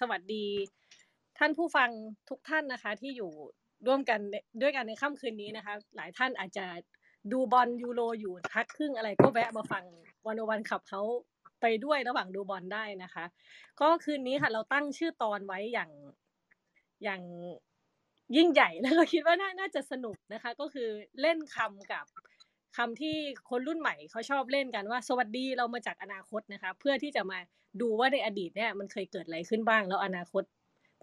สวัสดี ท่านผู้ฟังทุกท่านนะคะ ที่อยู่ร่วมกันด้วยกันในค่ำคืนนี้นะคะ หลายท่านอาจจะดูบอลยูโรอยู่พักครึ่งอะไรก็แวะมาฟังวันวันขับเขาไปด้วยระหว่างดูบอลได้นะคะ ก็คืนนี้ค่ะ เราตั้งชื่อตอนไว้อย่างอย่างยิ่งใหญ่แล้วก็คิดว่าน่าน่าจะสนุกนะคะ ก็คือเล่นคำกับ คำที่คนรุ่นใหม่เขาชอบเล่นกันว่า สวัสดีเรามาจากอนาคตนะคะ เพื่อที่จะมาดูว่าในอดีตเนี่ยมันเคยเกิดอะไรขึ้นบ้างแล้วอนาคต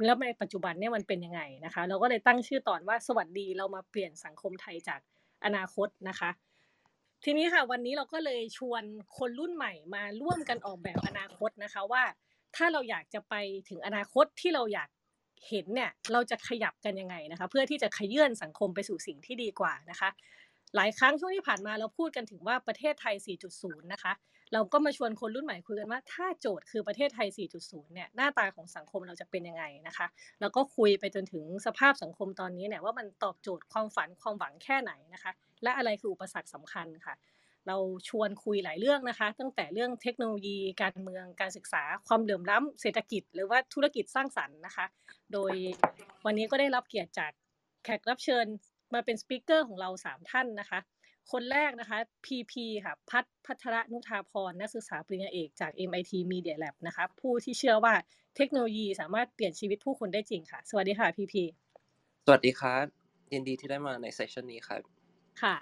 แล้วในปัจจุบันเนี่ยมันเป็นยังไงนะคะ เราก็เลยตั้งชื่อตอนว่าสวัสดีเรามาเปลี่ยนสังคมไทยจากอนาคตนะคะ ทีนี้ค่ะวันนี้เราก็เลยชวนคนรุ่นใหม่มาร่วมกันออกแบบอนาคตนะคะว่า ถ้าเราอยากจะไปถึงอนาคตที่เราอยากเห็นเนี่ยเราจะขยับกันยังไงนะคะ เพื่อที่จะขยื่นสังคมไปสู่สิ่งที่ดีกว่านะคะ หลายครั้งช่วงที่ผ่านมาเราพูดกันถึงว่าประเทศไทย 4.0 นะคะ เราก็มาชวนคนรุ่นใหม่คุยกันว่าถ้าโจทย์คือประเทศไทย 4.0 เนี่ยหน้าตาของสังคมเราจะเป็นยังไงนะคะ แล้วก็คุยไปจนถึงสภาพสังคมตอนนี้เนี่ยว่ามันตอบโจทย์ความฝันความหวังแค่ไหนนะคะ และอะไรคืออุปสรรคสำคัญค่ะ เราชวนคุยหลายเรื่องนะคะ ตั้งแต่เรื่องเทคโนโลยี การเมืองการศึกษา ความเหลื่อมล้ำเศรษฐกิจ หรือว่าธุรกิจสร้างสรรค์นะคะ โดยวันนี้ก็ได้รับเกียรติจากแขกรับเชิญ มาเป็นสปิเกอร์ของเรา3ท่านนะคะ คนแรกนะคะ PP ค่ะพัฒพัทรนุธาพรนักศึกษาปริญญาเอกจาก MIT Media Lab นะคะผู้ที่เชื่อว่าเทคโนโลยีสามารถเปลี่ยนชีวิตผู้คนได้จริงค่ะ สวัสดีค่ะ PP สวัสดีครับยินดีที่ได้มาในเซสชันนี้ครับค่ะ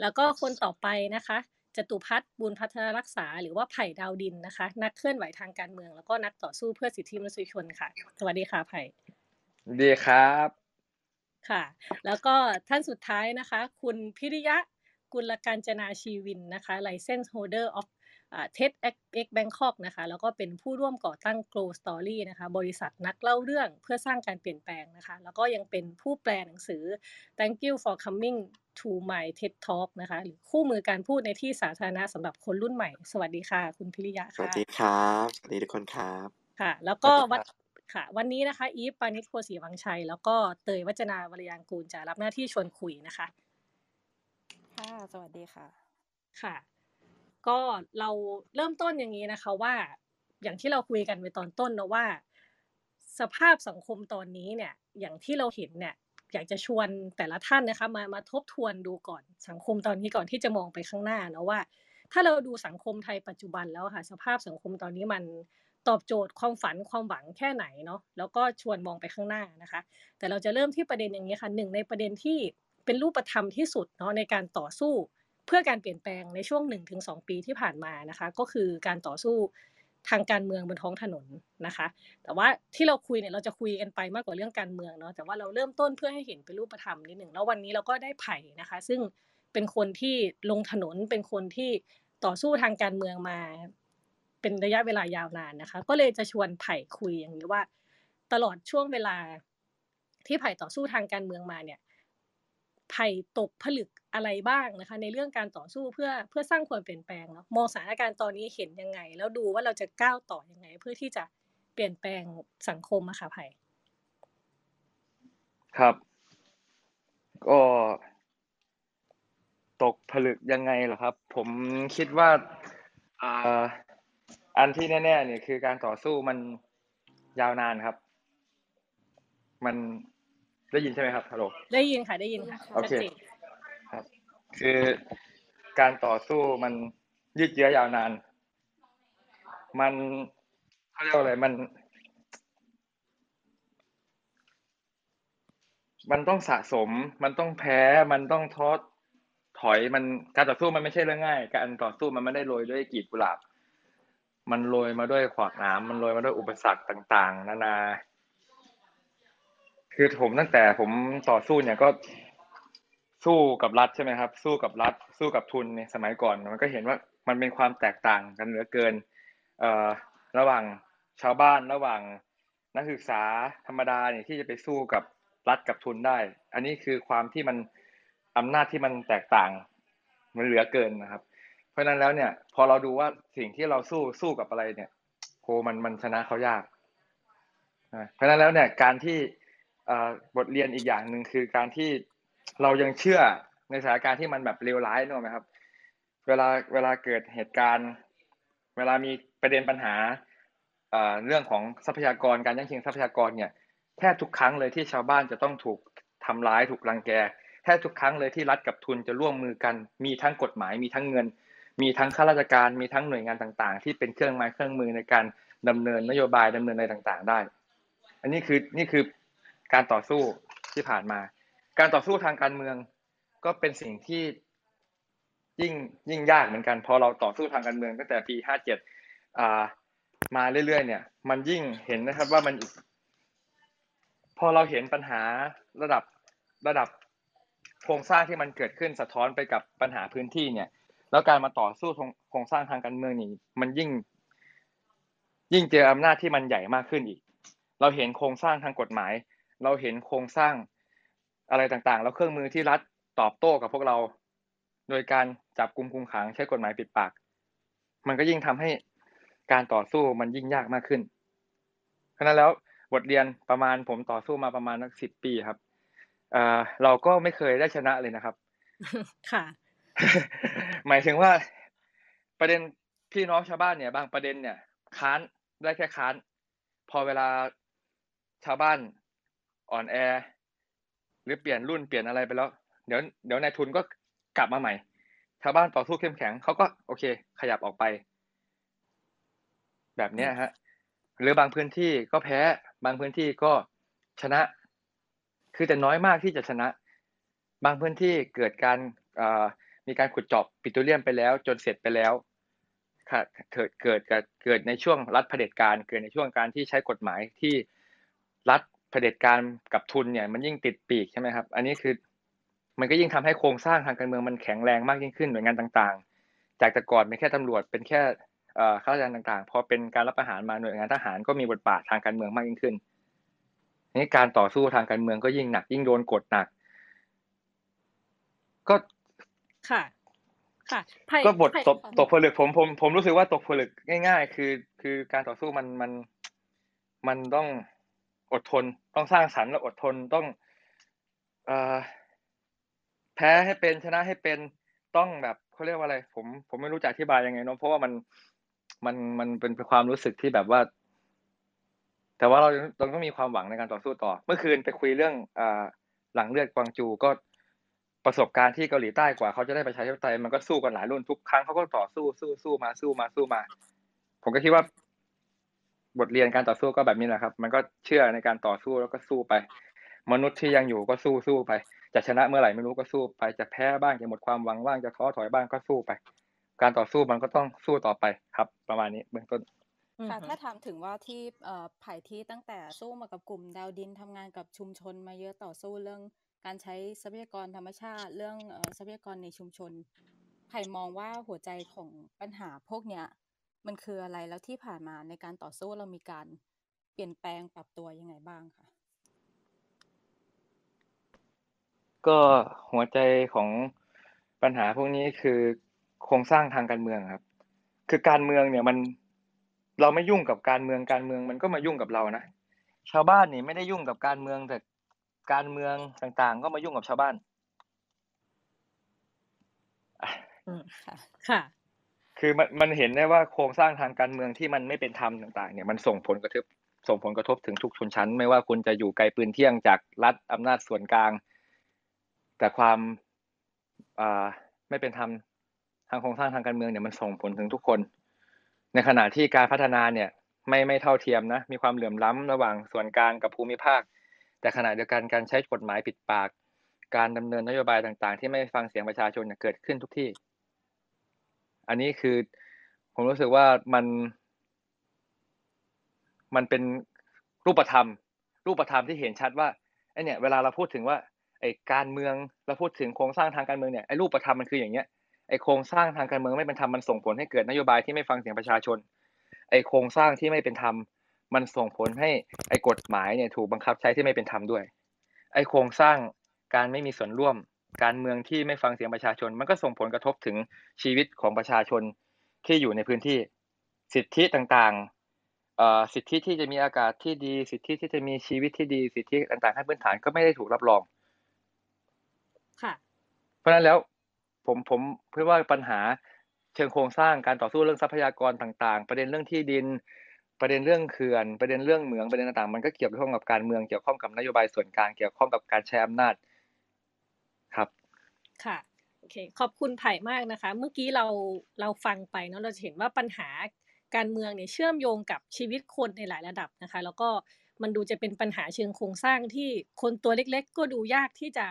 แล้วก็คนต่อไปนะคะจตุพัฒน์บุญพัฒนรักษา หรือว่าไผ่ดาวดินนะคะ นักเคลื่อนไหวทางการเมือง แล้วก็นักต่อสู้เพื่อสิทธิมนุษยชนค่ะ สวัสดีค่ะไผ่ดีครับ ค่ะ แล้วก็ท่านสุดท้ายนะคะ คุณพิริยะกุลการจนาชีวินนะคะ License Holder of เท็ดเอ็กแบงคอกนะคะ แล้วก็เป็นผู้ร่วมก่อตั้ง Grow Story นะคะ บริษัทนักเล่าเรื่องเพื่อสร้างการเปลี่ยนแปลงนะคะ แล้วก็ยังเป็นผู้แปลหนังสือ Thank you for coming to my TED Talk นะคะ หรือคู่มือการพูดในที่สาธารณะสำหรับคนรุ่นใหม่ สวัสดีค่ะ คุณพิริยะสวัสค่ะดีครับ สวัสดีทุกคนครับ ค่ะ แล้วก็วัน ค่ะ วันนี้นะคะ อีฟปานิชโพสีวังชัย แล้วก็เตยวัจนาวรยางกูลจะรับหน้าที่ชวนคุยนะคะ ค่ะ สวัสดีค่ะ ค่ะ ก็เราเริ่มต้นอย่างนี้นะคะว่า อย่างที่เราคุยกันไปตอนต้นนะว่า สภาพสังคมตอนนี้เนี่ย อย่างที่เราเห็นเนี่ย อยากจะชวนแต่ละท่านนะคะ มามาทบทวนดูก่อนสังคมตอนนี้ก่อนที่จะมองไปข้างหน้าเนาะว่า ถ้าเราดูสังคมไทยปัจจุบันแล้วอะค่ะ สภาพสังคมตอนนี้มัน ตอบโจทย์ความฝันความหวังแค่ไหนเนาะแล้วก็ชวนมองไปข้างหน้านะคะ แต่เราจะเริ่มที่ประเด็นอย่างนี้ค่ะหนึ่งในประเด็นที่เป็นรูปธรรมที่สุดเนาะในการต่อสู้ เพื่อการเปลี่ยนแปลงในช่วง1นถึงสปีที่ผ่านมานะคะ ก็คือการต่อสู้ทางการเมืองบนท้องถนนนะคะ แต่ว่าที่เราคุยเนี่ยเราจะคุยกันไปมากกว่าเรื่องการเมืองเนาะแต่ว่าเราเริ่มต้นเพื่อให้เห็นเป็นรูปธรรมนิดหนึ่งแล้ววันนี้เราก็ได้ไผ่นะคะ ซึ่งเป็นคนที่ลงถนนเป็นคนที่ต่อสู้ทางการเมืองมา เป็นระยะเวลายาวนานนะคะ ก็เลยจะชวนไผ่คุยอย่างนี้ว่า ตลอดช่วงเวลาที่ไผ่ต่อสู้ทางการเมืองมาเนี่ยไผ่ตกผลึกอะไรบ้างนะคะ ในเรื่องการต่อสู้เพื่อเพื่อสร้างความเปลี่ยนแปลงเนาะมองสถานการณ์ตอนนี้เห็นยังไง แล้วดูว่าเราจะก้าวต่อยังไง เพื่อที่จะเปลี่ยนแปลงสังคมอะค่ะไผ่ครับ ก็ตกผลึกยังไงเหรอครับ ผมคิดว่าอ่า อันที่แน่ๆเนี่ยคือการต่อสู้มันยาวนานครับ มันได้ยินใช่ไหมครับฮัลโหลได้ยินค่ะได้ยินค่ะโอชัดเคเจนครับคือการต่อสู้มันยืดเยื้อยาวนาน มันเขาเรียกว่าอะไรมัน มันต้องสะสม มันต้องแพ้มันต้องท้อถอยมันการต่อสู้มันไม่ใช่เรื่องง่าย การต่อสู้มันไม่ได้โรยด้วยกลีบกุหลาบ มันโรยมาด้วยขวากหน้ำมันโรยมาด้วยอุปสรรคต่าง ๆ นานา คือผมตั้งแต่ผมต่อสู้เนี่ยก็สู้กับรัฐใช่ไหมครับ สู้กับรัฐ สู้กับทุนในสมัยก่อนมันก็เห็นว่ามันเป็นความแตกต่างกันเหลือเกิน เอ่อระหว่างชาวบ้านระหว่างนักศึกษาธรรมดาเนี่ยที่จะไปสู้กับรัฐกับทุนได้ อันนี้คือความที่มันอำนาจที่มันแตกต่าง มันเหลือเกินนะครับ เพราะฉะนั้นแล้วเนี่ย พอเราดูว่าสิ่งที่เราสู้สู้กับอะไรเนี่ยโหมันมันชนะเขายากเพราะฉะนั้นแล้วเนี่ยการที่บทเรียนอีกอย่างหนึ่งคือการที่เรายังเชื่อในสถานการณ์ที่มันแบบเลวร้ายนึกไหมครับ เวลาเวลาเกิดเหตุการณ์ เวลามีประเด็นปัญหาเรื่องของทรัพยากรการยั่งชิงทรัพยากรเนี่ยแทบทุกครั้งเลยที่ชาวบ้านจะต้องถูกทำร้ายถูกรังแกแทบทุกครั้งเลยที่รัฐกับทุนจะร่วมมือกัน มีทั้งกฎหมายมีทั้งเงิน มีทั้งข้าราชการมีทั้งหน่วยงานต่างๆ ที่เป็นเครื่องไม้เครื่องมือในการดำเนินนโยบายดำเนินอะไรต่างๆ ได้ อันนี้คือนี่คือการต่อสู้ที่ผ่านมา การต่อสู้ทางการเมืองก็เป็นสิ่งที่ยิ่งยิ่งยากเหมือนกัน พอเราต่อสู้ทางการเมืองตั้งแต่ปีห้าเจ็ดมาเรื่อยๆเนี่ย มันยิ่งเห็นนะครับว่ามันพอเราเห็นปัญหาระดับระดับโครงสร้างที่มันเกิดขึ้นสะท้อนไปกับปัญหาพื้นที่เนี่ย แล้วการมาต่อสู้โครงสร้างทางการเมืองนี่มันยิ่ง ยิ่งเจออำนาจที่มันใหญ่มากขึ้นอีก เราเห็นโครงสร้างทางกฎหมาย เราเห็นโครงสร้างอะไรต่างๆ แล้วเครื่องมือที่รัฐตอบโต้กับพวกเรา โดยการจับกลุ่มคุมขังใช้กฎหมายปิดปาก มันก็ยิ่งทำให้การต่อสู้มันยิ่งยากมากขึ้นเพราะนั้นแล้วบทเรียนประมาณผมต่อสู้มาประมาณสักสิบปีครับเเราก็ไม่เคยได้ชนะเลยนะครับ ค่ะ หมายถึงว่าประเด็นพี่น้องชาวบ้านเนี่ยบางประเด็นเนี่ย ค้านได้แค่ค้าน พอเวลาชาวบ้านอ่อนแอ หรือเปลี่ยนรุ่นเปลี่ยนอะไรไปแล้ว เดี๋ยวเดี๋ยวนายทุนก็กลับมาใหม่ ชาวบ้านต่อสู้เข้มแข็งเขาก็โอเค ขยับออกไป แบบเนี้ยฮะ หรือบางพื้นที่ก็แพ้ บางพื้นที่ก็ชนะ คือแต่น้อยมากที่จะชนะ บางพื้นที่เกิดการ มีการขุดเจาะปิโตรเลียมไปแล้ว จนเสร็จไปแล้วเกิดเกิดเกิดในช่วงรัฐเผด็จการเกิดในช่วงการที่ใช้กฎหมายที่รัฐเผด็จการกับทุนเนี่ยมันยิ่งติดปีกใช่ไหมครับ อันนี้คือมันก็ยิ่งทำให้โครงสร้างทางการเมืองมันแข็งแรงมากยิ่งขึ้นหน่วยงานต่างๆ จากแต่ก่อนเป็นแค่ตำรวจเป็นแค่ข้าราชการต่างๆพอเป็นการรับประหารมาหน่วยงานทหารก็มีบทบาททางการเมืองมากยิ่งขึ้นนี่การต่อสู้ทางการเมืองก็ยิ่งหนักยิ่งโดนกดหนัก ก็ ค่ะ ค่ะก็บทตกตกผลึกผมผม ผมรู้สึกว่าตกผลึกง่าย ๆ คือ คือการต่อสู้มันมันมันต้องอดทน ต้องสร้างสรรค์และอดทนต้อง เอ่อแพ้ให้เป็นชนะให้เป็นต้องแบบเขาเรียกว่าอะไร ผมผมไม่รู้จะอธิบายยังไงเนาะเพราะว่ามันมันมันเป็นความรู้สึกที่แบบว่า แต่ว่าเราเราต้องมีความหวังในการต่อสู้ต่อ เมื่อคืนไปคุยเรื่องอ่าหลังเลือดกวางจูก็ ประสบการณ์ที่เกาหลีใต้กว่าเขาจะได้ประชาธิปไตยมันก็สู้กันหลายรุ่นทุกครั้งเขาก็ต่อสู้สู้สู้มาสู้มาสู้มา ผมก็คิดว่า บทเรียนการต่อสู้ก็แบบนี้แหละครับ มันก็เชื่อในการต่อสู้แล้วก็สู้ไป มนุษย์ที่ยังอยู่ก็สู้สู้ไป จะชนะเมื่อไหร่ไม่รู้ก็สู้ไปจะแพ้บ้างจะหมดความหวังบ้างจะท้อถอยบ้างก็สู้ไป การต่อสู้มันก็ต้องสู้ต่อไปครับ ประมาณนี้เบื้องต้นค่ะถ้าถามถึงว่าที่เอ่อไผ่ที่ตั้งแต่สู้มากับกลุ่มดาวดินทำงานกับชุมชนมาเยอะต่อสู้เรื่อง การใช้ทรัพยากรธรรมชาติ เรื่องทรัพยากรในชุมชนไผ่มองว่าหัวใจของปัญหาพวกเนี้ยมันคืออะไรแล้วที่ผ่านมาในการต่อสู้เรามีการเปลี่ยนแปลงปรับตัวยังไงบ้างคะก็หัวใจของปัญหาพวกนี้คือโครงสร้างทางการเมืองครับ คือการเมืองเนี่ยมันเราไม่ยุ่งกับการเมืองการเมืองมันก็มายุ่งกับเรานะชาวบ้านนี่ไม่ได้ยุ่งกับการเมืองแต่ การเมืองต่างๆ ก็มายุ่งกับชาวบ้านค่ะ คือมันมันเห็นได้ว่าโครงสร้างทางการเมืองที่มันไม่เป็นธรรมต่าง ๆ เนี่ยมันส่งผลกระทบส่งผลกระทบถึงทุกชนชั้น ไม่ว่าคุณจะอยู่ไกลปืนเที่ยงจากรัฐอำนาจส่วนกลาง แต่ความอ่าไม่เป็นธรรมทางโครงสร้างทางการเมืองเนี่ยมันส่งผลถึงทุกคน ในขณะที่การพัฒนาเนี่ย ไม่ไม่เท่าเทียมนะ มีความเหลื่อมล้ำระหว่างส่วนกลางกับภูมิภาค แต่ขณะเดียวกันการใช้กฎหมายปิดปาก การดำเนินนโยบายต่างๆ ที่ไม่ฟังเสียงประชาชนเกิดขึ้นทุกที่ อันนี้คือผมรู้สึกว่ามันมันเป็นรูปธรรม รูปธรรมที่เห็นชัดว่าไอเนี่ยเวลาเราพูดถึงว่าไอการเมืองเราพูดถึงโครงสร้างทางการเมืองเนี่ยไอรูปธรรมมันคืออย่างเนี้ยไอโครงสร้างทางการเมืองไม่เป็นธรรมมันส่งผลให้เกิดนโยบายที่ไม่ฟังเสียงประชาชนไอโครงสร้างที่ไม่เป็นธรรม มันส่งผลให้ไอ้กฎหมายเนี่ยถูกบังคับใช้ที่ไม่เป็นธรรมด้วย ไอ้โครงสร้างการไม่มีส่วนร่วม การเมืองที่ไม่ฟังเสียงประชาชน มันก็ส่งผลกระทบถึงชีวิตของประชาชนที่อยู่ในพื้นที่ สิทธิต่างๆสิทธิที่จะมีอากาศที่ดี สิทธิที่จะมีชีวิตที่ดี สิทธิต่างๆขั้นพื้นฐานก็ไม่ได้ถูกรับรอง ค่ะ เพราะฉะนั้นแล้วผมผมเพื่อว่าปัญหาเชิงโครงสร้างการต่อสู้เรื่องทรัพยากรต่างๆ ประเด็นเรื่องที่ดิน ประเด็นเรื่องเขื่อนประเด็นเรื่องเหมืองประเด็นต่างๆมันก็เกี่ยวข้องกับการเมืองเกี่ยวข้องกับนโยบายส่วนกลางเกี่ยวข้องกับการใช้อำนาจครับ ค่ะโอเคขอบคุณไผ่มากนะคะ เมื่อกี้เราเราฟังไปเนาะเราจะเห็นว่าปัญหาการเมืองเนี่ยเชื่อมโยงกับชีวิตคนในหลายระดับนะคะ แล้วก็มันดูจะเป็นปัญหาเชิงโครงสร้างที่คนตัวเล็ก ๆ ก็ดูยากที่จะ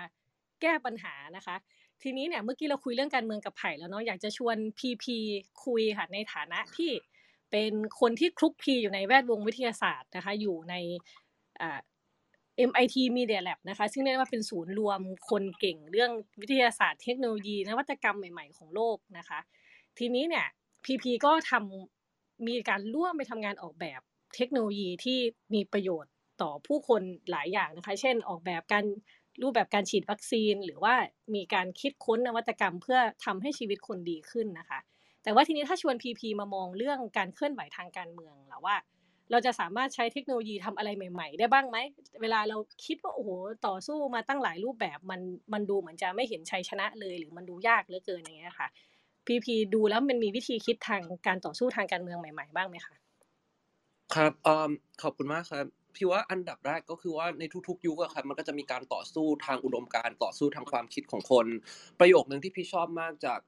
แก้ปัญหานะคะ ทีนี้เนี่ยเมื่อกี้เราคุยเรื่องการเมืองกับไผ่แล้วเนาะอยากจะชวนพีพีคุยค่ะในฐานะที่ เป็นคนที่คลุกคลีอยู่ในแวดวงวิทยาศาสตร์นะคะ อยู่ใน MIT Media Lab นะคะ ซึ่งเรียกว่าเป็นศูนย์รวมคนเก่งเรื่องวิทยาศาสตร์เทคโนโลยี นวัตกรรมใหม่ ๆ ของโลกนะคะ ทีนี้เนี่ยพีพีก็ทำมีการร่วมไปทำงานออกแบบเทคโนโลยีที่มีประโยชน์ต่อผู้คนหลายอย่างนะคะ เช่นออกแบบการรูปแบบการฉีดวัคซีน หรือว่ามีการคิดค้นนวัตกรรมเพื่อทำให้ชีวิตคนดีขึ้นนะคะ แต่ว่าทีนี้ถ้าชวนพีพีมามองเรื่องการเคลื่อนไหวทางการเมืองแล้วว่า เราจะสามารถใช้เทคโนโลยีทำอะไรใหม่ ๆ ได้บ้างไหม เวลาเราคิดว่าโอ้โหต่อสู้มาตั้งหลายรูปแบบมันมันดูเหมือนจะไม่เห็นชัยชนะเลยหรือมันดูยากเหลือเกินอย่างเงี้ยค่ะพีพีดูแล้วมันมีวิธีคิดทางการต่อสู้ทางการเมืองใหม่ ๆ บ้างไหมคะครับเอ่อขอบคุณมากครับ พี่ว่าอันดับแรกก็คือว่าในทุกๆ ยุคอะครับมันก็จะมีการต่อสู้ทางอุดมการณ์ต่อสู้ทางความคิดของคน ประโยคหนึ่งที่พี่ชอบมากจาก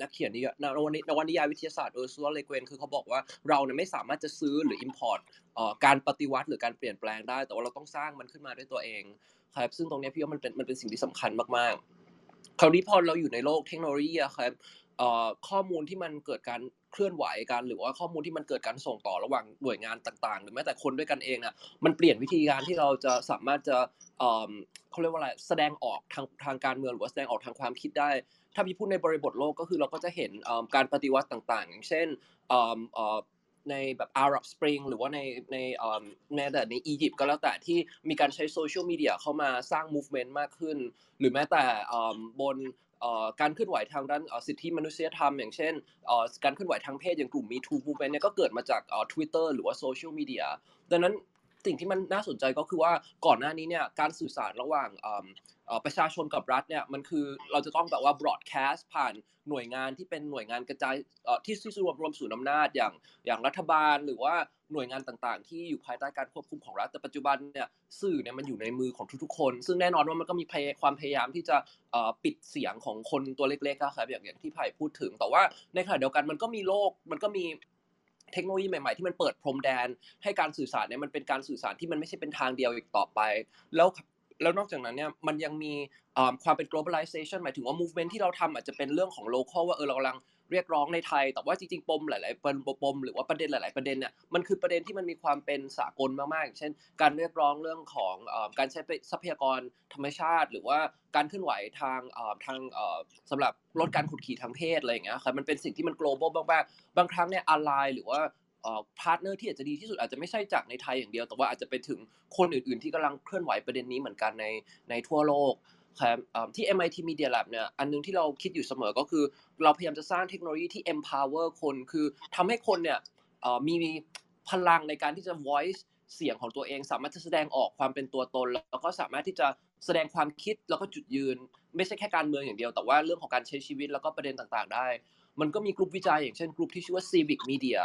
นักเขียนนิยายนวนิยายวิทยาศาสตร์เออร์ซูลเลเกวนคือเขาบอกว่าเราเนี่ยไม่สามารถจะซื้อหรือ import การปฏิวัติหรือการเปลี่ยนแปลงได้ แต่ว่าเราต้องสร้างมันขึ้นมาด้วยตัวเองครับซึ่งตรงนี้พี่ว่ามันเป็นมันเป็นสิ่งที่สำคัญมากๆ คราวนี้พอเราอยู่ในโลกเทคโนโลยีอะครับข้อมูลที่มันเกิดการ เคลื่อนไหวกัน หรือว่าข้อมูลที่มันเกิดการส่งต่อระหว่างหน่วยงานต่างๆ หรือแม้แต่คนด้วยกันเองน่ะมันเปลี่ยนวิธีการที่เราจะสามารถจะเอ่อเขาเรียกว่าอะไรแสดงออกทางทางการเมืองหรือว่าแสดงออกทางความคิดได้ ถ้าพี่พูดในบริบทโลกก็คือเราก็จะเห็นเอ่อการปฏิวัติต่างๆ อย่างเช่นเอ่อเอ่อในแบบอาหรับสปริงหรือว่าในในเอ่อแม้แต่ในอียิปต์ก็แล้วแต่ที่มีการใช้โซเชียลมีเดียเข้ามาสร้าง movement มากขึ้น หรือแม้แต่เอ่อบนเอ่อ การเคลื่อนไหวทางด้านสิทธิมนุษยธรรม อย่างเช่นการเคลื่อนไหวทางเพศอย่างกลุ่ม Me Too Movement เนี่ยก็เกิดมาจากเอ่อ Twitter หรือว่าโซเชียลมีเดียดังนั้นสิ่งที่มันน่าสนใจก็คือว่าก่อนหน้านี้เนี่ยการสื่อสารระหว่างประชาชนกับรัฐเนี่ยมันคือเราจะต้องแบบว่า broadcast ผ่านหน่วยงานที่เป็นหน่วยงานกระจายที่ที่รวมรวมศูนย์อำนาจอย่างอย่างรัฐบาลหรือว่า หน่วยงานต่างๆ ที่อยู่ภายใต้การควบคุมของรัฐแต่ปัจจุบันเนี่ยสื่อเนี่ยมันอยู่ในมือของทุกๆคน ซึ่งแน่นอนว่ามันก็มีพยความพยายามที่จะปิดเสียงของคนตัวเล็กๆอะครับอย่างอย่างที่ไผ่พูดถึง แต่ว่าในขณะเดียวกันมันก็มีโลกมันก็มีเทคโนโลยีใหม่ๆที่มันเปิดพรมแดน ให้การสื่อสารเนี่ยมันเป็นการสื่อสารที่มันไม่ใช่เป็นทางเดียวอีกต่อไป แล้วแล้วนอกจากนั้นเนี่ยมันยังมีความเป็น globalization หมายถึงว่า movement ที่เราทำอาจจะเป็นเรื่องของ local ว่าเออเรากำลัง เรียกร้องในไทย แต่ว่าจริงๆปมหลายๆปมปมหรือว่าประเด็นหลาย ๆประเด็นเนี่ยมันคือประเด็นที่มันมีความเป็นสากลมากๆอย่างเช่น การเรียกร้องเรื่องของการใช้ทรัพยากรธรรมชาติ หรือว่าการเคลื่อนไหวทางทางสำหรับลดการขุดขี่ทางเพศอะไรอย่างเงี้ยครับมันเป็นสิ่งที่มัน global มากๆบางครั้งเนี่ย ally หรือว่าpartner ที่อาจจะดีที่สุดอาจจะไม่ใช่จากในไทยอย่างเดียว แต่ว่าอาจจะไปถึงคนอื่น ๆ ที่กำลังเคลื่อนไหวประเด็นนี้เหมือนกันในในทั่วโลก ที่ MIT Media Lab เนี่ยอันนึงที่เราคิดอยู่เสมอก็คือ เราพยายามจะสร้างเทคโนโลยีที่ empower คนคือทำให้คนเนี่ยมีพลังในการที่จะ voice เสียงของตัวเอง สามารถจะแสดงออกความเป็นตัวตน แล้วก็สามารถที่จะแสดงความคิดแล้วก็จุดยืน ไม่ใช่แค่การเมืองอย่างเดียว แต่ว่าเรื่องของการใช้ชีวิตแล้วก็ประเด็นต่างๆ ได้ มันก็มีกลุ่มวิจัยอย่างเช่นกลุ่มที่ชื่อว่า Civic Media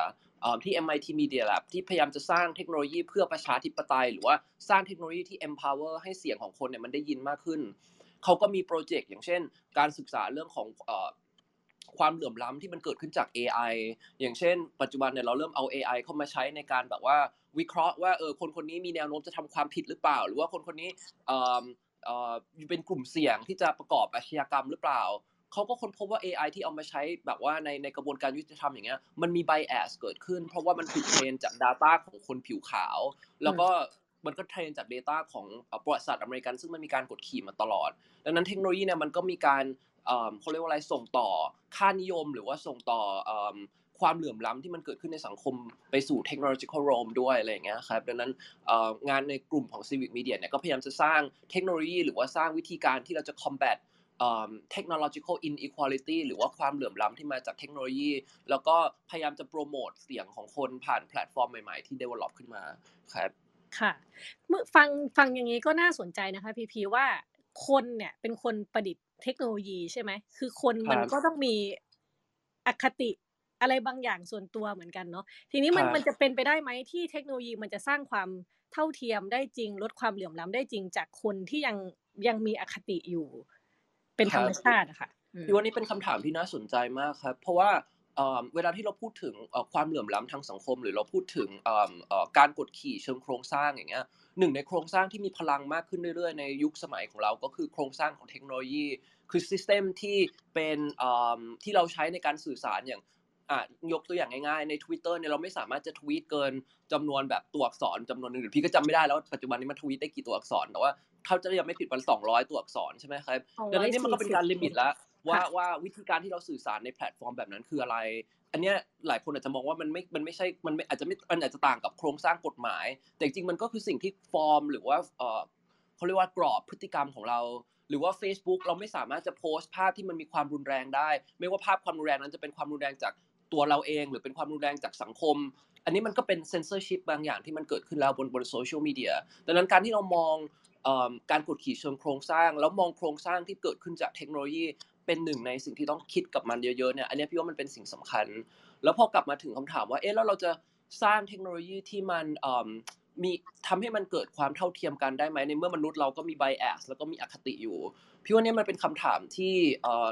ที่ MIT Media Lab ที่พยายามจะสร้างเทคโนโลยีเพื่อประชาธิปไตย หรือว่าสร้างเทคโนโลยีที่ empower ให้เสียงของคนเนี่ยมันได้ยินมากขึ้น เขาก็มีโปรเจกต์อย่างเช่น การศึกษาเรื่องของความเหลื่อมล้ำที่มันเกิดขึ้นจาก AI อย่างเช่น ปัจจุบันเนี่ยเราเริ่มเอา AI เข้ามาใช้ในการแบบว่าวิเคราะห์ว่าเออคนคนนี้มีแนวโน้มจะทำความผิดหรือเปล่า หรือว่าคนคนนี้เอ่อเอ่เป็นกลุ่มเสี่ยงที่จะประกอบอาชญากรรมหรือเปล่าเขาก็ค้นพบว่า AI ที่เอามาใช้แบบว่าในในกระบวนการยุติธรรมอย่างเงี้ยมันมี bias เกิดขึ้น เพราะว่ามันถูกเทรนจาก Data ของคนผิวขาว แล้วก็ มันก็เทรนจาก Data ของประวัติศาสตร์อเมริกัน ซึ่งมันมีการกดขี่มาตลอด ดังนั้นเทคโนโลยีเนี่ยมันก็มีการเขาเรียกว่าอะไรส่งต่อค่านิยม หรือว่าส่งต่อความเหลื่อมล้ำที่มันเกิดขึ้นในสังคมไปสู่ technological realm ด้วยอะไรอย่างเงี้ยครับดังนั้นงานในกลุ่มของ civic media เนี่ยก็พยายามจะสร้างเทคโนโลยี หรือว่าสร้างวิธีการที่เราจะ combat เอ่อ technological inequality หรือว่าความเหลื่อมล้ำที่มาจากเทคโนโลยี แล้วก็พยายามจะโปรโมทเสียงของคนผ่านแพลตฟอร์มใหม่ๆ ที่ develop ขึ้นมาครับ ค่ะ เมื่อฟังฟังอย่างนี้ก็น่าสนใจนะคะ พีพีว่าคนเนี่ยเป็นคนประดิษฐ์เทคโนโลยีใช่ไหม คือคนมันครับก็ต้องมีอคติอะไรบางอย่างส่วนตัวเหมือนกันเนาะ ทีนี้มันครับมันจะเป็นไปได้ไหมที่เทคโนโลยีมันจะสร้างความเท่าเทียมได้จริง ลดความเหลื่อมล้ำได้จริงจากคนที่ยังยังมีอคติอยู่ เป็นธรรมชาติอะค่ะอืมพี่ว่านี่เป็นคำถามที่น่าสนใจมากครับ เพราะว่า เอ่อเวลาที่เราพูดถึงเอ่อความเหลื่อมล้ำทางสังคม หรือเราพูดถึงเอ่อเอ่อการกดขี่เชิงโครงสร้างอย่างเงี้ยหนึ่งในโครงสร้างที่มีพลังมากขึ้นเรื่อยๆ ในยุคสมัยของเราก็คือโครงสร้างของเทคโนโลยี คือซิสเต็มที่เป็นเอ่อที่เราใช้ในการสื่อสารอย่างอะยกตัวอย่างง่ายๆ ใน Twitter เนี่ยเราไม่สามารถจะทวีตเกินจำนวนแบบตัวอักษรจำนวนหนึ่งหรือพี่ก็จำไม่ได้แล้วว่าปัจจุบันนี้มันทวีตได้กี่ตัวอักษรแต่ว่าเขาจะยังไม่ผิดวัน200 ตัวอักษรใช่ไหมครับดังนั้นนี่มันก็เป็นการ limit แล้ว ว่าค่ะว่าวิธีการที่เราสื่อสารในแพลตฟอร์มแบบนั้นคืออะไร อันเนี้ยหลายคนอาจจะมองว่ามันไม่มันไม่ใช่มันไม่อาจจะไม่มันอาจจะต่างกับโครงสร้างกฎหมาย แต่จริงๆมันก็คือสิ่งที่ฟอร์มหรือว่าเออเขาเรียกว่ากรอบพฤติกรรมของเรา หรือว่า Facebook เราไม่สามารถจะโพสต์ภาพที่มันมีความรุนแรงได้ ไม่ว่าภาพความรุนแรงนั้นจะเป็นความรุนแรงจากตัวเราเอง หรือเป็นความรุนแรงจากสังคม อันนี้มันก็เป็นเซนเซอร์ชิพบางอย่างที่มันเกิดขึ้นแล้วบนบนโซเชียลมีเดียดังนั้นการที่เรามองเอ่อการกดขี่เชิงโครงสร้าง แล้วมองโครงสร้างที่เกิดขึ้นจากเทคโนโลยี เป็นหนึ่งในสิ่งที่ต้องคิดกับมันเยอะๆเนี่ยอันนี้พี่ว่ามันเป็นสิ่งสำคัญ แล้วพอกลับมาถึงคำถามว่าเอ๊ะแล้วเราจะสร้างเทคโนโลยีที่มันมีทำให้มันเกิดความเท่าเทียมกันได้ไหมในเมื่อมนุษย์เราก็มี bias แล้วก็มีอคติอยู่พี่ว่านี่มันเป็นคำถามที่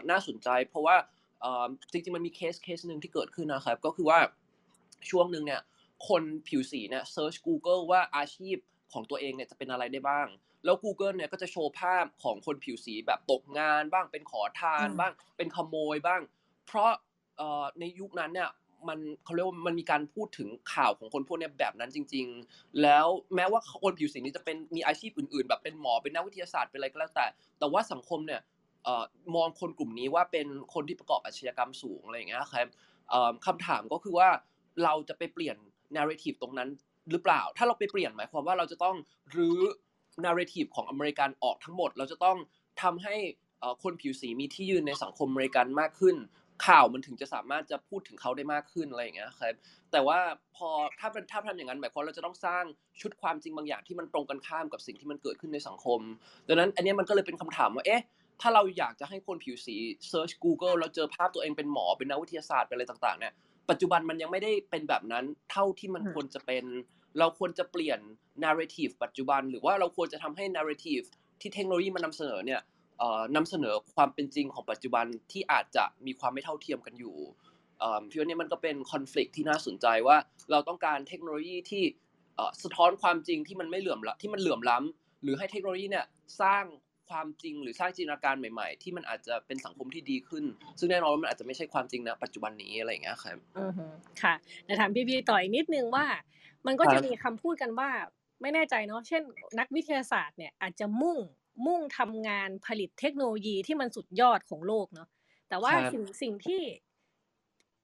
น่าสนใจ เพราะว่าจริงๆมันมี case case หนึ่งที่เกิดขึ้นนะครับก็คือว่าช่วงหนึ่งเนี่ยคนผิวสีเนี่ย search Google ว่าอาชีพของตัวเองเนี่ยจะเป็นอะไรได้บ้าง แล้ว Google เนี่ยก็จะโชว์ภาพของคนผิวสีแบบตกงานบ้างเป็นขอทานอืมบ้าง เป็นขโมยบ้าง เพราะเอ่อในยุคนั้นเนี่ยมันเขาเรียกว่ามันมีการพูดถึงข่าวของคนพวกเนี้ยแบบนั้นจริง ๆ แล้วแม้ว่าคนผิวสีนี้จะเป็นมีอาชีพอื่น ๆ แบบเป็นหมอเป็นนักวิทยาศาสตร์เป็นอะไรก็แล้วแต่ แต่ว่าสังคมเนี่ยเอ่อมองคนกลุ่มนี้ว่าเป็นคนที่ประกอบอาชญากรรมสูงอะไรอย่างเงี้ยครับเอ่อคำถามก็คือว่าเราจะไปเปลี่ยน narrative ตรงนั้นหรือเปล่า ถ้าเราไปเปลี่ยนหมายความว่าเราจะต้องรื้อ narrative ของอเมริกันออกทั้งหมด เราจะต้องทำให้เอ่อคนผิวสีมีที่ยืนในสังคมอเมริกันมากขึ้น ข่าวมันถึงจะสามารถจะพูดถึงเขาได้มากขึ้นอะไรอย่างเงี้ยครับแต่ว่าพอถ้าเป็นถ้าทำอย่างนั้นหมายความเราจะต้องสร้างชุดความจริงบางอย่างที่มันตรงกันข้ามกับสิ่งที่มันเกิดขึ้นในสังคม ดังนั้นอันเนี้ยมันก็เลยเป็นคำถามว่าเอ๊ะถ้าเราอยากจะให้คนผิวสี search Google แล้วเจอภาพตัวเองเป็นหมอเป็นนักวิทยาศาสตร์เป็นอะไรต่างๆเนี่ยปัจจุบันมันยังไม่ได้เป็นแบบนั้นเท่าที่มันอืมควรจะเป็น เราควรจะเปลี่ยน narrative ปัจจุบัน หรือว่าเราควรจะทำให้ narrative ที่เทคโนโลยีมันนำเสนอเนี่ยนำเสนอความเป็นจริงของปัจจุบันที่อาจจะมีความไม่เท่าเทียมกันอยู่พี่ว่านี่มันก็เป็น conflict ที่น่าสนใจว่า เราต้องการเทคโนโลยีที่สะท้อนความจริงที่มันไม่เหลื่อมล้ำที่มันเหลื่อมล้ำหรือให้เทคโนโลยีเนี่ยสร้างความจริงหรือสร้างจินตนาการใหม่ ๆ ที่มันอาจจะเป็นสังคมที่ดีขึ้น ซึ่งแน่นอนว่ามันอาจจะไม่ใช่ความจริงนะปัจจุบันนี้อะไรอย่างเงี้ยครับอือฮึค่ะแต่ถามพี่พี่ต่ออีกนิดนึงว่า มันก็ครัจะบมีคำพูดกันว่าไม่แน่ใจเนาะเช่น นักวิทยาศาสตร์เนี่ยอาจจะมุ่งมุ่งทำงานผลิตเทคโนโลยีที่มันสุดยอดของโลกเนาะแต่ว่าครับสิ่งสิ่งที่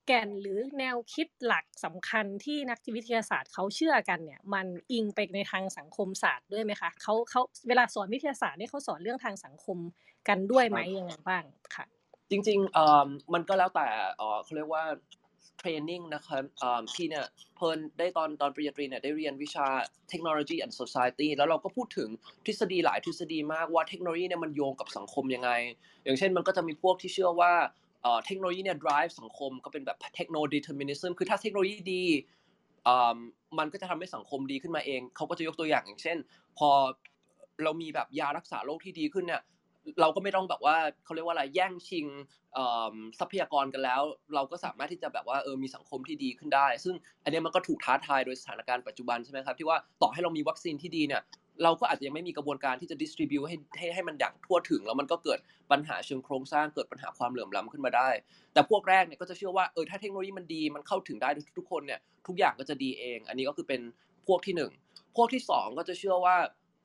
แก่นหรือแนวคิดหลักสำคัญที่นักวิทยาศาสตร์เขาเชื่อกันเนี่ย มันอิงไปในทางสังคมศาสตร์ด้วยไหมคะเขาเขาเวลาสอนวิทยาศาสตร์เนี่ยเขาสอนเรื่องทางสังคมกันด้วยไหมยังไงบ้างค่ะ จริงๆเอ่อมันก็แล้วแต่เอ่อเขาเรียกว่า เทรนนิ่งนะครับพี่เนี่ยเพิ่นได้ตอนตอนปริญญาตรีเนี่ยได้เรียนวิชา Technology and Society แล้วเราก็พูดถึงทฤษฎีหลายทฤษฎีมากว่าเทคโนโลยีเนี่ยมันโยงกับสังคมยังไง อย่างเช่นมันก็จะมีพวกที่เชื่อว่าเทคโนโลยีเนี่ย drive สังคมก็เป็นแบบ techno determinism คือถ้าเทคโนโลยีดีมันก็จะทำให้สังคมดีขึ้นมาเอง เขาก็จะยกตัวอย่างอย่างเช่น พอเรามีแบบยารักษาโรคที่ดีขึ้นเนี่ย เราก็ไม่ต้องแบบว่าเขาเรียกว่าอะไรแย่งชิงทรัพยากรกันแล้ว เราก็สามารถที่จะแบบว่าเออมีสังคมที่ดีขึ้นได้ ซึ่งอันเนี้ยมันก็ถูกท้าทายโดยสถานการณ์ปัจจุบันใช่ไหมครับที่ว่าต่อให้เรามีวัคซีนที่ดีเนี่ยเราก็อาจจะยังไม่มีกระบวนการที่จะ distribute ให้ให้ให้มันอย่างทั่วถึง แล้วมันก็เกิดปัญหาเชิงโครงสร้างเกิดปัญหาความเหลื่อมล้ำขึ้นมาได้ แต่พวกแรกเนี่ยก็จะเชื่อว่าเออถ้าเทคโนโลยีมันดีมันเข้าถึงได้ทุกคนเนี่ยทุกอย่างก็จะดีเอง อันนี้ก็คือเป็นพวกที่หนึ่งพวกที่สองก็จะเชื่อว่า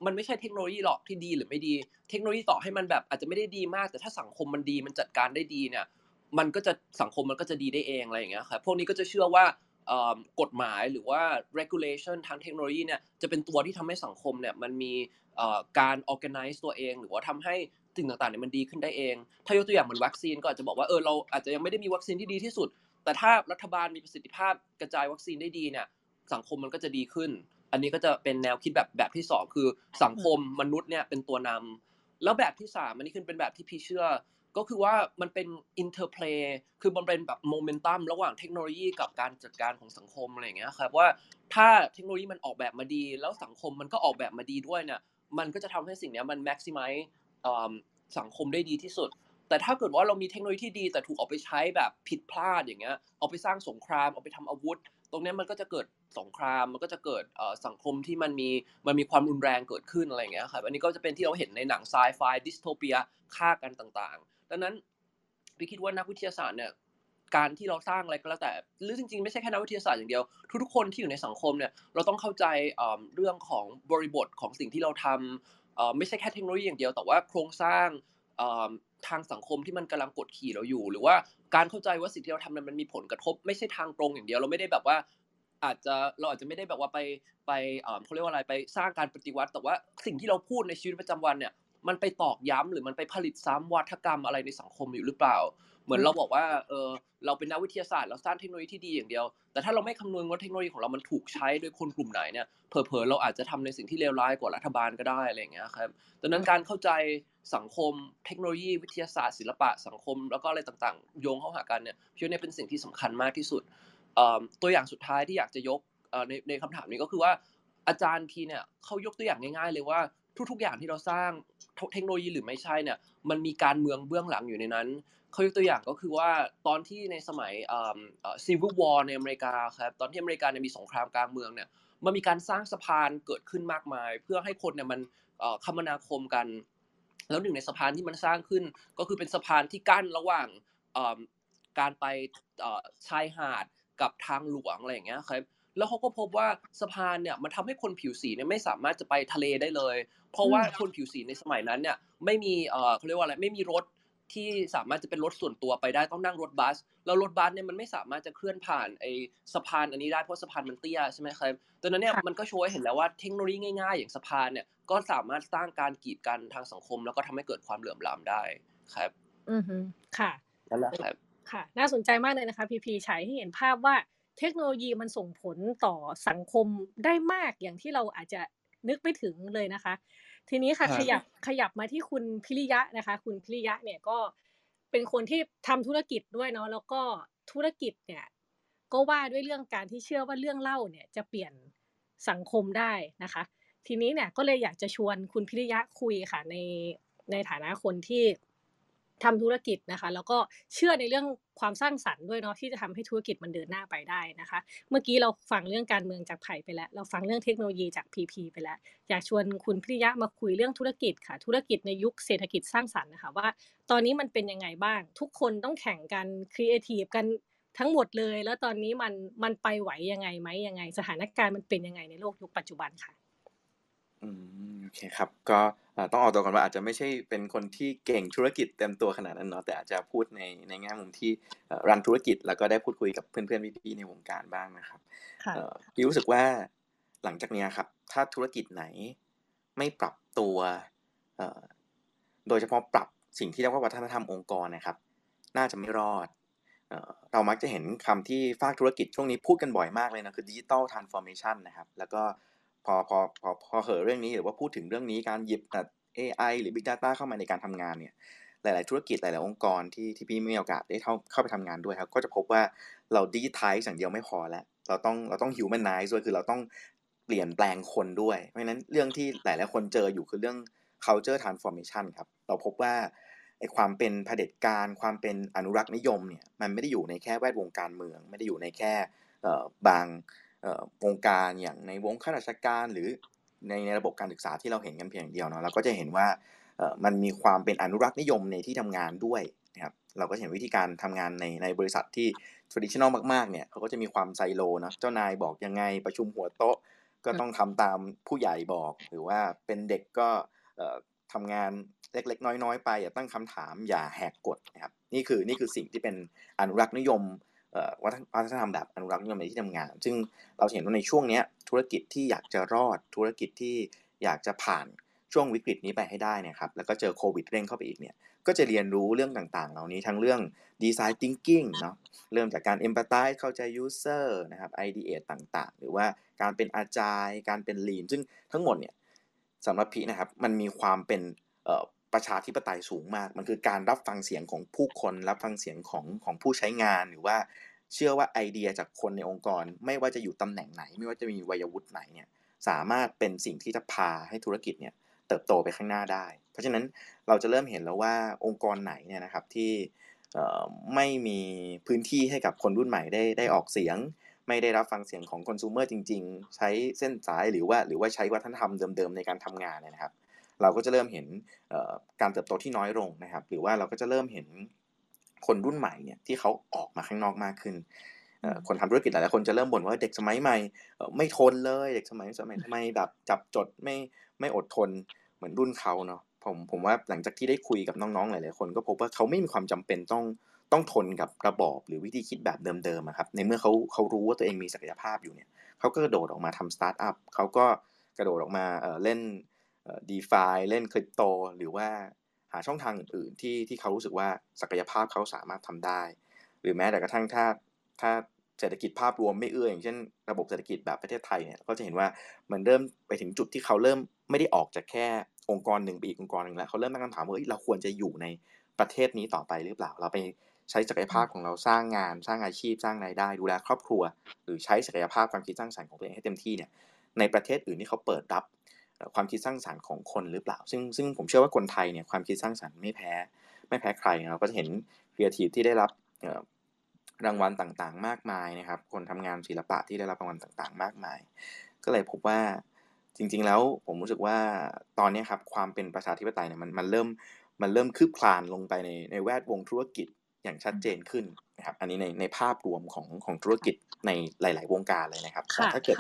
มันไม่ใช่เทคโนโลยีหรอกที่ดีหรือไม่ดี เทคโนโลยีต่อให้มันแบบอาจจะไม่ได้ดีมาก แต่ถ้าสังคมมันดีมันจัดการได้ดีเนี่ย มันก็จะสังคมมันก็จะดีได้เองอะไรอย่างเงี้ยครับพวกนี้ก็จะเชื่อว่ากฎหมายหรือว่า regulation ทางเทคโนโลยีเนี่ยจะเป็นตัวที่ทำให้สังคมเนี่ยมันมีการ organize ตัวเอง หรือว่าทำให้สิ่งต่างๆเนี่ยมันดีขึ้นได้เอง ถ้ายกตัวอย่างเหมือนวัคซีนก็อาจจะบอกว่าเออเราอาจจะยังไม่ได้มีวัคซีนที่ดีที่สุด แต่ถ้ารัฐบาลมีประสิทธิภาพกระจายวัคซีนได้ดีเนี่ยสังคมมันก็จะดีขึ้น อันนี้ก็จะเป็นแนวคิดแบบแบบที่สองคือสังคมมนุษย์เนี่ยเป็นตัวนำแล้วแบบที่สามอันนี้คือเป็นแบบที่พี่เชื่อ ก็คือว่ามันเป็น interplay คือมันเป็นแบบโมเมนตัมระหว่างเทคโนโลยีกับการจัดการของสังคมอะไรอย่างเงี้ยครับว่าถ้าเทคโนโลยีมันออกแบบมาดี แล้วสังคมมันก็ออกแบบมาดีด้วยเนี่ยมันก็จะทำให้สิ่งนี้มัน maximize สังคมได้ดีที่สุด แต่ถ้าเกิดว่าเรามีเทคโนโลยีที่ดี แต่ถูกเอาไปใช้แบบผิดพลาดอย่างเงี้ย เอาไปสร้างสงคราม เอาไปทำอาวุธ ตรงนี้มันก็จะเกิดสงครามมันก็จะเกิดสังคมที่มันมีมันมีความรุนแรงเกิดขึ้นอะไรอย่างเงี้ยครับอันนี้ก็จะเป็นที่เราเห็นในหนังไซไฟดิสโทเปียฆ่ากันต่างๆ ดังนั้นพี่คิดว่านักวิทยาศาสตร์เนี่ยการที่เราสร้างอะไรก็แล้วแต่หรือจริงๆไม่ใช่แค่นักวิทยาศาสตร์อย่างเดียว ทุกๆคนที่อยู่ในสังคมเนี่ยเราต้องเข้าใจเรื่องของบริบทของสิ่งที่เราทำไม่ใช่แค่เทคโนโลยีอย่างเดียว แต่ว่าโครงสร้าง ทางสังคมที่มันกำลังกดขี่เราอยู่ หรือว่าการเข้าใจว่าสิ่งที่เราทำนั้นมันมีผลกระทบ ไม่ใช่ทางตรงอย่างเดียวเราไม่ได้แบบว่า อาจจะเราอาจจะไม่ได้แบบว่าไปไปเขาเรียกว่าอะไรไปสร้างการปฏิวัติ แต่ว่าสิ่งที่เราพูดในชีวิตประจำวันเนี่ยมันไปตอกย้ำหรือมันไปผลิตซ้ำวัฒกรรมอะไรในสังคมอยู่หรือเปล่า เหมือนเราบอกว่าเออเราเป็นนักวิทยาศาสตร์เราสร้างเทคโนโลยีที่ดีอย่างเดียว แต่ถ้าเราไม่คำนวณว่าเทคโนโลยีของเรามันถูกใช้โดยคนกลุ่มไหนเนี่ยเผลอๆเราอาจจะทำในสิ่งที่เลวร้ายกว่ารัฐบาลก็ได้อะไรอย่างเงี้ยครับดังนั้นการเข้าใจสังคมเทคโนโลยี วิทยาศาสตร์ ศิลปะสังคม แล้วก็อะไรต่างๆ โยงเข้าหากันเนี่ยพี่ว่าเนี่ยเป็นสิ่งที่สำคัญมากที่สุดตัวอย่างสุดท้ายที่อยากจะยกในในคำถามนี้ก็คือว่าอาจารย์พีเนี่ยเขายกตัวอย่างง่ายๆ เลยว่าทุกๆอย่างที่เราสร้างเทคโนโลยีหรือไม่ใช่เนี่ยมันมีการเมืองเบื้องหลังอยู่ในนั้น เขายกตัวอย่างก็คือว่าตอนที่ในสมัยซีวิลวอร์ในอเมริกาครับตอนที่อเมริกาเนี่ยมีสงครามกลางเมืองเนี่ยมันมีการสร้างสะพานเกิดขึ้นมากมาย เพื่อให้คนเนี่ยมันคมนาคมกัน แล้วหนึ่งในสะพานที่มันสร้างขึ้น ก็คือเป็นสะพานที่กั้นระหว่างการไปชายหาดกับทางหลวงอะไรอย่างเงี้ยครับแล้วเขาก็พบว่าสะพานเนี่ยมันทำให้คนผิวสีเนี่ยไม่สามารถจะไปทะเลได้เลย เพราะว่าคนผิวสีในสมัยนั้นเนี่ยไม่มีเอ่อเขาเรียกว่าอะไรไม่มีรถ ที่สามารถจะเป็นรถส่วนตัวไปได้ต้องนั่งรถบัส แล้วรถบัสเนี่ยมันไม่สามารถจะเคลื่อนผ่านไอ้สะพานอันนี้ได้เพราะสะพานมันเตี้ยใช่ไหมครับดังนั้นเนี่ยมันก็ช่วยเห็นแล้วว่าเทคโนโลยีง่ายๆ อย่างสะพานเนี่ยก็สามารถสร้างการกีดกันทางสังคม แล้วก็ทำให้เกิดความเหลื่อมล้ำได้ครับ อือฮึค่ะนั่นแหละครับค่ะ น่าสนใจมากเลยนะคะพีพีฉายให้เห็นภาพว่าเทคโนโลยีมันส่งผลต่อสังคมได้มากอย่างที่เราอาจจะนึกไม่ถึงเลยนะคะ ทีนี้ค่ะขยับขยับมาที่คุณพิริยะนะคะ คุณพิริยะเนี่ยก็เป็นคนที่ทำธุรกิจด้วยเนาะแล้วก็ธุรกิจเนี่ยก็ว่าด้วยเรื่องการที่เชื่อว่าเรื่องเล่าเนี่ยจะเปลี่ยนสังคมได้นะคะ ทีนี้เนี่ยก็เลยอยากจะชวนคุณพิริยะคุยค่ะในในฐานะคนที่ ทำธุรกิจนะคะ แล้วก็เชื่อในเรื่องความสร้างสรรค์ด้วยเนาะที่จะทำให้ธุรกิจมันเดินหน้าไปได้นะคะ เมื่อกี้เราฟังเรื่องการเมืองจากไผ่ไปแล้ว เราฟังเรื่องเทคโนโลยีจากพีพีไปแล้ว อยากชวนคุณพิริยะมาคุยเรื่องธุรกิจค่ะ ธุรกิจในยุคเศรษฐกิจสร้างสรรค์นะคะว่า ตอนนี้มันเป็นยังไงบ้าง ทุกคนต้องแข่งกันครีเอทีฟกันทั้งหมดเลย แล้วตอนนี้มันมันไปไหวยังไงไหมยังไง สถานการณ์มันเป็นยังไงในโลกยุคปัจจุบันค่ะอืมโอเคครับก็ ต้องออกตัวก่อนว่าอาจจะไม่ใช่เป็นคนที่เก่งธุรกิจเต็มตัวขนาดนั้นเนาะแต่อาจจะพูดในในแง่มุมที่ run ธุรกิจ แล้วก็ได้พูดคุยกับเพื่อนๆพี่ๆในวงการบ้างนะครับพี่รู้สึกว่าหลังจากนี้ครับ ถ้าธุรกิจไหนไม่ปรับตัวโดยเฉพาะปรับสิ่งที่เรียกว่าวัฒนธรรมองค์กรนะครับ น่าจะไม่รอดเรามักจะเห็นคำที่ภาคธุรกิจช่วงนี้พูดกันบ่อยมากเลยนะคือ digital transformation นะครับ แล้วก็ พอพอพอพอเห่อเรื่องนี้หรือว่าพูดถึงเรื่องนี้การหยิบ AI หรือ Big Data เข้ามาในการทำงานเนี่ยหลาย ๆ ธุรกิจหลาย ๆ องค์กรที่ที่พี่มีโอกาสได้เข้าเข้าไปทำงานด้วยครับก็จะพบว่าเราดิจิทัลอย่างเดียวไม่พอแล้ว เราต้องเราต้องฮิวแมนไนซ์ด้วยคือเราต้องเปลี่ยนแปลงคนด้วย เพราะฉะนั้นเรื่องที่หลาย ๆ คนเจออยู่คือเรื่อง culture transformation ครับ เราพบว่าไอ้ความเป็นเผด็จการ ความเป็นอนุรักษ์นิยมเนี่ยมันไม่ได้อยู่ในแค่แวดวงการเมือง ไม่ได้อยู่ในแค่บาง วงการอย่างในวงข้าราชการหรือในในระบบการศึกษาที่เราเห็นกันเพียงเดียวเนาะเราก็จะเห็นว่ามันมีความเป็นอนุรักษ์นิยมในที่ทำงานด้วยนะครับเราก็เห็นวิธีการทำงานในในบริษัทที่ traditional มากๆเนี่ยเขาก็จะมีความไซโลนะเจ้านายบอกยังไงประชุมหัวโต๊ะก็ต้องทำตามผู้ใหญ่บอก หรือว่าเป็นเด็กก็ทำงานเล็กๆ น้อยๆ ไปอย่าตั้งคำถามอย่าแหกกฎนะครับนี่คือนี่คือสิ่งที่เป็นอนุรักษ์นิยม วัฒนธรรมแบบอนุรักษ์นิยมในที่ทำงาน ซึ่งเราเห็นว่าในช่วงนี้ธุรกิจที่อยากจะรอดธุรกิจที่อยากจะผ่านช่วงวิกฤตนี้ไปให้ได้นะครับแล้วก็เจอโควิดเร่งเข้าไปอีกเนี่ยก็จะเรียนรู้เรื่องต่างๆ เหล่านี้ทั้งเรื่อง design thinking เนาะเริ่มจากการ empathize เข้าใจ user นะครับไอเดียต่างๆ หรือว่าการเป็น agile การเป็น lean ซึ่งทั้งหมดเนี่ยสำหรับพี่นะครับมันมีความเป็น ประชาธิปไตยสูงมาก มันคือการรับฟังเสียงของผู้คนรับฟังเสียงของของผู้ใช้งานหรือว่าเชื่อว่าไอเดียจากคนในองค์กร ไม่ว่าจะอยู่ตำแหน่งไหน ไม่ว่าจะมีวัยวุฒิไหนเนี่ยสามารถเป็นสิ่งที่จะพาให้ธุรกิจเนี่ยเติบโตไปข้างหน้าได้ เพราะฉะนั้นเราจะเริ่มเห็นแล้วว่าองค์กรไหนเนี่ยนะครับที่ไม่มีพื้นที่ให้กับคนรุ่นใหม่ได้ได้ออกเสียง ไม่ได้รับฟังเสียงของคอน sumer จริง ๆ ใช้เส้นสายหรือว่าหรือว่าใช้วัฒนธรรมเดิมๆในการทำงานนะครับ เราก็จะเริ่มเห็นการเติบโตที่น้อยลงนะครับ หรือว่าเราก็จะเริ่มเห็นคนรุ่นใหม่เนี่ยที่เขาออกมาข้างนอกมากขึ้นคนทำธุรกิจหลายๆคนจะเริ่มบ่นว่าเด็กสมัยใหม่ไม่ทนเลย เด็กสมัยสมัยทำไมแบบจับจดไม่ไม่อดทนเหมือนรุ่นเขาเนาะผมผมว่าหลังจากที่ได้คุยกับน้องๆหลายๆคนก็พบว่าเขาไม่มีความจำเป็นต้องต้องทนกับระบอบหรือวิธีคิดแบบเดิมๆครับในเมื่อเขาเขารู้ว่าตัวเองมีศักยภาพอยู่เนี่ยเขาก็กระโดดออกมาทำสตาร์ทอัพเขาก็กระโดดออกมาเล่น ดีฟาเล่นคริปโต หรือว่าหาช่องทางอื่น ๆ ที่ที่เขารู้สึกว่าศักยภาพเขาสามารถทำได้ หรือแม้แต่กระทั่งถ้าถ้าเศรษฐกิจภาพรวมไม่เอื้ออย่างเช่นระบบเศรษฐกิจแบบประเทศไทยเนี่ยก็จะเห็นว่ามันเริ่มไปถึงจุดที่เขาเริ่มไม่ได้ออกจากแค่องค์กรหนึ่งไปอีกองค์กรหนึ่งแล้วเขาเริ่มตั้งคำถามว่าเราควรจะอยู่ในประเทศนี้ต่อไปหรือเปล่า เราไปใช้ศักยภาพของเราสร้างงาน สร้างอาชีพสร้างรายได้ ดูแลครอบครัว หรือใช้ศักยภาพความคิดสร้างสรรค์ของตัวเองให้เต็มที่เนี่ยในประเทศอื่นที่เขาเปิดรับ ความคิดสร้างสรรค์ของคนหรือเปล่า ซึ่งซึ่งผมเชื่อว่าคนไทยเนี่ยความคิดสร้างสรรค์ไม่แพ้ไม่แพ้ใครเราก็จะเห็นครีเอทีฟที่ได้รับรางวัลต่างๆ มากมายนะครับ คนทำงานศิลปะที่ได้รับรางวัลต่างๆ มากมาย ก็เลยพบว่าจริง ๆ แล้วผมรู้สึกว่าตอนนี้ครับความเป็นประชาธิปไตยเนี่ยมันมันเริ่มมันเริ่มคืบคลานลงไปในในแวดวงธุรกิจอย่างชัดเจนขึ้นนะครับ อันนี้ในในภาพรวมของของธุรกิจในหลาย ๆ วงการเลยนะครับแต่ถ้าเกิด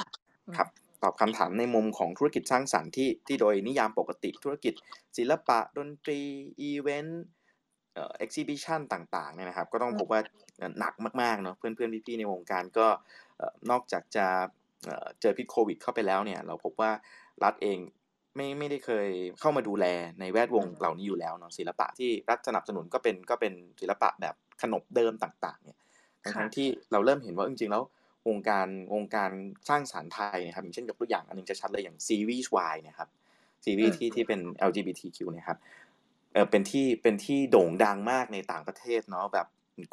ครับ ตอบคำถามในมุมของธุรกิจสร้างสรรค์ที่ที่โดยนิยามปกติธุรกิจ ศิลปะดนตรี event exhibition ต่างๆเนี่ยนะครับ ก็ต้องพบว่าหนักมากๆเนาะเพื่อนๆ พี่ๆ ในวงการก็นอกจากจะเจอพิษโควิดเข้าไปแล้วเนี่ย เราพบว่ารัฐเองไม่ไม่ได้เคยเข้ามาดูแลในแวดวงเหล่านี้อยู่แล้วเนาะศิลปะที่รัฐสนับสนุนก็เป็นก็เป็นศิลปะแบบขนบเดิมต่าง ๆ เนี่ยทั้งที่เราเริ่มเห็นว่าจริงๆแล้ว วงการวงการสร้างสารรค์ไทยนะครับอย่างเช่นยกตัวอย่างอันนึงจะชัดเลยอย่างซีรีส์วายนะครับซีรีส์ที่ที่เป็น LGBTQ นะครับเออเป็นที่เป็นที่โด่งดังมากในต่างประเทศเนาะแบบ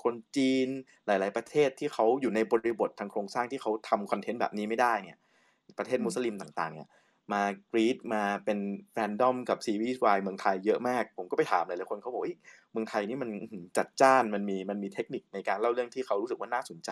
คนจีนหลาย ๆ ประเทศที่เขาอยู่ในบริบททางโครงสร้างที่เขาทำคอนเทนต์แบบนี้ไม่ได้เนี่ยประเทศมุสลิมต่าง ๆ เนี่ยมากรีดมาเป็นแฟนดอมกับซีรีส์วายเมืองไทยเยอะมาก ผมก็ไปถามหลายๆคนเขาบอกเมืองไทยนี่มันจัดจ้านมันมีมันมีเทคนิคในการเล่าเรื่องที่เขารู้สึกว่าน่าสนใจ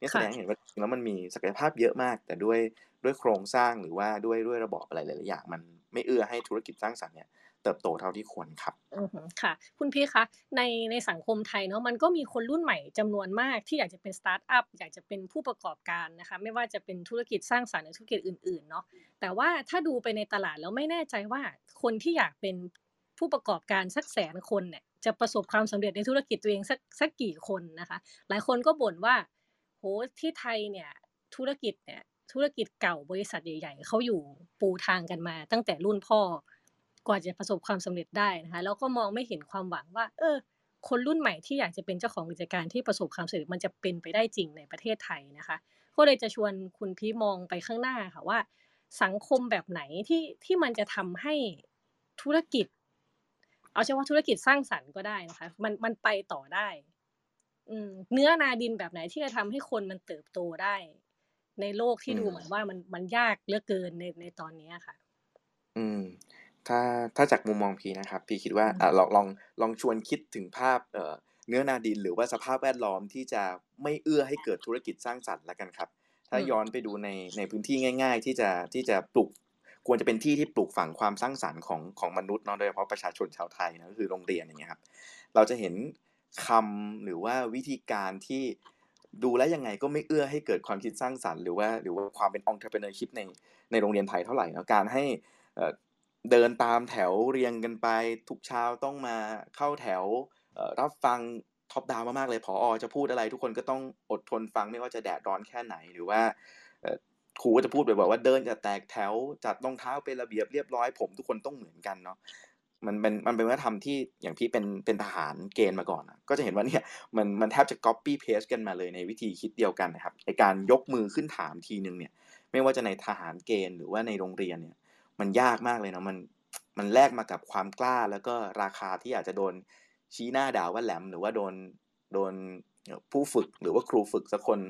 นี่แสดงเห็นว่าแล้วมันมีศักยภาพเยอะมาก แต่ด้วยด้วยโครงสร้างหรือว่าด้วยด้วยระบบอะไรหลายๆอย่าง มันไม่เอื้อให้ธุรกิจสร้างสรรค์เนี่ยเติบโตเท่าที่ควรครับอือค่ะ คุณพี่คะในในสังคมไทยเนาะมันก็มีคนรุ่นใหม่จำนวนมากที่อยากจะเป็นสตาร์ทอัพอยากจะเป็นผู้ประกอบการนะคะ ไม่ว่าจะเป็นธุรกิจสร้างสรรค์หรือธุรกิจอื่นๆเนาะแต่ว่าถ้าดูไปในตลาดแล้วไม่แน่ใจว่าคนที่อยากเป็นผู้ประกอบการสักแสนคนเนี่ยจะประสบความสำเร็จในธุรกิจตัวเองสักสักกี่คนนะคะ หลายคนก็บ่นว่า โหที่ไทยเนี่ย ธุรกิจเนี่ย ธุรกิจเก่าบริษัทใหญ่ ๆเขาอยู่ปูทางกันมา ตั้งแต่รุ่นพ่อกว่าจะประสบความสำเร็จได้นะคะแล้วก็มองไม่เห็นความหวังว่า เออ คนรุ่นใหม่ที่อยากจะเป็นเจ้าของกิจการที่ประสบความสำเร็จมันจะเป็นไปได้จริงในประเทศไทยนะคะ ก็เลยจะชวนคุณพี่มองไปข้างหน้าค่ะว่า สังคมแบบไหนที่ที่มันจะทำให้ธุรกิจ เอาเฉพาะธุรกิจสร้างสรรค์ก็ได้นะคะ มันมันไปต่อได้ เนื้อนาดินแบบไหนที่จะทำให้คนมันเติบโตได้ ในโลกที่ดูเหมือนว่ามันมันยากเหลือเกินในในตอนนี้ค่ะ อืม ถ้าถ้าจากมุมมองพีนะครับ พีคิดว่าอ่าลองลองลองชวนคิดถึงภาพเอ่อเนื้อนาดินหรือว่าสภาพแวดล้อมที่จะไม่เอื้อให้เกิดธุรกิจสร้างสรรค์แล้วกันครับ ถ้าย้อนไปดูในในพื้นที่ง่าย ๆ ที่จะที่จะปลูกควรจะเป็นที่ที่ปลูกฝังความสร้างสรรค์ของของมนุษย์เนาะโดยเฉพาะประชาชนชาวไทยนะก็คือโรงเรียนอย่างเงี้ยครับ เราจะเห็น คำหรือว่าวิธีการที่ดูแลยังไงก็ไม่เอื้อให้เกิดความคิดสร้างสรรค์หรือว่าหรือว่าความเป็น entrepreneurship ในในโรงเรียนไทยเท่าไหร่นะการให้เดินตามแถวเรียงกันไป ทุกเช้าต้องมาเข้าแถวรับฟังท็อปดาวมากๆเลยพออจะพูดอะไร ทุกคนก็ต้องอดทนฟังไม่ว่าจะแดดร้อนแค่ไหนหรือว่าครูก็จะพูดบ่อยๆว่าเดินจะแตกแถวจัดรองเท้าเป็นระเบียบเรียบร้อยผมทุกคนต้องเหมือนกันเนาะ มันเป็นมันเป็นวัฒนธรรมที่อย่างพี่เป็นเป็นทหารเกณฑ์มาก่อนนะก็จะเห็นว่าเนี่ยมันมันแทบจะ copy paste กันมาเลยในวิธีคิดเดียวกันนะครับในการยกมือขึ้นถามทีนึงเนี่ย ไม่ว่าจะในทหารเกณฑ์หรือว่าในโรงเรียนเนี่ย มันยากมากเลยนะมันมันแลกมากับความกล้าแล้วก็ราคาที่อาจจะโดนชี้หน้าด่าว่าแหลม หรือว่าโดนโดนผู้ฝึกหรือว่าครูฝึกสักคน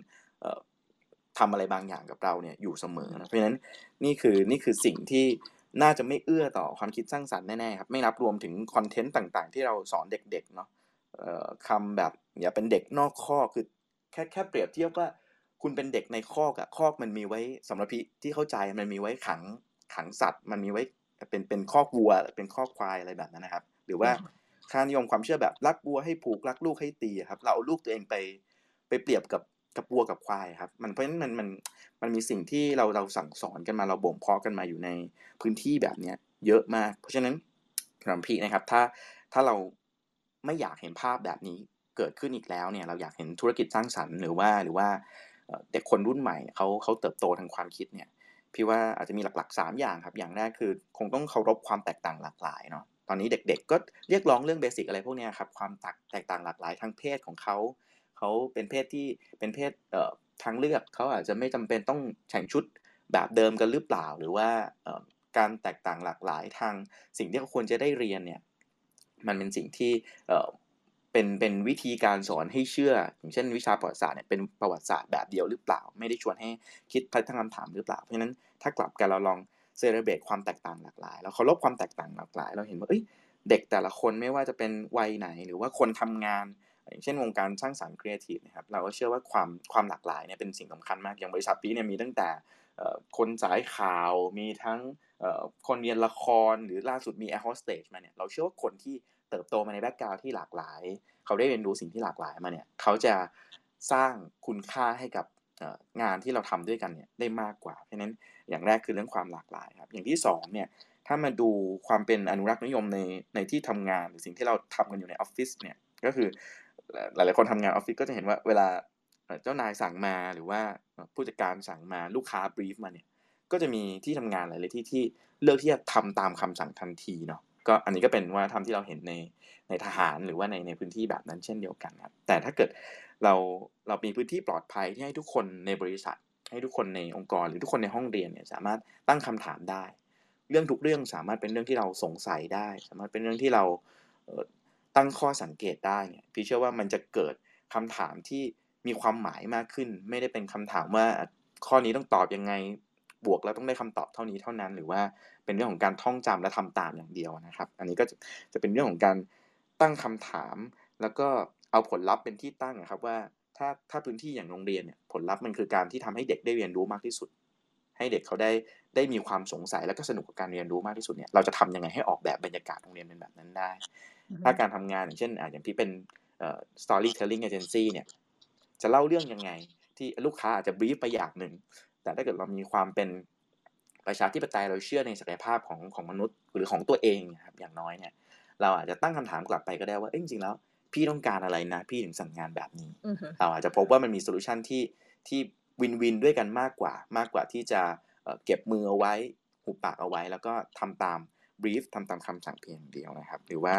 ทำอะไรบางอย่างกับเราเนี่ยอยู่เสมอนะเพราะฉะนั้นนี่คือนี่คือสิ่งที่ น่าจะไม่เอื้อต่อความคิดสร้างสรรค์แน่ๆครับ ไม่นับรวมถึงคอนเทนต์ต่างๆ ที่เราสอนเด็กๆเนาะคำแบบอย่าเป็นเด็กนอกข้อคือแค่แค่เปรียบเทียบว่าคุณเป็นเด็กในคอกอะคอกมันมีไว้สำหรับพี่ที่เข้าใจมันมีไว้ขังขังสัตว์ มันมีไว้เป็นเป็นคอกวัว เป็นคอกควายอะไรแบบนั้นนะครับ หรือว่าค่านิยมความเชื่อแบบรักวัวให้ผูกรักลูกให้ตีครับ เราเอาลูกตัวเองไปไปเปรียบกับ กับวัวกับควายครับ มันเพราะฉะนั้นมันมันมันมีสิ่งที่เราเราสั่งสอนกันมาเราบ่มเพาะกันมาอยู่ในพื้นที่แบบเนี้ยเยอะมาก เพราะฉะนั้นสำหรับพี่นะครับ ถ้าถ้าเราไม่อยากเห็นภาพแบบนี้เกิดขึ้นอีกแล้วเนี่ย เราอยากเห็นธุรกิจสร้างสรรค์หรือว่าหรือว่าเด็กคนรุ่นใหม่เขาเขาเติบโตทางความคิดเนี่ย พี่ว่าอาจจะมีหลักๆ 3 อย่างครับ อย่างแรกคือคงต้องเคารพความแตกต่างหลากหลายเนาะตอนนี้เด็กๆ ก็เรียกร้องเรื่องเบสิกอะไรพวกนี้ครับความแตกต่างหลากหลายทางเพศของเขา เขาเป็นเพศที่เป็นเพศเอ่อทางเลือกเขาอาจจะไม่จำเป็นต้องแต่งชุดแบบเดิมกันหรือเปล่า หรือว่าการแตกต่างหลากหลายทางสิ่งที่เขาควรจะได้เรียนเนี่ยมันเป็นสิ่งที่เป็นเป็นวิธีการสอนให้เชื่อ อย่างเช่นวิชาประวัติศาสตร์เนี่ยเป็นประวัติศาสตร์แบบเดียวหรือเปล่า ไม่ได้ชวนให้คิดพัฒนาคำถามหรือเปล่า เพราะฉะนั้นถ้ากลับกันเราลอง celebrate ความแตกต่างหลากหลายเราเคารพความแตกต่างหลากหลาย เราเห็นว่าเอ้ยเด็กแต่ละคนไม่ว่าจะเป็นวัยไหน หรือว่าคนทำงาน อย่างเช่นวงการสร้างสรรค์ครีเอทีฟนะครับเราก็เชื่อว่าความความหลากหลายเนี่ยเป็นสิ่งสำคัญมาก อย่างบริษัทพี่เนี่ยมีตั้งแต่คนสายข่าวมีทั้งคนเรียนละครหรือล่าสุดมีแอร์โฮสเตสมาเนี่ยเราเชื่อว่าคนที่เติบโตมาใน background ที่หลากหลาย เขาได้เรียนรู้สิ่งที่หลากหลายมาเนี่ยเขาจะสร้างคุณค่าให้กับงานที่เราทำด้วยกันเนี่ยได้มากกว่า เพราะนั้นอย่างแรกคือเรื่องความหลากหลายครับอย่างที่2เนี่ยถ้ามาดูความเป็นอนุรักษ์นิยมในในที่ทำงานหรือสิ่งที่เราทำกันอยู่ในออฟฟิศเนี่ยก็คือ หลายๆคนทำงานออฟฟิศก็จะเห็นว่าเวลาเจ้านายสั่งมาหรือว่าผู้จัดการสั่งมาลูกค้าบรีฟมาเนี่ยก็จะมีที่ทำงานหลายๆที่ที่เลือกที่จะทำตามคำสั่งทันทีเนาะก็อันนี้ก็เป็นว่าทำที่เราเห็นในในทหารหรือว่าในในพื้นที่แบบนั้นเช่นเดียวกันครับแต่ถ้าเกิดเราเรามีพื้นที่ปลอดภัยที่ให้ทุกคนในบริษัท ให้ทุกคนในองค์กรหรือทุกคนในห้องเรียนเนี่ยสามารถตั้งคำถามได้ เรื่องทุกเรื่องสามารถเป็นเรื่องที่เราสงสัยได้ สามารถเป็นเรื่องที่เรา ตั้งข้อสังเกตได้เนี่ยพี่เชื่อว่ามันจะเกิดคำถามที่มีความหมายมากขึ้น ไม่ได้เป็นคำถามว่าข้อนี้ต้องตอบยังไงบวกแล้วต้องได้คำตอบเท่านี้เท่านั้น หรือว่าเป็นเรื่องของการท่องจำและทำตามอย่างเดียวนะครับ อันนี้ก็จะจะเป็นเรื่องของการตั้งคำถาม แล้วก็เอาผลลัพธ์เป็นที่ตั้งนะครับว่าถ้าถ้าพื้นที่อย่างโรงเรียนเนี่ยผลลัพธ์มันคือการที่ทำให้เด็กได้เรียนรู้มากที่สุด ให้เด็กเขาได้ได้มีความสงสัยแล้วก็สนุกกับการเรียนรู้มากที่สุดเนี่ยเราจะทำยังไงให้ออกแบบบรรยากาศโรงเรียนเป็นแบบนั้นได้ ถ้าการทำงานอย่างเช่นอ่าอย่างที่เป็นเอ่อ storytelling agency เนี่ยจะเล่าเรื่องยังไง ที่ลูกค้าอาจจะ brief ไปอย่างหนึ่ง แต่ถ้าเกิดเรามีความเป็นประชาธิปไตยเราเชื่อในศักยภาพของของมนุษย์หรือของตัวเองครับอย่างน้อยเนี่ยเราอาจจะตั้งคำถามกลับไปก็ได้ว่าจริงๆแล้ว พี่ต้องการอะไรนะ พี่ถึงสั่งงานแบบนี้เราอาจจะพบว่ามันมี solution ที่ที่ win-win ด้วยกันมากกว่ามากกว่าที่จะเก็บมือเอาไว้หุบปากเอาไว้ แล้วก็ทำตามบรีฟทำตามคำสั่งเพียงเดียวนะครับ หรือว่า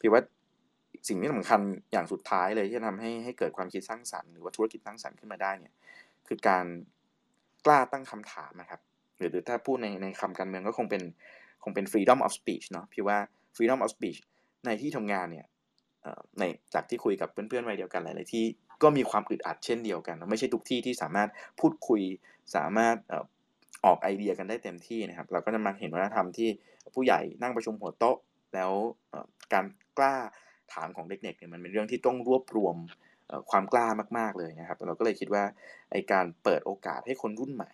พี่ว่าสิ่งที่สำคัญอย่างสุดท้ายเลยที่จะทำให้ให้เกิดความคิดสร้างสรรค์หรือว่าธุรกิจสร้างสรรค์ขึ้นมาได้เนี่ยคือการกล้าตั้งคำถามนะครับหรือถ้าพูดในในคำการเมืองก็คงเป็นคงเป็น freedom of speech เนาะพี่ว่า freedom of speech ในที่ทำงานเนี่ยในจากที่คุยกับเพื่อนๆวัยเดียวกันหลายๆที่ ก็มีความอึดอัดเช่นเดียวกัน ไม่ใช่ทุกที่ที่สามารถพูดคุยสามารถออกไอเดียกันได้เต็มที่นะครับ เราก็จะมาเห็นวัฒนธรรมที่ผู้ใหญ่นั่งประชุมหัวโต๊ะ แล้วการกล้าถามของเด็กๆเนี่ยมันเป็นเรื่องที่ต้องรวบรวมความกล้ามากๆเลยนะครับ เราก็เลยคิดว่าไอการเปิดโอกาสให้คนรุ่นใหม่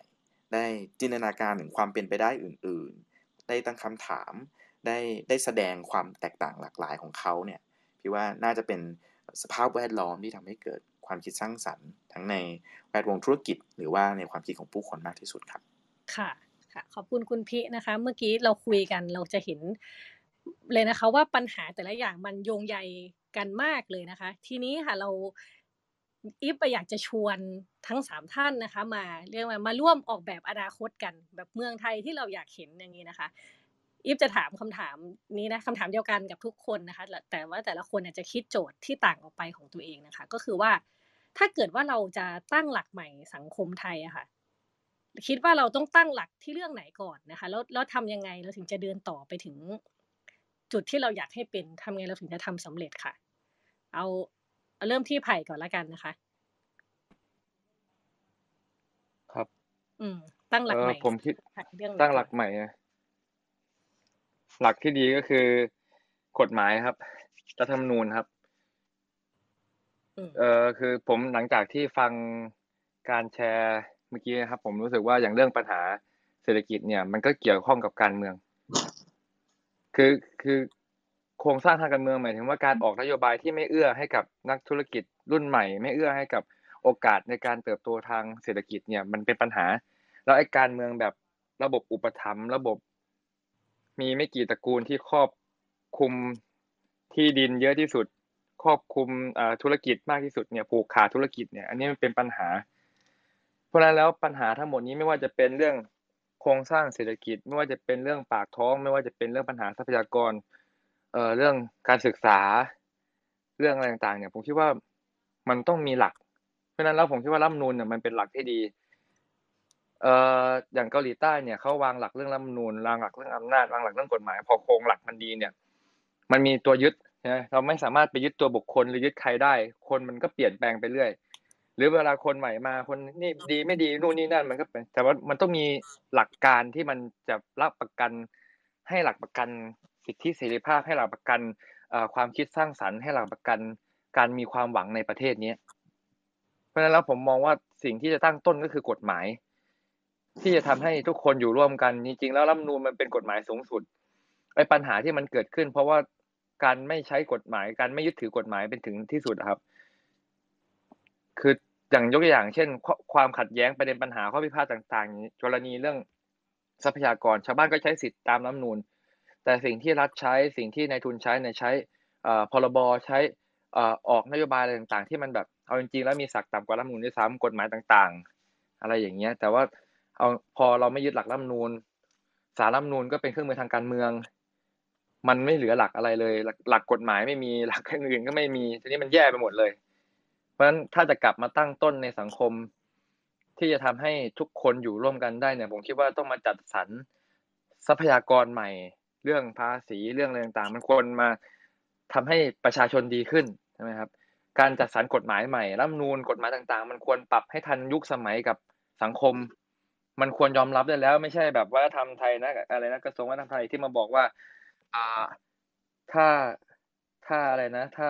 ได้จินตนาการถึงความเป็นไปได้อื่น ๆ ได้ตั้งคำถาม ได้ได้แสดงความแตกต่างหลากหลายของเขาเนี่ยพี่ว่าน่าจะเป็น สภาพแวดล้อมที่ทำให้เกิดความคิดสร้างสรรค์ ทั้งในแวดวงธุรกิจ หรือว่าในความคิดของผู้คนมากที่สุดครับ ค่ะค่ะขอบคุณคุณพี่นะคะ เมื่อกี้เราคุยกันเราจะเห็นเลยนะคะ ว่าปัญหาแต่ละอย่างมันโยงใยกันมากเลยนะคะ ทีนี้ค่ะเราอีฟอยากจะชวนทั้งสามท่านนะคะ มาเรียกว่ามาร่วมออกแบบอนาคตกัน แบบเมืองไทยที่เราอยากเห็นอย่างนี้นะคะ อีฟจะถามคำถามนี้นะคำถามเดียวกันกับทุกคนนะคะ แต่ว่าแต่ละคนจะคิดโจทย์ที่ต่างออกไปของตัวเองนะคะ ก็คือว่าถ้าเกิดว่าเราจะตั้งหลักใหม่สังคมไทยอะค่ะ คิดว่าเราต้องตั้งหลักที่เรื่องไหนก่อนนะคะ แล้วแล้วทำยังไงเราถึงจะเดินต่อไปถึง จุดที่เราอยากให้เป็นทำไงเราถึงจะทำสำเร็จค่ะ เอาเอาเริ่มที่ไผ่ก่อนละกันนะคะ ครับ อืม ตั้งหลัเอกใหอม่ผมคิดค่ะเรื่องไหนตั้งหลักก่อนใหม่อะ หลักที่ดีก็คือกฎหมายครับรัฐธรรมนูญครับอืมเออคือผมหลังจากที่ฟังการแชร์เมื่อกี้นะครับ ผมรู้สึกว่าอย่างเรื่องปัญหาเศรษฐกิจเนี่ย มันก็เกี่ยวข้องกับการเมือง คือคือโครงสร้างทางการเมืองหมายถึงว่าการออกนโยบายที่ไม่เอื้อให้กับนักธุรกิจรุ่นใหม่ ไม่เอื้อให้กับโอกาสในการเติบโตทางเศรษฐกิจเนี่ย มันเป็นปัญหา แล้วไอ้การเมืองแบบระบบอุปถัมภ์ระบบ มีไม่กี่ตระกูลที่ครอบคุมที่ดินเยอะที่สุด ครอบคุมธุรกิจมากที่สุดเนี่ยผูกขาดธุรกิจเนี่ย อันนี้มันเป็นปัญหา เพราะฉะนั้นแล้วปัญหาทั้งหมดนี้ไม่ว่าจะเป็นเรื่องโครงสร้างเศรษฐกิจ ไม่ว่าจะเป็นเรื่องปากท้อง ไม่ว่าจะเป็นเรื่องปัญหาทรัพยากรเอ่อเรื่องการศึกษาเรื่องอะไรต่างๆเนี่ยผมคิดว่ามันต้องมีหลัก เพราะฉะนั้นแล้วผมคิดว่ารัฐมนูญเนี่ยมันเป็นหลักที่ดี เอ่ออย่างเกาหลีใต้เนี่ยเขาวางหลักเรื่องรัฐธรรมนูญวางหลักเรื่องอำนาจวางหลักเรื่องกฎหมาย พอโครงหลักมันดีเนี่ย มันมีตัวยึดนะเราไม่สามารถไปยึดตัวบุคคลหรือยึดใครได้ คนมันก็เปลี่ยนแปลงไปเรื่อย หรือเวลาคนใหม่มาคนนี่ดีไม่ดีนู่นนี่นั่นมันก็เป็นแต่ว่ามันต้องมีหลักการที่มันจะรับประกัน ให้หลักประกันสิทธิเสรีภาพให้หลักประกันเอ่อความคิดสร้างสรรค์ให้หลักประกันการมีความหวังในประเทศนี้เพราะฉะนั้นแล้วผมมองว่าสิ่งที่จะตั้งต้นก็คือกฎหมาย ที่จะทำให้ทุกคนอยู่ร่วมกันจริงๆแล้วรัฐมนูญมันเป็นกฎหมายสูงสุดไอ้ปัญหาที่มันเกิดขึ้น เพราะว่าการไม่ใช้กฎหมาย การไม่ยึดถือกฎหมายเป็นถึงที่สุดอะครับ คืออย่างยกตัวอย่าง เช่น ความขัดแย้งประเด็นปัญหาข้อพิพาทต่างๆกรณีเรื่องทรัพยากรชาวบ้านก็ใช้สิทธิตามรัฐมนูญแต่สิ่งที่รัฐใช้สิ่งที่นายทุนใช้เนี่ยใช้เอ่อพรบใช้ออกนโยบายอะไรต่างๆ ที่มันแบบเอาจริงๆแล้วมีศักดิ์ต่ำกว่ารัฐมนูญด้วยซ้ำกฎหมายต่าง ๆ อะไรอย่างเงี้ย แต่ว่า เอาพอเราไม่ยึดหลักรัฐมนูญสารรัฐมนูญก็เป็นเครื่องมือทางการเมือง มันไม่เหลือหลักอะไรเลย หลักกฎหมายไม่มีหลักอื่นก็ไม่มีทีนี้มันแย่ไปหมดเลย เพราะฉะนั้นถ้าจะกลับมาตั้งต้นในสังคม ที่จะทำให้ทุกคนอยู่ร่วมกันได้เนี่ย ผมคิดว่าต้องมาจัดสรรทรัพยากรใหม่ เรื่องภาษีเรื่องอะไรต่างๆ มันควรมาทำให้ประชาชนดีขึ้นใช่ไหมครับ การจัดสรรกฎหมายใหม่รัฐมนูญกฎหมายต่างๆ มันควรปรับให้ทันยุคสมัยกับสังคม มันควรยอมรับได้แล้ว ไม่ใช่แบบว่าทำไทยนะอะไรนะกระทรวงวัฒนธรรมไทยที่มาบอกว่า อ่า ถ้าถ้าอะไรนะ ถ้า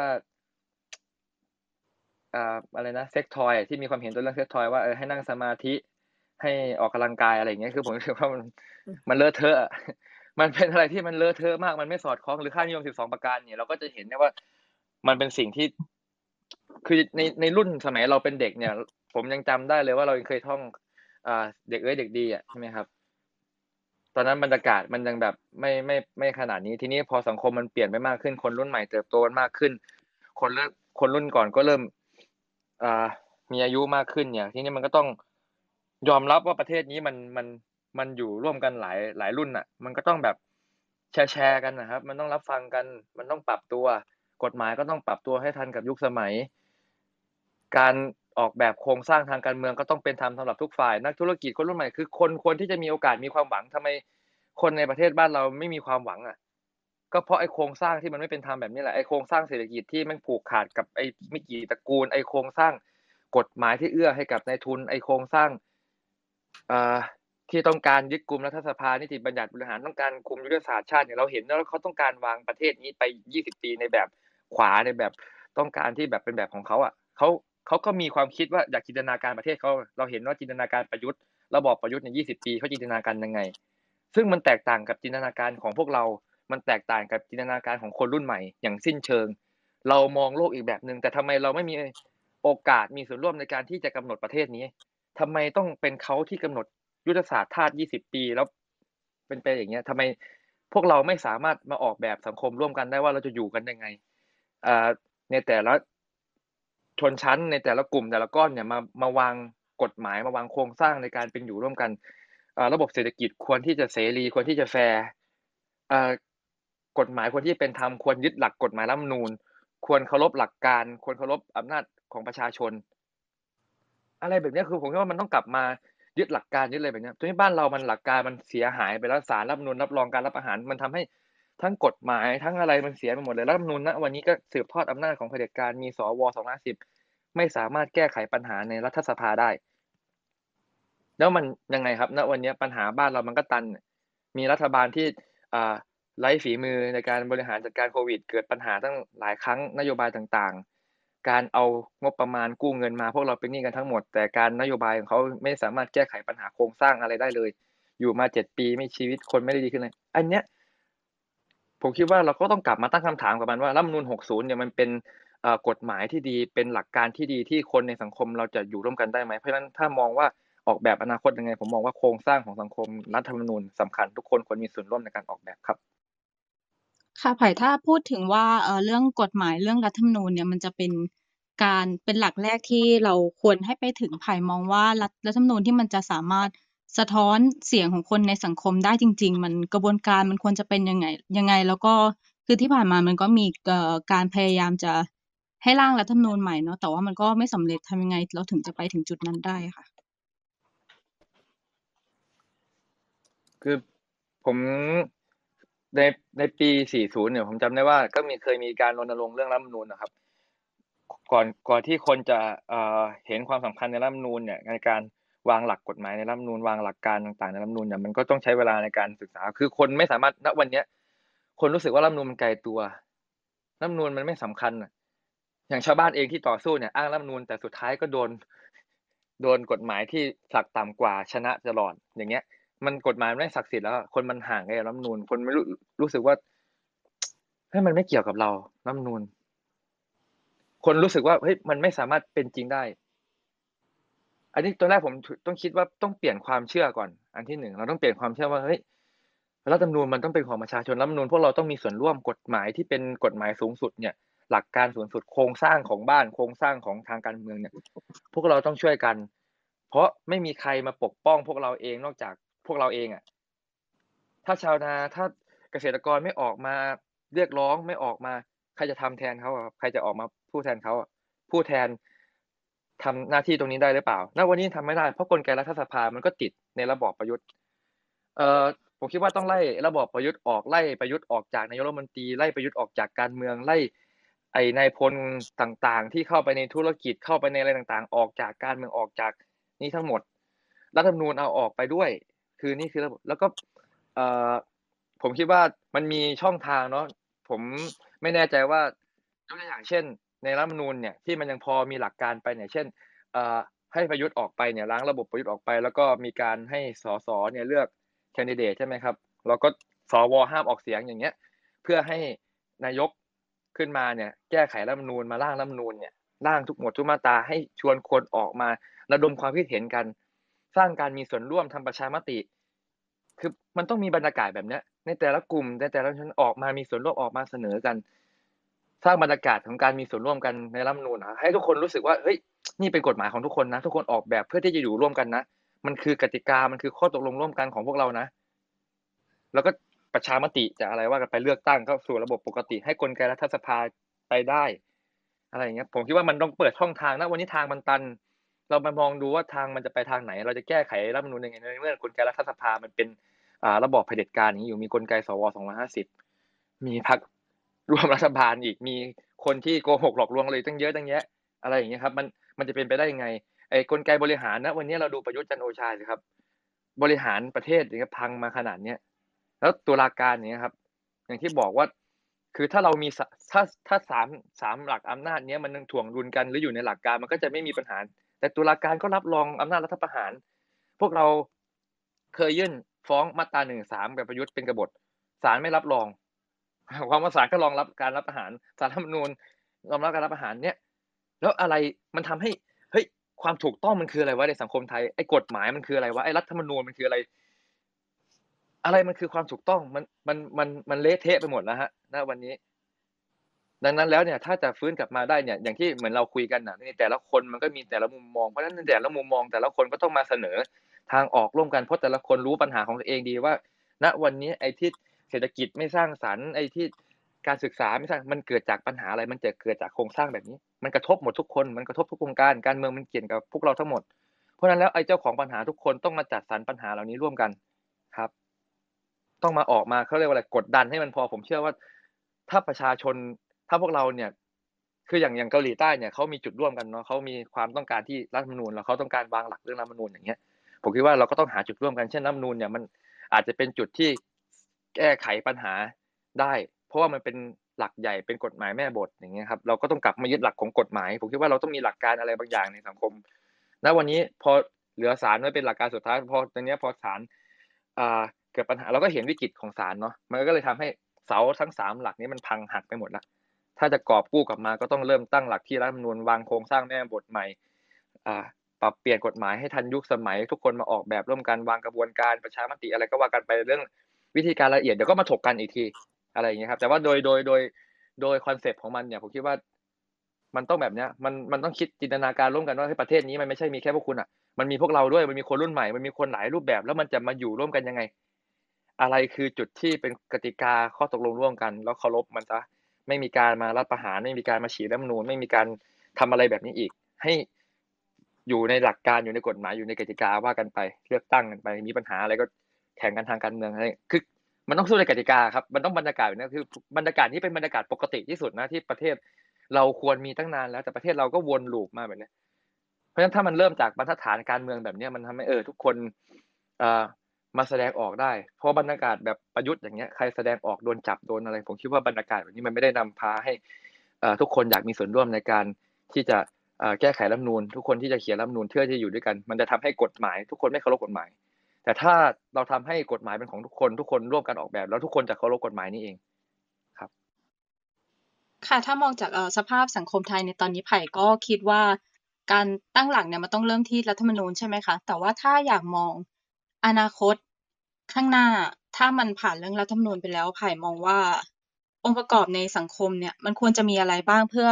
อ่าอะไรนะเซ็กทอยที่มีความเห็นตัวเรื่องเซ็กทอยว่าเออให้นั่งสมาธิให้ออกกำลังกายอะไรอย่างเงี้ยคือผมรู้สึกว่ามันมันเลอะเทอะมันเป็นอะไรที่มันเลอะเทอะมากมันไม่สอดคล้องหรือค่านิยมสิบสองประการเนี่ยเราก็จะเห็นได้ว่ามันเป็นสิ่งที่ คือในในรุ่นสมัยเราเป็นเด็กเนี่ย ผมยังจำได้เลยว่าเรายังเคยท่องอ่า เด็กเอ้ยเด็กดีอะใช่ไหมครับ ตอนนั้นบรรยากาศมันยังแบบไม่ไม่ไม่ขนาดนี้ทีนี้พอสังคมมันเปลี่ยนไปมากขึ้น คนรุ่นใหม่เติบโตมากขึ้น คนเริ่มคนรุ่นก่อนก็เริ่มอ่ามีอายุมากขึ้นเนี่ย ทีนี้มันก็ต้องยอมรับว่าประเทศนี้มันมันมันอยู่ร่วมกันหลายหลายรุ่นอะ มันก็ต้องแบบแชร์แชร์กันนะครับ มันต้องรับฟังกัน มันต้องปรับตัว กฎหมายก็ต้องปรับตัวให้ทันกับยุคสมัย การ ออกแบบโครงสร้างทางการเมืองก็ต้องเป็นธรรมสำหรับทุกฝ่าย นักธุรกิจคนรุ่นใหม่คือคนควรที่จะมีโอกาสมีความหวังทำไมคนในประเทศบ้านเราไม่มีความหวังอะ ก็เพราะไอ้โครงสร้างที่มันไม่เป็นธรรมแบบนี้แหละไอ้โครงสร้างเศรษฐกิจที่มันผูกขาดกับไอ้ไม่กี่ตระกูลไอ้โครงสร้างกฎหมายที่เอื้อให้กับนายทุนไอ้โครงสร้างเอ่าที่ต้องการยึดกลุ่มรัฐสภานิติบัญญัติบริหารต้องการคุมยุทธศาสตร์ชาติเนี่ยเราเห็นแล้วเขาต้องการวางประเทศนี้ไป 20 ปีในแบบขวาในแบบต้องการที่แบบเป็นแบบของเขาอะเขา เขาก็มีความคิดว่าอยากจินตนาการประเทศเขาเราเห็นว่าจินตนาการประยุทธ์ระบอบประยุทธ์ใน 20 ปีเขาจินตนาการยังไง ซึ่งมันแตกต่างกับจินตนาการของพวกเรา มันแตกต่างกับจินตนาการของคนรุ่นใหม่ อย่างสิ้นเชิง เรามองโลกอีกแบบหนึ่งแต่ทำไมเราไม่มีโอกาสมีส่วนร่วมในการที่จะกำหนดประเทศนี้ทำไมต้องเป็นเขาที่กำหนดยุทธศาสตร์ชาติ 20 ปีแล้วเป็นไปอย่างเงี้ยทำไมพวกเราไม่สามารถมาออกแบบสังคมร่วมกันได้ว่าเราจะอยู่กันยังไงในแต่ละ ชนชั้นในแต่ละกลุ่มแต่ละก้อนเนี่ยมามาวางกฎหมายมาวางโครงสร้างในการเป็นอยู่ร่วมกันระบบเศรษฐกิจควรที่จะเสรีควรที่จะแฟร์กฎหมายควรที่เป็นธรรมควรยึดหลักกฎหมายรัฐมนูญ ควรเคารพหลักการ ควรเคารพอำนาจของประชาชน อะไรแบบนี้คือผมคิดว่ามันต้องกลับมายึดหลักการยึดอะไรแบบนี้ยตอนนี้บ้านเรามันหลักการมันเสียหายไปแล้วศาลรัฐมนูญรับรองการรับประหาร มันทำให้ทั้งกฎหมายทั้งอะไรมันเสียไปหมดเลยรัฐมนูญณวันนี้ก็สืบทอดอำนาจของเผด็จการมีสว250 ไม่สามารถแก้ไขปัญหาในรัฐสภาได้ แล้วมันยังไงครับณวันนี้ปัญหาบ้านเรามันก็ตัน มีรัฐบาลที่ไร้ฝีมือในการบริหารจัดการโควิด เกิดปัญหาตั้งหลายครั้งนโยบายต่างๆ การเอางบประมาณกู้เงินมาพวกเราเป็นหนี้กันทั้งหมด แต่การนโยบายของเขาไม่สามารถแก้ไขปัญหาโครงสร้างอะไรได้เลย อยู่มาเจ็ดปีไม่ชีวิตคนไม่ได้ดีขึ้นเลยอันเนี้ยผมคิดว่าเราก็ต้องกลับมาตั้งคำถามกับมันว่ารัฐธรรมนูญ60 เนี่ยมันเป็น กฎหมายที่ดีเป็นหลักการที่ดีที่คนในสังคมเราจะอยู่ร่วมกันได้ไหมเพราะฉะนั้นถ้ามองว่าออกแบบอนาคตยังไง ผมมองว่าโครงสร้างของสังคมรัฐธรรมนูญสำคัญทุกคนควรมีส่วนร่วมในการออกแบบครับ ค่ะไผ่ถ้าพูดถึงว่าเรื่องกฎหมายเรื่องรัฐธรรมนูญเนี่ยมันจะเป็นการเป็นหลักแรกที่เราควรให้ไปถึงไผ่มองว่ารัฐรัฐธรรมนูญที่มันจะสามารถสะท้อนเสียงของคนในสังคมได้จริง ๆ มันกระบวนการมันควรจะเป็นยังไงยังไง แล้วก็คือที่ผ่านมามันก็มีการพยายามจะ ให้ร่างรัฐธรรมนูญใหม่เนาะแต่ว่ามันก็ไม่สำเร็จทำยังไง เราถึงจะไปถึงจุดนั้นได้ค่ะ คือผมในในปี 40 เนี่ย ผมจำได้ว่าก็มีเคยมีการรณรงค์เรื่องรัฐธรรมนูญนะครับ ก่อนก่อนที่คนจะเอ่อเห็นความสำคัญในรัฐธรรมนูญเนี่ยในการวางหลักกฎหมายในรัฐธรรมนูญวางหลักการต่างๆในรัฐธรรมนูญเนี่ยมันก็ต้องใช้เวลาในการศึกษา คือคนไม่สามารถณวันเนี้ย คนรู้สึกว่ารัฐธรรมนูญมันไกลตัวรัฐธรรมนูญมันไม่สำคัญอ ย่างชาวบ้านเองที่ต่อสู้เนี่ยอ้างรัฐมนูญแต่สุดท้ายก็โดนโดนกฎหมายที่หลักต่ำกว่าชนะตลอดอย่างเงี้ย มันกฎหมายไม่ศักดิ์สิทธิ์แล้ว คนมันห่างไอ้รัฐมนูนคนไม่รู้รู้สึกว่าเฮ้ยมันไม่เกี่ยวกับเรารัฐมนูนคนรู้สึกว่าเฮ้ยมันไม่สามารถเป็นจริงได้ อันนี้ตอนแรกผมต้องคิดว่าต้องเปลี่ยนความเชื่อก่อน อันที่หนึ่งเราต้องเปลี่ยนความเชื่อว่าเฮ้ยรัฐธรรมนูญมันต้องเป็นของประชาชนรัฐธรรมนูญพวกเราต้องมีส่วนร่วมกฎหมายที่เป็นกฎหมายสูงสุดเนี่ย หลักการสูงสุดโครงสร้างของบ้านโครงสร้างของทางการเมืองเนี่ย พวกเราต้องช่วยกัน เพราะไม่มีใครมาปกป้องพวกเราเองนอกจากพวกเราเองอะ ถ้าชาวนาถ้าเกษตรกรไม่ออกมาเรียกร้องไม่ออกมา ใครจะทำแทนเขาอะใครจะออกมาพูดแทนเขาอะผู้แทนทำหน้าที่ตรงนี้ได้หรือเปล่าณวันนี้ทำไม่ได้เพราะกลไกรัฐสภามันก็ติดในระบอบประยุทธ์ เอ่อผมคิดว่าต้องไล่ระบอบประยุทธ์ออกไล่ประยุทธ์ออกจากนายกรัฐมนตรีไล่ประยุทธ์ออกจากการเมืองไล่ ไอ้นายพลต่างๆ ที่เข้าไปในธุรกิจเข้าไปในอะไรต่างๆ ออกจากการเมืองออกจากนี้ทั้งหมด รัฐธรรมนูญเอาออกไปด้วย คือนี่คือระบบแล้วก็เอ่อผมคิดว่ามันมีช่องทางเนาะผมไม่แน่ใจว่ายกตัวอย่างเช่น ในรัฐธรรมนูญเนี่ยที่มันยังพอมีหลักการไปเนี่ยเช่นเอ่อให้ประยุทธ์ออกไปเนี่ยล้างระบบประยุทธ์ออกไป แล้วก็มีการให้สสเนี่ยเลือกแคนดิเดตใช่ไหมครับแล้วก็สวห้ามออกเสียงอย่างเงี้ย เพื่อให้นายก ขึ้นมาเนี่ยแก้ไขรัฐมนูญมาร่างรัฐมนูญเนี่ยร่างทุกหมวดทุกมาตราให้ชวนคนออกมาระดมความคิดเห็นกัน สร้างการมีส่วนร่วมทำประชามติ คือมันต้องมีบรรยากาศแบบเนี้ย ในแต่ละกลุ่มในแต่ละชนออกมามีส่วนร่วมออกมาเสนอกัน สร้างบรรยากาศของการมีส่วนร่วมกันในรัฐมนูญให้ทุกคนรู้สึกว่าเฮ้ยนี่เป็นกฎหมายของทุกคนนะ ทุกคนออกแบบเพื่อที่จะอยู่ร่วมกันนะมันคือกติกามันคือข้อตกลงร่วมกันของพวกเรานะ แล้วก็ ประชามติจะอะไรว่ากันไปเลือกตั้งเข้าสู่ระบบปกติ ให้กลไกรัฐสภาไปได้ อะไรอย่างเงี้ยผมคิดว่ามันต้องเปิดช่องทางนะวันนี้ทางมันตัน เรามามองดูว่าทางมันจะไปทางไหน เราจะแก้ไขรัฐมนูญยังไงในเมื่อกลไกรัฐสภามันเป็นอ่าระบอบเผด็จการอย่างนี้อยู่มีกลไกสวสองร้อยห้าสิบมีพรรครวมรัฐบาลอีกมีคนที่โกหกหลอกลวงเลยตั้งเยอะตั้งแยะ อะไรอย่างเงี้ยครับ มันมันจะเป็นไปได้ยังไงไอ้กลไกบริหารนะวันนี้เราดูประยุทธ์จันโอชาสิครับ บริหารประเทศอย่างเงี้ยพังมาขนาดเนี้ย แล้วตุลาการเนี้ยครับ อย่างที่บอกว่า คือถ้าเรามีถ้าถ้าสามสามหลักอำนาจเนี้ยมันถ่วงดุลกันหรืออยู่ในหลักการมันก็จะไม่มีปัญหา แต่ตุลาการก็รับรองอำนาจรัฐประหาร พวกเราเคยยื่นฟ้องมาตราหนึ่งสามแบบประยุทธ์เป็นกบฏศาลไม่รับรองความว่าศาลก็รองรับการรับประหารศาลรัฐมนูญรองรับการรับประหารเนี่ย แล้วอะไรมันทำให้เฮ้ยความถูกต้องมันคืออะไรวะในสังคมไทยไอ้กฎหมายมันคืออะไรวะไอ้รัฐธรรมนูญมันคืออะไร อะไรมันคือความถูกต้องมันมันมันมันเละเทะไปหมดแล้วฮะณวันนี้ ดังนั้นแล้วเนี่ย ถ้าจะฟื้นกลับมาได้เนี่ย อย่างที่เหมือนเราคุยกันนะในแต่ละคนมันก็มีแต่ละมุมมองเพราะฉะนั้นแต่ละมุมมอง แต่ละคนก็ต้องมาเสนอทางออกร่วมกันเพราะแต่ละคนรู้ปัญหาของตัวเองดีว่า ณวันนี้ไอ้ที่เศรษฐกิจไม่สร้างสรรค์ไอ้ที่การศึกษาไม่สร้างมันเกิดจากปัญหาอะไร มันจะเกิดจากโครงสร้างแบบนี้ มันกระทบหมดทุกคน มันกระทบทุกวงการ การเมืองมันเกี่ยวกับพวกเราทั้งหมด เพราะฉะนั้นแล้วไอ้เจ้าของปัญหาทุกคนต้องมาจัดสรรปัญหาเหล่านี้ร่วมกันครับ ต้องมาออกมาเขาเรียกว่าอะไรกดดันให้มันพอผมเชื่อว่า ถ้าประชาชนถ้าพวกเราเนี่ย คืออย่างอย่างเกาหลีใต้เนี่ยเขามีจุดร่วมกันเนาะเขามีความต้องการที่รัฐธรรมนูญแล้วเขาต้องการวางหลักเรื่องรัฐธรรมนูญอย่างเงี้ยผมคิดว่าเราก็ต้องหาจุดร่วมกันเช่นรัฐธรรมนูญเนี่ยมันอาจจะเป็นจุดที่แก้ไขปัญหาได้ เพราะว่ามันเป็นหลักใหญ่เป็นกฎหมายแม่บทอย่างเงี้ยครับเราก็ต้องกลับมายึดหลักของกฎหมาย ผมคิดว่าเราต้องมีหลักการอะไรบางอย่างในสังคมณวันนี้พอเหลือศาลไว้เป็นหลักการสุดท้ายพอตอนนี้พอศาลอ่า เกิดปัญหาเราก็เห็นวิกฤตของศาลเนาะมันก็เลยทำให้เสาทั้งสามหลักนี้มันพังหักไปหมดแล้วถ้าจะกอบกู้กลับมาก็ต้องเริ่มตั้งหลักที่รัฐธรรมนูญวางโครงสร้างแม่บทใหม่ปรับเปลี่ยนกฎหมายให้ทันยุคสมัย ทุกคนมาออกแบบร่วมกันวางกระบวนการประชามติอะไรก็ว่ากันไปเรื่องวิธีการละเอียดเดี๋ยวก็มาถกกันอีกทีอะไรอย่างเงี้ยครับ แต่ว่าโดยโดยโดยโดยคอนเซปต์ของมันเนี่ยผมคิดว่ามันต้องแบบเนี้ยมันมันต้องคิดจินตนาการร่วมกันว่าประเทศนี้มันไม่ใช่มีแค่พวกคุณอะมันมีพวกเราด้วยมันมีคนรุ่นใหม่มันมีคนหลายรูปแบบ แล้วมันจะมาอยู่ร่วมกันยังไง อะไรคือจุดที่เป็นกติกาข้อตกลงร่วมกัน แล้วเคารพมันซะไม่มีการมารัฐประหารไม่มีการมาฉีกรัฐมนูญไม่มีการทำอะไรแบบนี้อีก ให้อยู่ในหลักการอยู่ในกฎหมายอยู่ในกติกาว่ากันไปเลือกตั้งกันไปมีปัญหาอะไรก็แข่งกันทางการเมืองอะไรคือมันต้องสู้ในกติกาครับ มันต้องบรรยากาศนี้คือบรรยากาศที่เป็นบรรยากาศปกติที่สุดนะที่ประเทศเราควรมีตั้งนานแล้วแต่ประเทศเราก็วนลูปมาแบบนี้เพราะฉะนั้นถ้ามันเริ่มจากบรรทัดฐานการเมืองแบบนี้มันทำให้เออทุกคนเอ่อ มาแสดงออกได้ เพราะบรรยากาศแบบประยุทธ์อย่างเงี้ยใครแสดงออกโดนจับโดนอะไร ผมคิดว่าบรรยากาศแบบนี้มันไม่ได้นำพาให้ทุกคนอยากมีส่วนร่วมในการที่จะแก้ไขรัฐนูนทุกคนที่จะเขียนรัฐนูนเพื่อที่จะอยู่ด้วยกัน มันจะทำให้กฎหมาย ทุกคนไม่เคารพกฎหมาย แต่ถ้าเราทำให้กฎหมายเป็นของทุกคน ทุกคนร่วมกันออกแบบ แล้วทุกคนจะเคารพกฎหมายนี่เองครับ ค่ะถ้ามองจากสภาพสังคมไทยในตอนนี้ไผ่ก็คิดว่าการตั้งหลักเนี่ยมันต้องเริ่มที่รัฐธรรมนูญใช่ไหมคะแต่ว่าถ้าอยากมอง อนาคต ข้างหน้า ถ้ามันผ่านเรื่องรัฐธรรมนูญไปแล้ว ไผ่มองว่า องค์ประกอบในสังคมเนี่ยมันควรจะมีอะไรบ้างเพื่อ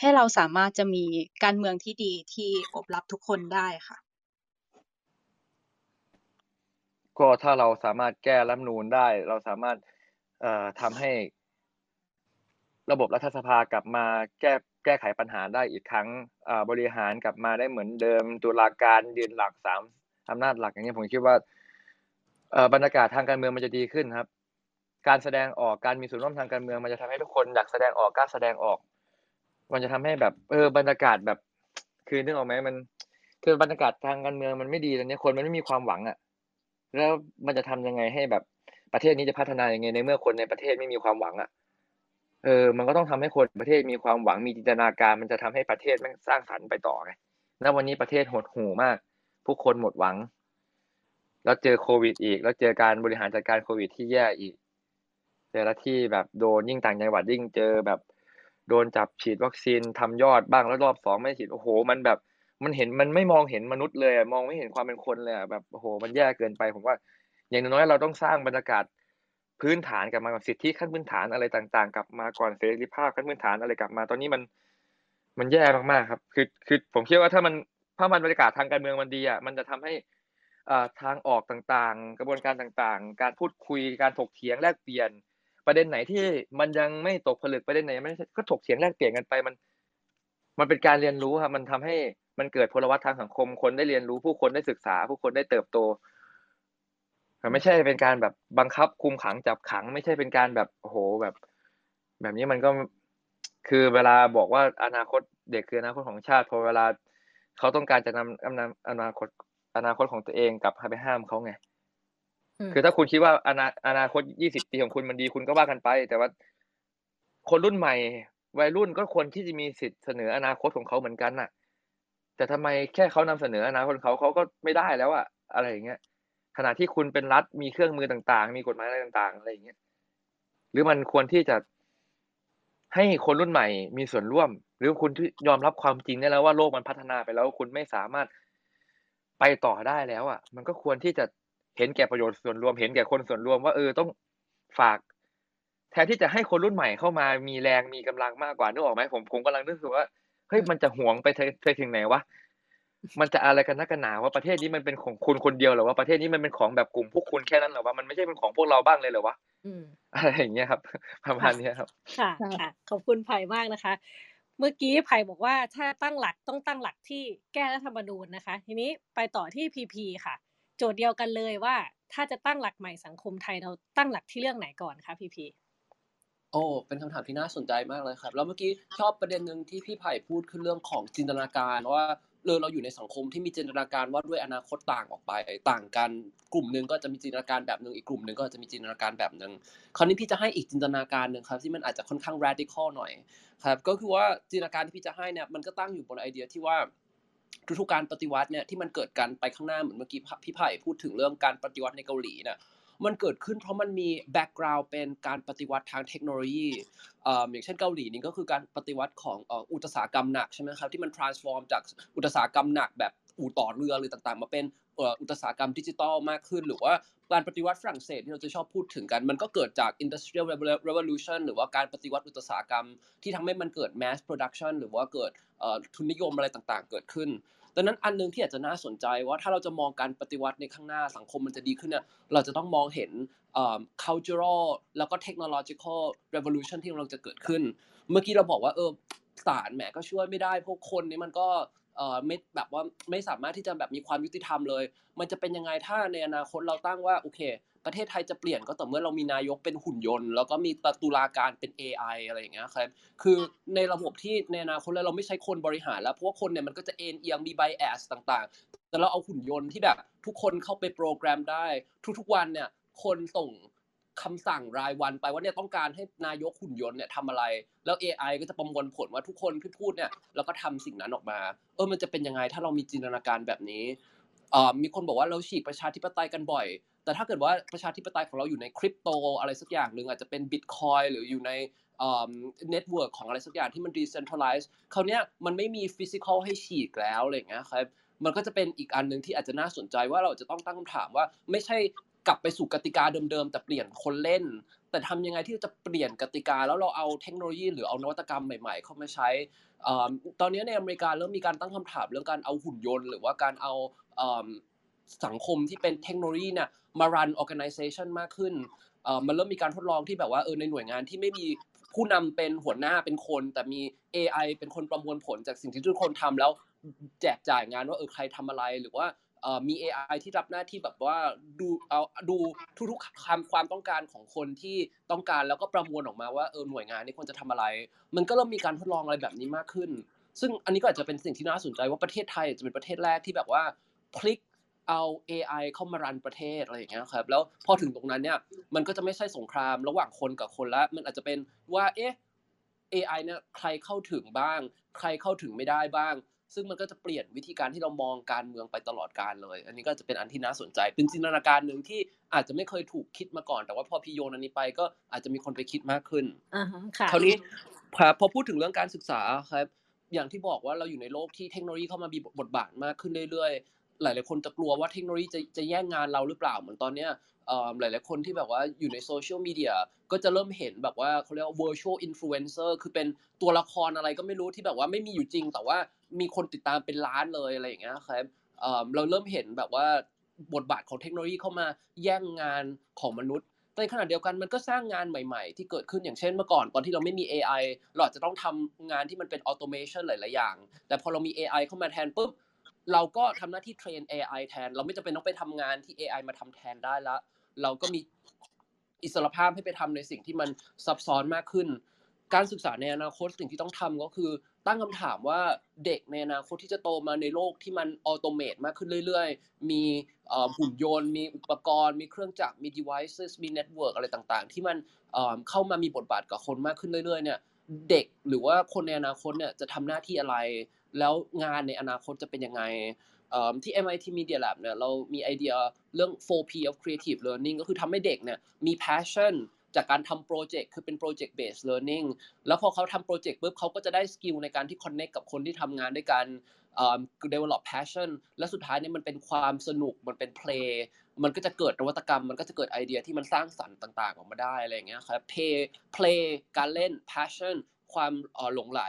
ให้เราสามารถจะมีการเมืองที่ดีที่อบรับทุกคนได้ค่ะ ก็ถ้าเราสามารถแก้รัฐธรรมนูญได้ เราสามารถเอ่อทำให้ ระบบรัฐสภากลับมาแก้แก้ไขปัญหาได้อีกครั้งอ่าบริหารกลับมาได้เหมือนเดิมตุลาการยืนหลักสาม อำนาจหลักอย่างนี้ยผมคิดว่าบรรยากาศทางการเมืองมันจะดีขึ้นครับ การแสดงออกการมีส่วนร่วมทางการเมืองมันจะทำให้ทุกคนอยากแสดงออกกล้าแสดงออก มันจะทำให้แบบเออบรรยากาศแบบคือนึกออกไหมมัน คือบรรยากาศทางการเมืองมันไม่ดีตอนนี้คนมันไม่มีความหวังอะ แล้วมันจะทำยังไงให้แบบประเทศนี้จะพัฒนายังไงในเมื่อคนในประเทศไม่มีความหวังอะเออ มันก็ต้องทำให้คนประเทศมีความหวังมีจินตนาการ มันจะทำให้ประเทศม่งสร้างสรรค์ไปต่อไงณวันนี้ประเทศหดหู่มาก ผู้คนหมดหวัง แล้วเจอโควิด อีก แล้วเจอการบริหารจัดการโควิด ที่แย่อีกเจอละที่แบบโดนยิ่งต่างจังหวัดยิ่งเจอแบบโดนจับฉีดวัคซีนทำยอดบ้างแล้วรอบสองไม่ฉีดโอ้โห มันแบบมันเห็นมันไม่มองเห็นมนุษย์เลยมองไม่เห็นความเป็นคนเลยแบบโอ้โห มันแย่เกินไปผมว่า อย่างน้อยเราต้องสร้างบรรยากาศพื้นฐานกลับมากับสิทธิขั้นพื้นฐานอะไรต่างๆ กลับมาก่อนเสรีภาพขั้นพื้นฐานอะไรกลับมา ตอนนี้มันมันแย่มากๆครับ คือคือผมคิดว่าถ้ามัน ถ้ามันบรรยากาศทางการเมืองมันดีอะมันจะทำให้อ่าทางออกต่างๆ กระบวนการต่างๆ การพูดคุยการถกเถียงแลกเปลี่ยน ประเด็นไหนที่มันยังไม่ตกผลึกประเด็นไหนไม่ก็ถกเถียงแลกเปลี่ยนกันไปมัน มันเป็นการเรียนรู้ครับมันทำให้มันเกิดพลวัตทางสังคมคนได้เรียนรู้ผู้คนได้ศึกษา ผู้คนได้เติบโตมันไม่ใช่เป็นการแบบบังคับคุมขังจับขัง ไม่ใช่เป็นการแบบโอ้โหแบบ แบบนี้มันก็คือเวลาบอกว่าอนาคตเด็กคืออนาคตของชาติพอเวลา เขาต้องการจะนำอำนาจอนาคตอนาคตของตัวเองกลับไปห้ามเขาไง คือถ้าคุณคิดว่าอนาอนาคตยี่สิบปีของคุณมันดีคุณก็ว่ากันไป แต่ว่าคนรุ่นใหม่ วัยรุ่นก็ควรที่จะมีสิทธิ์เสนออนาคตของเขาเหมือนกันน่ะ แต่ทำไมแค่เขานำเสนออนาคตของเขาเขาก็ไม่ได้แล้วอะอะไรอย่างเงี้ย ขณะที่คุณเป็นรัฐมีเครื่องมือต่างๆ มีกฎหมายอะไรต่าง ๆ อะไรอย่างเงี้ย หรือมันควรที่จะให้คนรุ่นใหม่มีส่วนร่วม หรือคุณยอมรับความจริงได้แล้วว่าโลกมันพัฒนาไปแล้ว คุณไม่สามารถไปต่อได้แล้วอะ มันก็ควรที่จะเห็นแก่ประโยชน์ส่วนรวม เห็นแก่คนส่วนรวมว่าเออต้องฝาก แทนที่จะให้คนรุ่นใหม่เข้ามามีแรงมีกำลังมากกว่านึกออกไหมผมผมกำลังนึกถึงว่าเฮ้ยมันจะหวงไปไปถึงไหนวะมันจะอะไรกันนักกันหนาว่าประเทศนี้มันเป็นของคุณคนเดียวหรอว่าประเทศนี้มันเป็นของแบบกลุ่มพวกคุณแค่นั้นหรอว่ามันไม่ใช่เป็นของพวกเราบ้างเลยหรอวะอะไรอย่างเงี้ยครับ ประมาณนี้ครับ ค่ะค่ะขอบคุณไผ่มากนะคะ เมื่อกี้ไผ่บอกว่าถ้าตั้งหลักต้องตั้งหลักที่แก้รัฐธรรมนูญนะคะ ทีนี้ไปต่อที่พีพีค่ะ โจทย์เดียวกันเลยว่า ถ้าจะตั้งหลักใหม่สังคมไทยเราตั้งหลักที่เรื่องไหนก่อนคะพีพีโอ้เป็นคำถามที่น่าสนใจมากเลยครับ แล้วเมื่อกี้ชอบประเด็นหนึ่งที่พี่ไผ่พูดคือเรื่องของจินตนาการว่า เออเราอยู่ในสังคมที่มีจินตนาการว่าด้วยอนาคตต่างออกไป ต่างกันกลุ่มหนึ่งก็จะมีจินตนาการแบบหนึ่งอีกกลุ่มหนึ่งก็จะมีจินตนาการแบบหนึ่งคราวนี้พี่จะให้อีกจินตนาการหนึ่งครับที่มันอาจจะค่อนข้าง radical หน่อยครับก็คือว่าจินตนาการที่พี่จะให้เนี่ยมันก็ตั้งอยู่บนไอเดียที่ว่าทุกๆการปฏิวัติเนี่ยที่มันเกิดการไปข้างหน้าเหมือนเมื่อกี้พี่ไผ่พูดถึงเรื่องการปฏิวัติในเกาหลีเนี่ย มันเกิดขึ้นเพราะมันมีแบ็กกราวด์เป็นการปฏิวัติทางเทคโนโลยีอย่างเช่นเกาหลีนี่ก็คือการปฏิวัติของอุตสาหกรรมหนักใช่ไหมครับที่มัน transform จากอุตสาหกรรมหนักแบบอู่ต่อเรือหรือต่างๆ มาเป็นอุตสาหกรรมดิจิทัลมากขึ้น หรือว่าการปฏิวัติฝรั่งเศสที่เราจะชอบพูดถึงกัน มันก็เกิดจาก industrial revolution หรือว่าการปฏิวัติอุตสาหกรรม ที่ทำให้มันเกิด mass production หรือว่าเกิดทุนนิยมอะไรต่างๆ เกิดขึ้น ดังนั้นอันนึงที่อาจจะน่าสนใจว่าถ้าเราจะมองการปฏิวัติในข้างหน้าสังคมมันจะดีขึ้นเนี่ยเราจะต้องมองเห็น cultural แล้วก็ technological revolution ที่กำลังจะเกิดขึ้น เมื่อกี้เราบอกว่าเออศาลแหมก็ช่วยไม่ได้พวกคนนี้มันก็เอ่อไม่แบบว่าไม่สามารถที่จะแบบมีความยุติธรรมเลย มันจะเป็นยังไงถ้าในอนาคตเราตั้งว่าโอเค ประเทศไทยจะเปลี่ยนก็ต่อเมื่อเรามีนายกเป็นหุ่นยนต์ แล้วก็มีตุลาการเป็น AI อะไรอย่างเงี้ยครับคือในระบบที่ในอนาคตแล้วเราไม่ใช้คนบริหารแล้วเพราะว่าคนเนี่ยมันก็จะเอ็นเอียงมีไบแอสต่างๆ แต่เราเอาหุ่นยนต์ที่แบบทุกคนเข้าไปโปรแกรมได้ ทุกๆวันเนี่ยคนส่งคำสั่งรายวันไปว่าเนี่ยต้องการให้นายกหุ่นยนต์เนี่ยทำอะไร แล้ว AI ก็จะประมวลผลว่าทุกคนที่พูดเนี่ยแล้วก็ทำสิ่งนั้นออกมา เออมันจะเป็นยังไงถ้าเรามีจินตนาการแบบนี้ มีคนบอกว่าเราฉีกประชาธิปไตยกันบ่อย แต่ถ้าเกิดว่าประชาธิปไตยของเราอยู่ในคริปโตอะไรสักอย่างหนึ่งอาจจะเป็นบิตคอยน์หรืออยู่ใน network ของอะไรสักอย่างที่มัน decentralized คราวนี้มันไม่มี physical ให้ฉีกแล้วอะไรเงี้ยครับมันก็จะเป็นอีกอันหนึ่งที่อาจจะน่าสนใจว่าเราจะต้องตั้งคำถามว่าไม่ใช่กลับไปสู่กติกาเดิมๆ แต่เปลี่ยนคนเล่น แต่ทำยังไงที่จะเปลี่ยนกติกา แล้วเราเอาเทคโนโลยีหรือเอานวัตกรรมใหม่ ๆ เข้ามาใช้ ตอนนี้ในอเมริกาเริ่มมีการตั้งคำถามเรื่องการเอาหุ่นยนต์ หรือว่าการเอา สังคมที่เป็นเทคโนโลยีเนี่ยมารัน organization มากขึ้นมันเริ่มมีการทดลองที่แบบว่าเออในหน่วยงานที่ไม่มีผู้นำเป็นหัวหน้าเป็นคน แต่มี AI เป็นคนประมวลผลจากสิ่งที่ทุกคนทำแล้วแจกจ่ายงานว่าเออใครทำอะไรหรือว่ามี AI ที่รับหน้าที่แบบว่าดูเอาดูทุกๆคำความต้องการของคนที่ต้องการแล้วก็ประมวลออกมาว่าเออหน่วยงานนี้ควรจะทำอะไร มันก็เริ่มมีการทดลองอะไรแบบนี้มากขึ้น ซึ่งอันนี้ก็อาจจะเป็นสิ่งที่น่าสนใจว่าประเทศไทยจะเป็นประเทศแรกที่แบบว่า พลิกเอา AI เข้ามารันประเทศอะไรอย่างเงี้ยครับแล้วพอถึงตรงนั้นเนี่ยมันก็จะไม่ใช่สงครามระหว่างคนกับคนละมันอาจจะเป็นว่าเอ๊ะ AI เนี่ยใครเข้าถึงบ้าง ใครเข้าถึงไม่ได้บ้าง ซึ่งมันก็จะเปลี่ยนวิธีการที่เรามองการเมืองไปตลอดการเลย อันนี้ก็จะเป็นอันที่น่าสนใจ เป็นจินตนาการหนึ่งที่อาจจะไม่เคยถูกคิดมาก่อน แต่ว่าพอพี่โยนอันนี้ไปก็อาจจะมีคนไปคิดมากขึ้นอ่าค่ะคราวนี้พอพูดถึงเรื่องการศึกษาครับอย่างที่บอกว่าเราอยู่ในโลกที่เทคโนโลยีเข้ามามีบทบาทมากขึ้นเรื่อยๆ หลาย ๆ คนจะกลัวว่าเทคโนโลยีจะจะแย่งงานเราหรือเปล่าเหมือนตอนเนี้ยหลาย ๆ คนที่แบบว่าอยู่ในโซเชียลมีเดียก็จะเริ่มเห็นแบบว่าเขาเรียกว่า virtual influencer คือเป็นตัวละครอะไรก็ไม่รู้ที่แบบว่าไม่มีอยู่จริง แต่ว่ามีคนติดตามเป็นล้านเลยอะไรอย่างเงี้ยครับเราเริ่มเห็นแบบว่าบทบาทของเทคโนโลยีเข้ามาแย่งงานของมนุษย์แต่ในขณะเดียวกันมันก็สร้างงานใหม่ ๆ ที่เกิดขึ้นอย่างเช่นเมื่อก่อนตอนที่เราไม่มี AI เราอาจจะต้องทำงานที่มันเป็น automation หลาย ๆ อย่าง แต่พอเรามี AI เข้ามาแทนปุ๊บ เราก็ทำหน้าที่ train AI แทน เราไม่จำเป็นต้องไปทำงานที่ AI มาทำแทนได้ละเราก็มีอิสรภาพให้ไปทำในสิ่งที่มันซับซ้อนมากขึ้น การศึกษาในอนาคตสิ่งที่ต้องทำก็คือตั้งคำถามว่าเด็กในอนาคตที่จะโตมาในโลกที่มันออโตเมตมากขึ้นเรื่อยๆ มีหุ่นยนต์ มีอุปกรณ์ มีเครื่องจักร มี devices มี network อะไรต่างๆ ที่มันเข้ามามีบทบาทกับคนมากขึ้นเรื่อยๆเนี่ย เด็กหรือว่าคนในอนาคตเนี่ยจะทำหน้าที่อะไร แล้วงานในอนาคตจะเป็นยังไงที่ MIT Media Lab เนี่ยเรามีไอเดียเรื่อง 4P of Creative Learning ก็คือทำให้เด็กเนี่ยมี passion จากการทำโปรเจกต์คือเป็นโปรเจกต์ based learning แล้วพอเขาทำโปรเจกต์ปุ๊บเขาก็จะได้ skill ในการที่ connect กับคนที่ทำงานด้วยกัน develop passion และสุดท้ายเนี่ยมันเป็นความสนุกมันเป็น play มันก็จะเกิดนวัตกรรม มันก็จะเกิดไอเดียที่มันสร้างสรรค์ต่าง ๆ ออกมาได้อะไรอย่างเงี้ยครับ play play การเล่น passion ความหลงใหล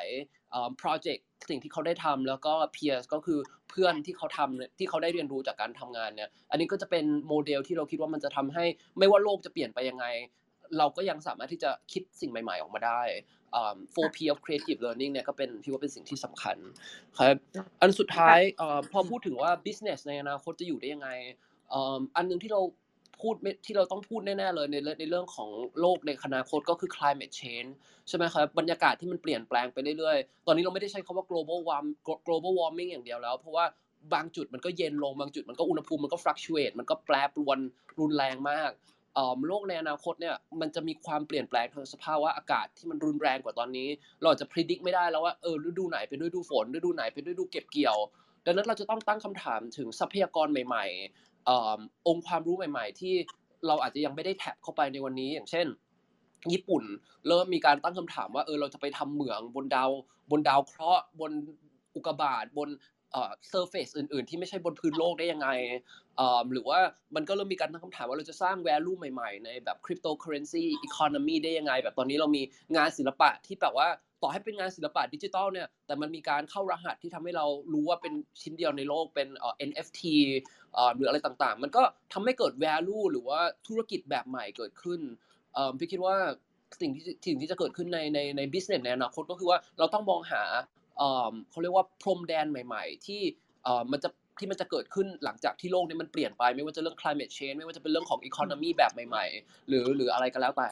project สิ่งที่เขาได้ทำแล้วก็ peers ก็คือเพื่อนที่เขาทำที่เขาได้เรียนรู้จากการทำงานเนี่ยอันนี้ก็จะเป็นโมเดลที่เราคิดว่ามันจะทำให้ไม่ว่าโลกจะเปลี่ยนไปยังไง เราก็ยังสามารถที่จะคิดสิ่งใหม่ ๆ ออกมาได้ 4P of creative learning เนี่ยก็เป็นพี่ว่าเป็นสิ่งที่สำคัญครับอันสุดท้ายพอพูดถึงว่า business ในอนาคตจะอยู่ได้ยังไง อันนึงที่เราพูดที่เราต้องพูดแน่ๆเลยในในเรื่องของโลกในอนาคตก็คือ climate change ใช่ไหมครับบรรยากาศที่มันเปลี่ยนแปลงไปเรื่อยๆ ตอนนี้เราไม่ได้ใช้คำว่า global warm global warming อย่างเดียวแล้ว เพราะว่าบางจุดมันก็เย็นลงบางจุดมันก็อุณหภูมิมันก็ fluctuate มันก็แปรปรวนรุนแรงมากโลกในอนาคตเนี่ยมันจะมีความเปลี่ยนแปลงทางสภาวะอากาศที่มันรุนแรงกว่าตอนนี้ เราจะพิจิตรไม่ได้แล้วว่าเออฤดูไหนเป็นฤดูฝนฤดูไหนเป็นฤดูเก็บเกี่ยว ดังนั้นเราจะต้องตั้งคำถามถึงทรัพยากรใหม่ๆ องค์ความรู้ใหม่ ๆ ที่เราอาจจะยังไม่ได้แท็บเข้าไปในวันนี้ อย่างเช่น ญี่ปุ่น เริ่มมีการตั้งคำถามว่าเออเราจะไปทำเหมืองบนดาวบนดาวเคราะห์บนอุกกาบาตบน เอ่อเซอร์เฟซอื่น ๆ ที่ไม่ใช่บนพื้นโลกได้ยังไงเอ่อหรือว่ามันก็เริ่มมีการตั้งคำถามว่าเราจะสร้าง value ใหม่ ๆ ในแบบ cryptocurrency economy ได้ยังไง แบบตอนนี้เรามีงานศิลปะที่แบบว่าต่อให้เป็นงานศิลปะดิจิตอลเนี่ยแต่มันมีการเข้ารหัสที่ทำให้เรารู้ว่าเป็นชิ้นเดียวในโลกเป็นเอ่อ NFT เอ่อหรืออะไรต่างๆ มันก็ทำให้เกิด value หรือว่าธุรกิจแบบใหม่เกิดขึ้นเอ่อพี่คิดว่าสิ่งที่สิ่งที่จะเกิดขึ้นในในใน business ในอนาคตก็คือว่าเราต้องมองหา เขาเรียกว่าพรมแดนใหม่ ๆ ที่มันจะที่มันจะเกิดขึ้นหลังจากที่โลกนี้มันเปลี่ยนไปไม่ว่าจะเรื่อง climate change ไม่ว่าจะเป็นเรื่องของ economy แบบใหม่ ๆ หรือหรืออะไรก็แล้วแต่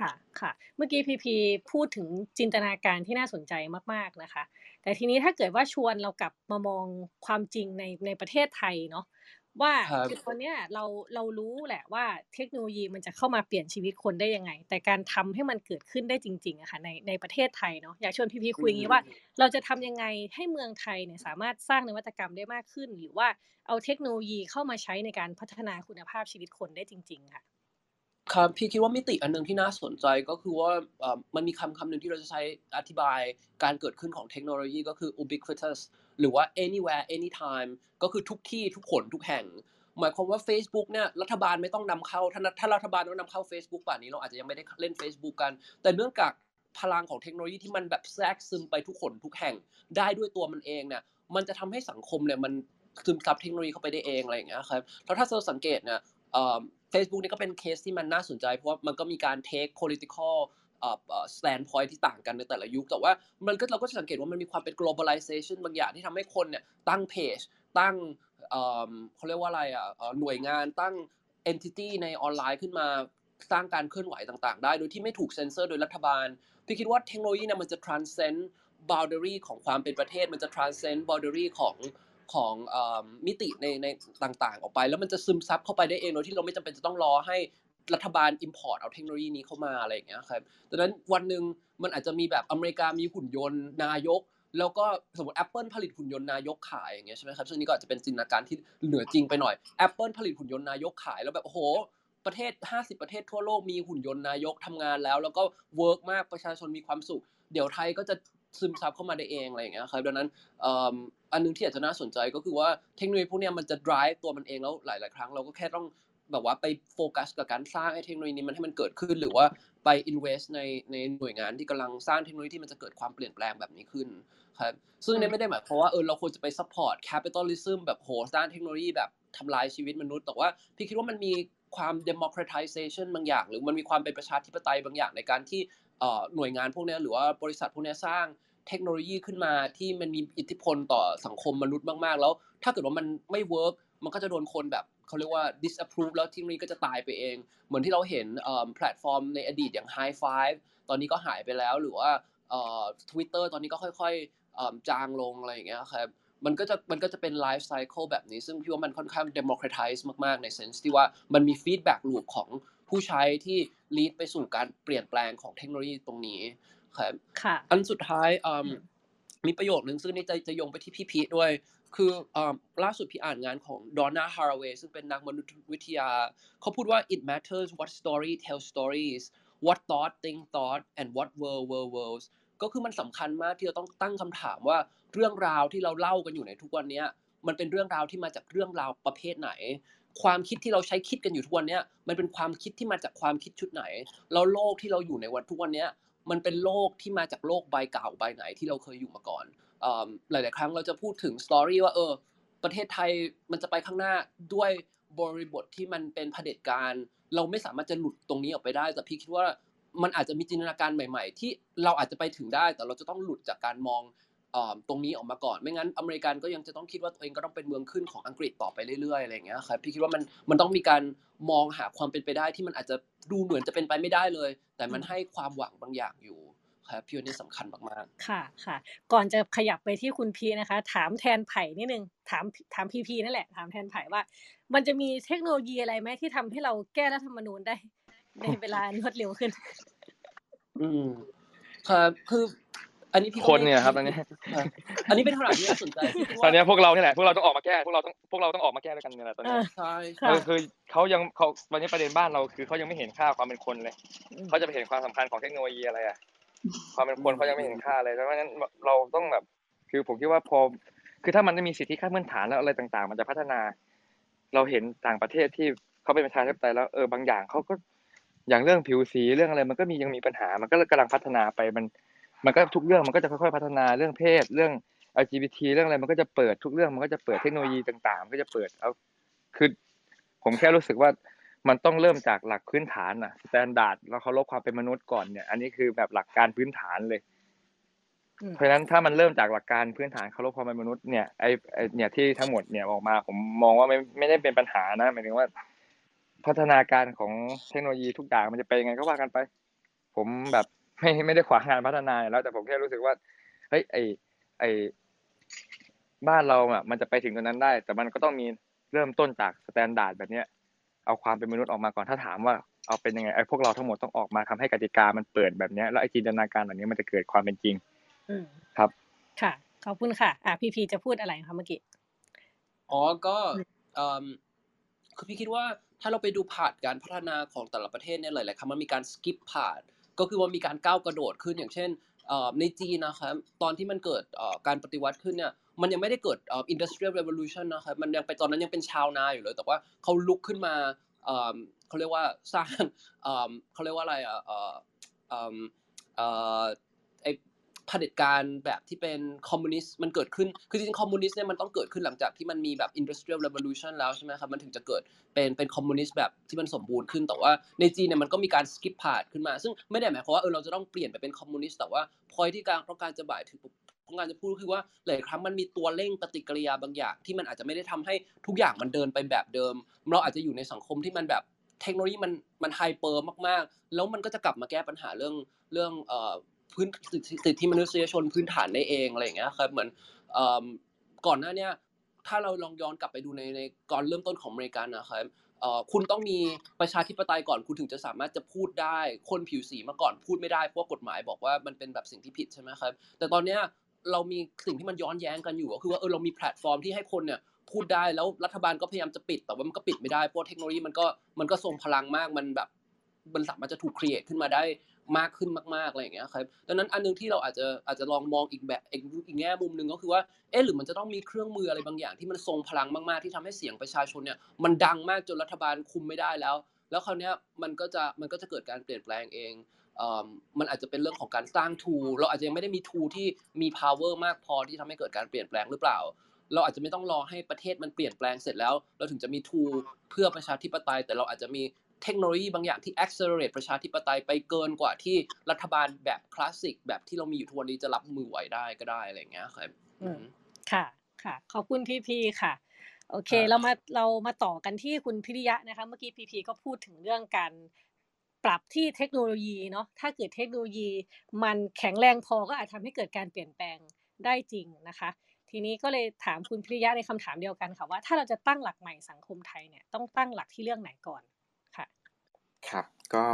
ค่ะค่ะ เมื่อกี้พีพีพูดถึงจินตนาการที่น่าสนใจมากๆนะคะ แต่ทีนี้ถ้าเกิดว่าชวนเรากลับมามองความจริงในในประเทศไทยเนาะ ว่าคือตอนเนี้ยเราเรารู้แหละว่าเทคโนโลยีมันจะเข้ามาเปลี่ยนชีวิตคนได้ยังไง แต่การทำให้มันเกิดขึ้นได้จริงๆอะค่ะในในประเทศไทยเนาะอยากชวนพี่พีคุยอย่างนี้ว่า เราจะทำยังไงให้เมืองไทยเนี่ยสามารถสร้างนวัตกรรมได้มากขึ้น หรือว่าเอาเทคโนโลยีเข้ามาใช้ในการพัฒนาคุณภาพชีวิตคนได้จริง ๆ ค่ะครับพี่คิดว่ามิติอันนึงที่น่าสนใจก็คือว่ามันมีคำคำหนึ่งที่เราจะใช้อธิบายการเกิดขึ้นของเทคโนโลยีก็คือ ubiquitous หรือว่า anywhere anytime ก็คือทุกที่ทุกคนทุกแห่ง หมายความว่า Facebook เนี่ยรัฐบาลไม่ต้องนำเข้าถ้าถ้ารัฐบาลต้องนำเข้า Facebook ป่านนี้เราอาจจะยังไม่ได้เล่น Facebook กัน แต่เนื่องจากพลังของเทคโนโลยีที่มันแบบแทรกซึมไปทุกคนทุกแห่งได้ด้วยตัวมันเองเนี่ยมันจะทำให้สังคมเนี่ยมันซึมซับเทคโนโลยีเข้าไปได้เองอะไรอย่างเงี้ยครับแล้วถ้าเราสังเกตเนี่ยเฟซบุ๊กนี่ก็เป็นเคสที่มันน่าสนใจ เพราะว่ามันก็มีการ take political เอ่อ standpoint ที่ต่างกันในแต่ละยุค แต่ว่ามันก็เราก็จะสังเกตว่ามันมีความเป็น globalization บางอย่างที่ทำให้คนเนี่ยตั้งเพจตั้งเขาเรียกว่าอะไรอะหน่วยงานตั้ง entity ในออนไลน์ขึ้นมาสร้างการเคลื่อนไหวต่างๆ ได้ โดยที่ไม่ถูกเซ็นเซอร์โดยรัฐบาล พี่คิดว่าเทคโนโลยีเนี่ยมันจะ transcend boundary ของความเป็นประเทศ มันจะ transcend boundary ของของมิติในในต่างๆ ออกไป แล้วมันจะซึมซับเข้าไปได้เองโดยที่เราไม่จำเป็นจะต้องรอให้ รัฐบาล import เอาเทคโนโลยีนี้เข้ามาอะไรอย่างเงี้ยครับดังนั้นวันหนึ่งมันอาจจะมีแบบอเมริกามีหุ่นยนต์นายก แล้วก็สมมติ Apple ผลิตหุ่นยนต์นายกขายอย่างเงี้ยใช่ไหมครับซึ่งนี้ก็อาจจะเป็นจินตนาการที่เหนือจริงไปหน่อย Apple ผลิตหุ่นยนต์นายกขายแล้วแบบโอ้โหประเทศ 50 ประเทศทั่วโลกมีหุ่นยนต์นายกทำงานแล้ว แล้วก็ work มากประชาชนมีความสุข เดี๋ยวไทยก็จะซึมซับเข้ามาได้เองอะไรอย่างเงี้ยครับดังนั้นอันนึงที่อาจจะน่าสนใจก็คือว่าเทคโนโลยีพวกนี้มันจะ drive ตัวมันเองแล้วหลาย ๆ ครั้งเราก็แค่ต้อง แบบว่าไปโฟกัสกับการสร้างให้เทคโนโลยีนี้มันให้มันเกิดขึ้น หรือว่าไป invest ในในหน่วยงานที่กำลังสร้างเทคโนโลยีที่มันจะเกิดความเปลี่ยนแปลงแบบนี้ขึ้นครับซึ่งนี่ไม่ได้หมายความว่าเออเราควรจะไป support capitalism แบบโหสร้างเทคโนโลยีแบบทำลายชีวิตมนุษย์ แต่ว่าพี่คิดว่ามันมีความ democratization บางอย่าง หรือมันมีความเป็นประชาธิปไตยบางอย่างในการที่หน่วยงานพวกนี้หรือว่าบริษัทพวกนี้สร้างเทคโนโลยีขึ้นมาที่มันมีอิทธิพลต่อสังคมมนุษย์มาก ๆ แล้วถ้าเกิดว่ามันไม่ work มันก็จะโดนคนแบบ เขาเรียกว่า disapprove แล้วทีนี้ก็จะตายไปเอง เหมือนที่เราเห็นแพลตฟอร์มในอดีตอย่าง High Five ตอนนี้ก็หายไปแล้วหรือว่าทวิตเตอร์ตอนนี้ก็ค่อยๆจางลงอะไรอย่างเงี้ยครับมันก็จะมันก็จะเป็น life cycle แบบนี้ ซึ่งพี่ว่ามันค่อนข้าง democratize มากๆ ใน sense ที่ว่ามันมี feedback loop ของผู้ใช้ที่ลีดไปสู่การเปลี่ยนแปลงของเทคโนโลยีตรงนี้ครับอันสุดท้ายมีประโยคนึงซึ่งนี่จะจะยงไปที่พี่พีด้วย คือล่าสุดพี่อ่านงานของดอนน่าฮาร์เวย์ซึ่งเป็นนักมนุษยวิทยา เขาพูดว่า it matters what story tells stories what thought think thought and what world world worlds ก็คือมันสำคัญมากที่เราต้องตั้งคำถามว่าเรื่องราวที่เราเล่ากันอยู่ในทุกวันนี้มันเป็นเรื่องราวที่มาจากเรื่องราวประเภทไหน ความคิดที่เราใช้คิดกันอยู่ทุกวันนี้มันเป็นความคิดที่มาจากความคิดชุดไหน แล้วโลกที่เราอยู่ในวันทุกวันนี้มันเป็นโลกที่มาจากโลกใบเก่าใบไหนที่เราเคยอยู่มาก่อน หลาย ๆ ครั้งเราจะพูดถึงสตอรี่ว่าเออประเทศไทยมันจะไปข้างหน้าด้วยบริบทที่มันเป็นเผด็จการ เราไม่สามารถจะหลุดตรงนี้ออกไปได้ แต่พี่คิดว่ามันอาจจะมีจินตนาการใหม่ ๆ ที่เราอาจจะไปถึงได้ แต่เราจะต้องหลุดจากการมองตรงนี้ออกมาก่อน ไม่งั้นอเมริกันก็ยังจะต้องคิดว่าตัวเองก็ต้องเป็นเมืองขึ้นของอังกฤษต่อไปเรื่อยๆอะไรอย่างเงี้ยครับพี่คิดว่ามันมันต้องมีการมองหาความเป็นไปได้ที่มันอาจจะดูเหมือนจะเป็นไปไม่ได้เลย แต่มันให้ความหวังบางอย่างอยู่ ครับพี่ว่านี่สำคัญมากๆ ค่ะค่ะ ก่อนจะขยับไปที่คุณพีนะคะ ถามแทนไผ่นิดนึงถามถามพีพีนั่นแหละ ถามแทนไผ่ว่า มันจะมีเทคโนโลยีอะไรไหมที่ทำให้เราแก้รัฐธรรมนูญได้ ในเวลารวดเร็วขึ้น อืมครับคืออันนี้พี่คนเนี่ยครับอันนี้อันนี้เป็นคำถามที่น่าสนใจตอนนี้พวกเราเนี่ยแหละพวกเราต้องออกมาแก้พวกเราต้องพวกเราต้องออกมาแก้ด้วยกันเนี่ยแหละตอนนี้ใช่คือเขายังเขาวันนี้ประเด็นบ้านเราคือเขายังไม่เห็นค่าความเป็นคนเลยเขาจะไปเห็นความสำคัญของเทคโนโลยีอะไรอะ ความเป็นคนเขายังไม่เห็นค่าเลยเพราะฉะนั้นเราต้องแบบ คือผมคิดว่าพอ คือถ้ามันไม่มีสิทธิขั้นพื้นฐานแล้วอะไรต่างๆ มันจะพัฒนา เราเห็นต่างประเทศที่เขาเป็นประชาธิปไตยแล้วเออบางอย่างเขาก็อย่างเรื่องผิวสีเรื่องอะไร มันก็มียังมีปัญหา มันก็กำลังพัฒนาไปมัน มันก็ทุกเรื่องมันก็จะค่อยๆพัฒนาเรื่องเพศเรื่อง LGBT เรื่องอะไรมันก็จะเปิดทุกเรื่องมันก็จะเปิดเทคโนโลยีต่างๆมันก็จะเปิดเอาคือ ผมแค่รู้สึกว่า มันต้องเริ่มจากหลักพื้นฐานอะ standard แล้วเคารพความเป็นมนุษย์ก่อนเนี่ย อันนี้คือแบบหลักการพื้นฐานเลย เพราะฉะนั้นถ้ามันเริ่มจากหลักการพื้นฐานเคารพความเป็นมนุษย์เนี่ยไอ้เนี่ยที่ทั้งหมดเนี่ยออกมา ผมมองว่าไม่ไม่ได้เป็นปัญหานะหมายถึงว่า พัฒนาการของเทคโนโลยีทุกอย่างมันจะเป็นยังไงก็ว่ากันไป ผมแบบไม่ไม่ได้ขวางงานพัฒนาแล้วแต่ผมแค่รู้สึกว่าเฮ้ยไอ้ไอ้บ้านเราอะมันจะไปถึงตรงนั้นได้ แต่มันก็ต้องมีเริ่มต้นจาก standard แบบเนี้ย เอาความเป็นมนุษย์ออกมาก่อนถ้าถามว่าเอาเป็นยังไงไอ้พวกเราทั้งหมดต้องออกมาทำให้กติกามันเปิดแบบเนี้ยแล้วไอ้จินตนาการแบบนี้มันจะเกิดความเป็นจริงอืครับ ค่ะขอบคุณค่ะ อ่าพีพีจะพูดอะไรคะเมื่อกี้อ๋อก็เอ่อคือพี่คิดว่าถ้าเราไปดูผ่านการพัฒนาของแต่ละประเทศเนี่ยหลายๆครั้งมันมีการสกิปผ่านก็คือว่ามีการก้าวกระโดดขึ้นอย่างเช่นในจีนนะครับตอนที่มันเกิดการปฏิวัติขึ้นเนี่ย มันยังไม่ได้เกิด industrial revolution นะครับมันยังไปตอนนั้นยังเป็นชาวนาอยู่เลย แต่ว่าเขาลุกขึ้นมาเขาเรียกว่าสร้างเขาเรียกว่าอะไรอะไอเผด็จการแบบที่เป็นคอมมิวนิสต์มันเกิดขึ้น คือจริงๆคอมมิวนิสต์เนี่ยมันต้องเกิดขึ้นหลังจากที่มันมีแบบ industrial revolution แล้วใช่ไหมครับ มันถึงจะเกิดเป็นเป็นคอมมิวนิสต์แบบที่มันสมบูรณ์ขึ้น แต่ว่าในจีนเนี่ยมันก็มีการ skip part ขึ้นมา ซึ่งไม่ได้หมายความว่าเออเราจะต้องเปลี่ยนไปเป็นคอมมิวนิสต์ แต่ว่าพอยที่การต้องการจะหมายถึง ต้องการจะพูดคือว่าหลายครั้งมันมีตัวเร่งปฏิกิริยาบางอย่าง ที่มันอาจจะไม่ได้ทำให้ทุกอย่างมันเดินไปแบบเดิม เราอาจจะอยู่ในสังคมที่มันแบบเทคโนโลยีมันมัน hyper มากๆ แล้วมันก็จะกลับมาแก้ปัญหาเรื่องเรื่องเอ่อพื้นสิทธิมนุษยชนพื้นฐานได้เองอะไรอย่างเงี้ยครับเหมือนก่อนหน้านี้ถ้าเราลองย้อนกลับไปดูในในก่อนเริ่มต้นของอเมริกันนะครับคุณต้องมีประชาธิปไตยก่อนคุณถึงจะสามารถจะพูดได้ คนผิวสีเมื่อก่อนพูดไม่ได้เพราะกฎหมายบอกว่ามันเป็นแบบสิ่งที่ผิดใช่ไหมครับ แต่ตอนเนี้ย เรามีสิ่งที่มันย้อนแย้งกันอยู่ก็คือว่าเออเรามีแพลตฟอร์มที่ให้คนเนี่ยพูดได้แล้วรัฐบาลก็พยายามจะปิด แต่ว่ามันก็ปิดไม่ได้เพราะเทคโนโลยีมันก็มันก็ทรงพลังมากมันแบบมันสามารถจะถูกครีเอทขึ้นมาได้มากขึ้นมากๆอะไรอย่างเงี้ยครับดังนั้นอันนึงที่เราอาจจะอาจจะลองมองอีกแบบอีกแง่มุมหนึ่งก็คือว่าเออหรือมันจะต้องมีเครื่องมืออะไรบางอย่างที่มันทรงพลังมากๆที่ทำให้เสียงประชาชนเนี่ยมันดังมากจนรัฐบาลคุมไม่ได้แล้ว แล้วคราวเนี้ยมันก็จะมันก็จะเกิดการเปลี่ยนแปลงเอง มันอาจจะเป็นเรื่องของการสร้างทูเราอาจจะยังไม่ได้มีทูที่มี power มากพอที่ทำให้เกิดการเปลี่ยนแปลงหรือเปล่า เราอาจจะไม่ต้องรอให้ประเทศมันเปลี่ยนแปลงเสร็จแล้ว เราถึงจะมีทูเพื่อประชาธิปไตย แต่เราอาจจะมีเทคโนโลยีบางอย่างที่ accelerate ประชาธิปไตยไปเกินกว่าที่รัฐบาลแบบคลาสสิกแบบที่เรามีอยู่ทุกวันนี้จะรับมือไหวได้ก็ได้อะไรอย่างเงี้ยครับค่ะค่ะ ขอบคุณพี่พีค่ะโอเค เรามาเรามาต่อกันที่คุณพิริยะนะคะ เมื่อกี้พีพีก็พูดถึงเรื่องการ ปรับที่เทคโนโลยีเนาะถ้าเกิดเทคโนโลยีมันแข็งแรงพอก็อาจทำให้เกิดการเปลี่ยนแปลงได้จริงนะคะ ทีนี้ก็เลยถามคุณพิริยะในคำถามเดียวกันค่ะว่าถ้าเราจะตั้งหลักใหม่สังคมไทยเนี่ยต้องตั้งหลักที่เรื่องไหนก่อนค่ะ ครับก็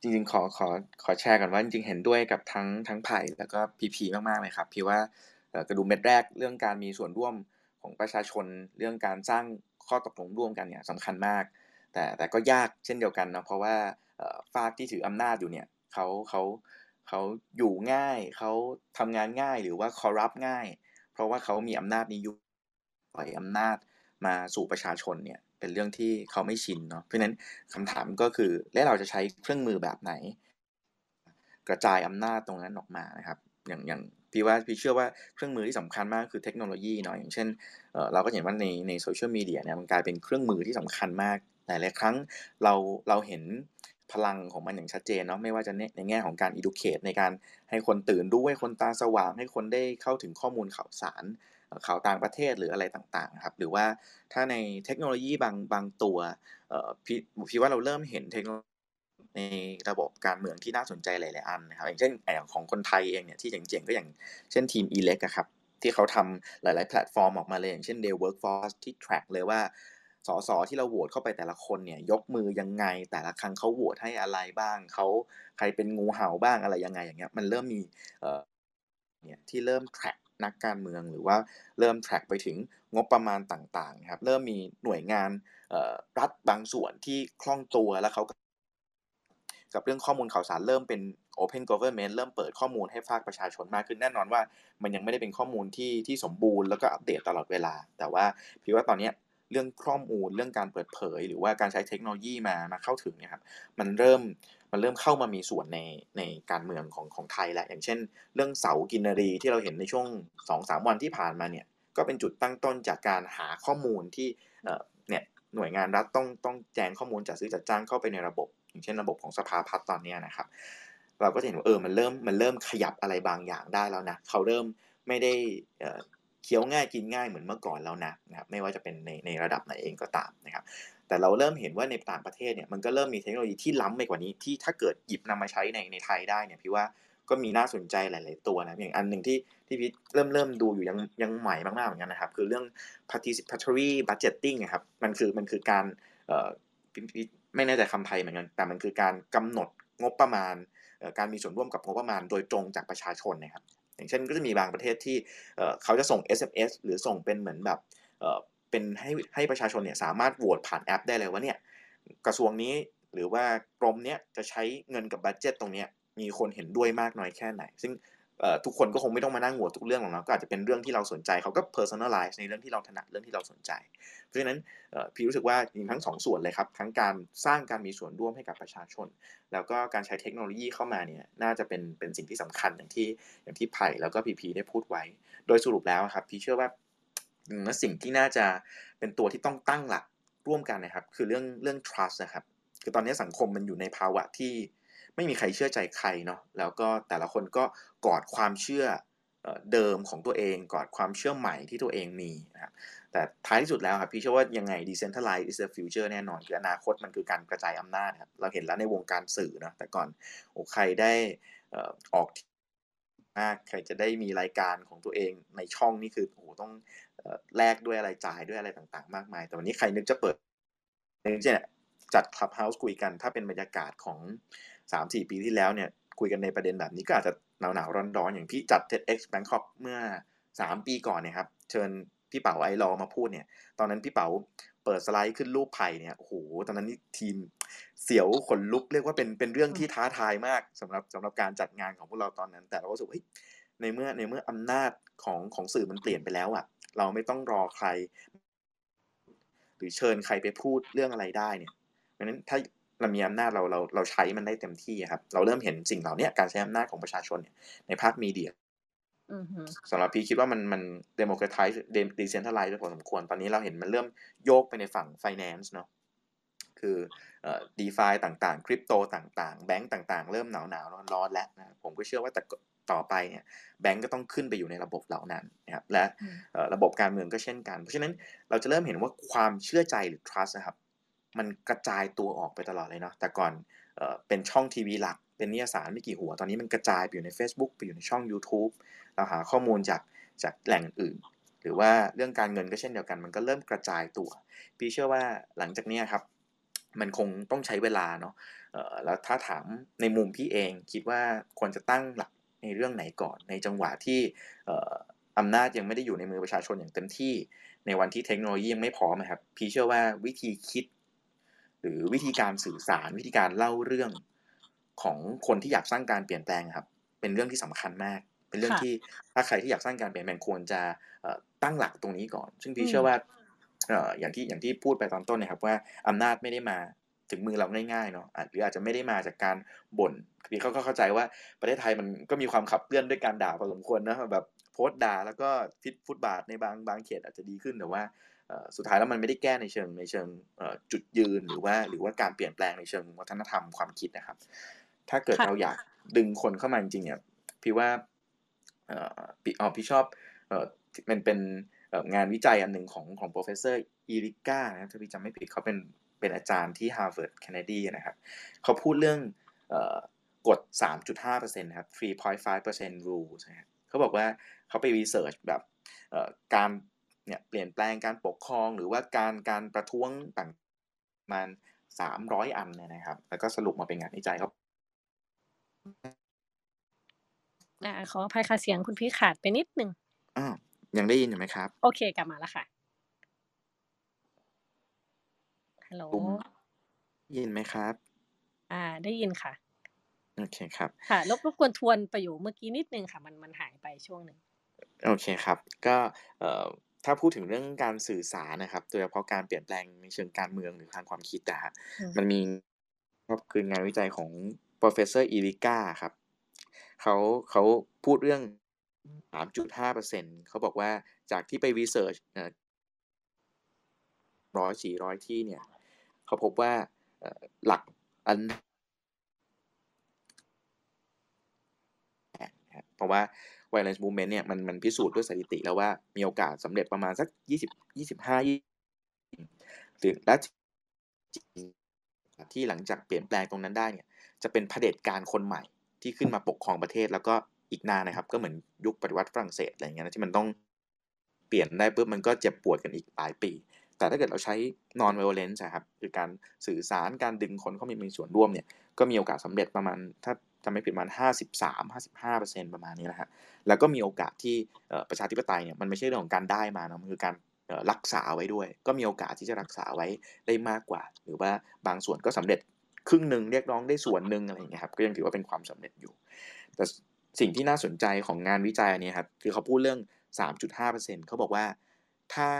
จริงๆขอขอขอแชร์ก่อนว่าจริงๆเห็นด้วยกับทั้งทั้งไผ่แล้วก็พีพีมากๆเลยครับพี่ว่ากระดุมเม็ดแรกเรื่องการมีส่วนร่วมของประชาชนเรื่องการสร้างข้อตกลงร่วมกันเนี่ยสำคัญมาก แต่แต่ก็ยากเช่นเดียวกันนะเพราะว่า ฝากที่ถืออำนาจอยู่เนี่ยเขาเขาเขาอยู่ง่ายเขาทำงานง่ายหรือว่าคอรับง่าย เพราะว่าเขามีอำนาจนี้อยู่ปล่อยอำนาจมาสู่ประชาชนเนี่ยเป็นเรื่องที่เขาไม่ชินเนาะเพราะฉะนั้นคำถามก็คือแล้วเราจะใช้เครื่องมือแบบไหน กระจายอำนาจตรงนั้นออกมานะครับ อย่างอย่างพี่ว่าพี่เชื่อว่าเครื่องมือที่สำคัญมากคือเทคโนโลยีเนาะอย่างเช่นเราก็เห็นว่าในในโซเชียลมีเดียเนี่ยมันกลายเป็นเครื่องมือที่สำคัญมากหลายๆครั้งเราเราเห็น พลังของมันอย่างชัดเจนเนาะไม่ว่าจะในแง่ของการ educate ในการให้คนตื่นรู้ให้คนตาสว่าง ให้คนได้เข้าถึงข้อมูลข่าวสารข่าวต่างประเทศหรืออะไรต่างๆครับหรือว่าถ้าในเทคโนโลยีบางบางตัวพี่พี่ว่าเราเริ่มเห็นเทคโนโลยีในระบบการเมืองที่น่าสนใจหลายๆอันนะครับอย่างเช่นอย่างของคนไทยเองเนี่ยที่เจ๋งๆก็อย่างเช่นทีม e l e c ครับที่เขาทำหลายๆแพลตฟอร์มออกมาเลยอย่างเช่น Day Workforce ที่ track เลยว่า สสที่เราโหวตเข้าไปแต่ละคนเนี่ยยกมือยังไง แต่ละครั้งเขาโหวตให้อะไรบ้างเขาใครเป็นงูเห่าบ้างอะไรยังไงอย่างเงี้ยมันเริ่มมีเอ่อเนี่ยที่เริ่ม track นักการเมืองหรือว่าเริ่ม track ไปถึงงบประมาณต่างๆครับเริ่มมีหน่วยงานรัฐบางส่วนที่คล่องตัวแล้วเขากับเรื่องข้อมูลข่าวสารเริ่มเป็น Open Government เริ่มเปิดข้อมูลให้ภาคประชาชนมากขึ้นแน่นอนว่า มันยังไม่ได้เป็นข้อมูลที่ที่สมบูรณ์แล้วก็อัปเดตตลอดเวลา แต่ว่าพี่ว่าตอนนี้ เรื่องข้อมูลเรื่องการเปิดเผย หรือว่าการใช้เทคโนโลยีมามาเข้าถึงเนี่ยครับมันเริ่มมันเริ่มเข้ามามีส่วนในในการเมืองของของไทยแล้วอย่างเช่น เรื่องเสากินรีที่เราเห็นในช่วง2อสวันที่ผ่านมาเนี่ยก็เป็นจุดตั้งต้นจากการหาข้อมูลที่เนี่ยหน่วยงานรัฐต้องต้องแจ้งข้อมูลจัดซื้อจัดจ้างเข้าไปในระบบ อย่างเช่นระบบของสภาพัฒน์ตอนนี้นะครับ เราก็เห็นว่าเออมันเริ่มมันเริ่มขยับอะไรบางอย่างได้แล้วนะเขาเริ่มไม่ได้ คี้ยวง่ายกินง่ายเหมือนเมื่อก่อนแล้วนะนะครับไม่ว่าจะเป็นในในระดับไหนเองก็ตามนะครับแต่เราเริ่มเห็นว่าในต่างประเทศเนี่ยมันก็เริ่มมีเทคโนโลยีที่ล้ำไปกว่านี้ที่ถ้าเกิดหยิบนำมาใช้ในในไทยได้เนี่ยพี่ว่าก็มีน่าสนใจหลาย ๆ ตัวนะอย่างอันหนึ่งที่ที่พี่เริ่มเริ่มดูอยู่ยังยังใหม่มากๆเหมือนกันนะครับ คือเรื่อง participatory budgeting นะครับมันคือมันคือการเอ่อไม่แน่ใจคำไทยเหมือนกันแต่มันคือการกำหนดงบประมาณการมีส่วนร่วมกับงบประมาณโดยตรงจากประชาชนนะครับ อย่างเช่นก็จะมีบางประเทศที่เขาจะส่ง SMS หรือส่งเป็นเหมือนแบบเป็นให้ให้ประชาชนเนี่ยสามารถโหวตผ่านแอปได้เลยว่าเนี่ยกระทรวงนี้หรือว่ากรมเนี้ยจะใช้เงินกับ budget ตรงเนี้ยมีคนเห็นด้วยมากน้อยแค่ไหน ซึ่ง ทุกคนก็คงไม่ต้องมานั่งโหวตทุกเรื่องหรอกนะก็อาจจะเป็นเรื่องที่เราสนใจเขาก็ personalize ในเรื่องที่เราถนัดเรื่องที่เราสนใจ เพราะฉะนั้นพี่รู้สึกว่าจริงทั้งสองส่วนเลยครับ ทั้งการสร้างการมีส่วนร่วมให้กับประชาชน แล้วก็การใช้เทคโนโลยีเข้ามาเนี่ยน่าจะเป็นเป็นสิ่งที่สำคัญอย่างที่อย่างที่ไผ่แล้วก็พีพีได้พูดไว้ โดยสรุปแล้วครับพี่เชื่อว่าสิ่งที่น่าจะเป็นตัวที่ต้องตั้งหลักร่วมกันนะครับ คือเรื่องเรื่อง trust นะครับคือตอนนี้สังคมมันอยู่ในภาวะที่ ไม่มีใครเชื่อใจใครเนาะแล้วก็แต่ละคนก็กอดความเชื่อเดิมของตัวเองกอดความเชื่อใหม่ที่ตัวเองมีนะครับแต่ท้ายที่สุดแล้วครับพี่เชื่อว่ายังไง decentralized is the future แน่นอนคืออนาคตมันคือการกระจายอำนาจครับเราเห็นแล้วในวงการสื่อนะแต่ก่อนโอ้ใครได้ออกมากใครจะได้มีรายการของตัวเองในช่องนี่คือโอ้โหต้องแลกด้วยอะไรจ่ายด้วยอะไรต่างๆ มากมาย แต่วันนี้ใครนึกจะเปิดเนี่ยจัดคลับเฮาส์คุยกัน ถ้าเป็นบรรยากาศของ สามสี่ปีที่แล้วเนี่ยคุยกันในประเด็นแบบนี้ก็อาจจะหนาวหนาวร้อนร้อนอย่างพี่จัด TEDx Bangkok เมื่อสามปีก่อนเนี่ยครับเชิญพี่เป๋าไอรอมาพูดเนี่ย ตอนนั้นพี่เป๋าเปิดสไลด์ขึ้นรูปไผ่เนี่ยโอ้โหตอนนั้นนี่ทีมเสียวขนลุกเรียกว่าเป็นเป็นเรื่องที่ท้าทายมากสำหรับสำหรับการจัดงานของพวกเราตอนนั้น แต่เราก็รู้สึกในเมื่อในเมื่ออำนาจของของสื่อมันเปลี่ยนไปแล้วอะ่ะ เราไม่ต้องรอใคร หรือเชิญใครไปพูดเรื่องอะไรได้เนี่ยเพราะนั้นถ้า เรามีอำนาจเราเราเราใช้มันได้เต็มที่ครับ เราเริ่มเห็นสิ่งเหล่านี้การใช้อำนาจของประชาชนเนี่ยในภาค media สำหรับพี่คิดว่ามันมัน democratize decentralize ไปพอสมควร ตอนนี้เราเห็นมันเริ่มโยกไปในฝั่งไฟแนนซ์เนาะคือเอ่อ DeFi ต่างๆ คริปโตต่างๆ แบงก์ต่างๆ เริ่มหนาวหนาวร้อนๆแล้วนะผมก็เชื่อว่าแต่ต่อไปเนี่ยแบงก์ก็ต้องขึ้นไปอยู่ในระบบเหล่านั้นนะครับและระบบการเมืองก็เช่นกัน เพราะฉะนั้นเราจะเริ่มเห็นว่าความเชื่อใจหรือ trust นะครับ มันกระจายตัวออกไปตลอดเลยเนาะแต่ก่อนเอเป็นช่องทีวีหลัก เป็นนิยสารไม่กี่หัว ตอนนี้มันกระจายไปอยู่ใน Facebook ไปอยู่ในช่อง YouTube เราหาข้อมูลจากจากแหล่งอื่น หรือว่าเรื่องการเงินก็เช่นเดียวกัน มันก็เริ่มกระจายตัว พี่เชื่อว่าหลังจากนี้ครับ มันคงต้องใช้เวลาเนาะแล้วถ้าถามในมุมพี่เองคิดว่าควรจะตั้งหลักในเรื่องไหนก่อน ในจังหวะที่อำนาจยังไม่ได้อยู่ในมือประชาชนอย่างเต็มที่ ในวันที่เทคโนโลยียังไม่พร้อมครับ พี่เชื่อว่าวิธีคิด หรือวิธีการสื่อสารวิธีการเล่าเรื่องของคนที่อยากสร้างการเปลี่ยนแปลงครับ เป็นเรื่องที่สำคัญมาก เป็นเรื่องที่ถ้าใครที่อยากสร้างการเปลี่ยนแปลงควรจะตั้งหลักตรงนี้ก่อน ซึ่งพี่เชื่อว่าอย่างที่อย่างที่พูดไปตอนต้นนะครับว่าอำนาจไม่ได้มาถึงมือเราง่ายๆเนาะหรืออาจจะไม่ได้มาจากการบ่นพี่เขาก็เข้าใจว่าประเทศไทยมันก็มีความขับเคลื่อนด้วยการด่าพอสมควรนะแบบโพสต์ด่าแล้วก็ฟิตฟุตบาทในบางบางเขตอาจจะดีขึ้นแต่ว่าเอ่อ สุดท้ายแล้วมันไม่ได้แก้ในเชิงในเชิงจุดยืนหรือว่าหรือว่าการเปลี่ยนแปลงในเชิงวัฒนธรรมความคิดนะครับ ถ้าเกิดเราอยากดึงคนเข้ามาจริงๆเนี่ยพี่ว่าอ่อพี่อ๋อพี่ชอบมันเป็นงานวิจัยอันหนึ่งของของ professor อีริก้านะถ้าพี่จำไม่ผิดเขาเป็นเป็นอาจารย์ที่ Harvard Kennedy นะครับ เขาพูดเรื่องเอ่อกฎ 3.5%นะครับ 3.5% rule นะครับเขาบอกว่าเขาไปรีเสิร์ชแบบการ เนี่ยเปลี่ยนแปลงการปกครองหรือว่าการการประท้วงต่างประมาณ300อันเนี่ยนะครับ แล้วก็สรุปมาเป็นงานวิจัยเขาอ่าขออภัยค่ะเสียงคุณพี่ขาดไปนิดหนึ่งอ้าวยังได้ยินอยู่ไหมครับ โอเคกลับมาแล้วค่ะฮัลโหลตุ้มยินไหมครับ อ่า ได้ยินค่ะโอเคครับค่ะรบรบกวนทวนประโยคเมื่อกี้นิดนึงค่ะ มันมันหายไปช่วงหนึ่งโอเคครับ ก็เอ่อ ถ้าพูดถึงเรื่องการสื่อสารนะครับ โดยเฉพาะการเปลี่ยนแปลงในเชิงการเมืองหรือทางความคิดนะฮะอืมมันมีก็คืองานวิจัยของ professor อีริก้าครับเขาเขาพูดเรื่อง 3.5%เขาบอกว่าจากที่ไป research เอ่อร้อยสี่ร้อยที่เนี่ย เขาพบว่าเอ่อหลักอันนะครับเพราะว่า violence movement เนี่ยมันมันพิสูจน์ด้วยสถิติแล้วว่ามีโอกาสสำเร็จประมาณสักยี่สิบยี่สิบห้ายี่หรือและที่หลังจากเปลี่ยนแปลงตรงนั้นได้เนี่ยจะเป็นเผด็จการคนใหม่ที่ขึ้นมาปกครองประเทศแล้วก็อีกนานนะครับ ก็เหมือนยุคปฏิวัติฝรั่งเศสอะไรเงี้ยนะที่มันต้องเปลี่ยนได้ปุ๊บมันก็เจ็บปวดกันอีกหลายปี แต่ถ้าเกิดเราใช้ non violence อะครับคือการสื่อสารการดึงคนเข้ามามีส่วนร่วมเนี่ยก็มีโอกาสสำเร็จประมาณถ้า จำไม่ผิดประมาณ 53 55เประมาณนี้นะฮะแล้วก็มีโอกาสที่ประชาธิปไตยเนี่ยมันไม่ใช่เรื่องของการได้มานะมันคือการรักษาไว้ด้วย ก็มีโอกาสที่จะรักษาไว้ได้มากกว่า หรือว่าบางส่วนก็สำเร็จครึ่งหนึ่งเรียกร้องได้ส่วนหนึ่งอะไรอย่างเงี้ยครับก็ยังถือว่าเป็นความสำเร็จอยู่ แต่สิ่งที่น่าสนใจของงานวิจัยอันนี้ครับคือเขาพูดเรื่อง 3.5%เขาบอกว่าถ้า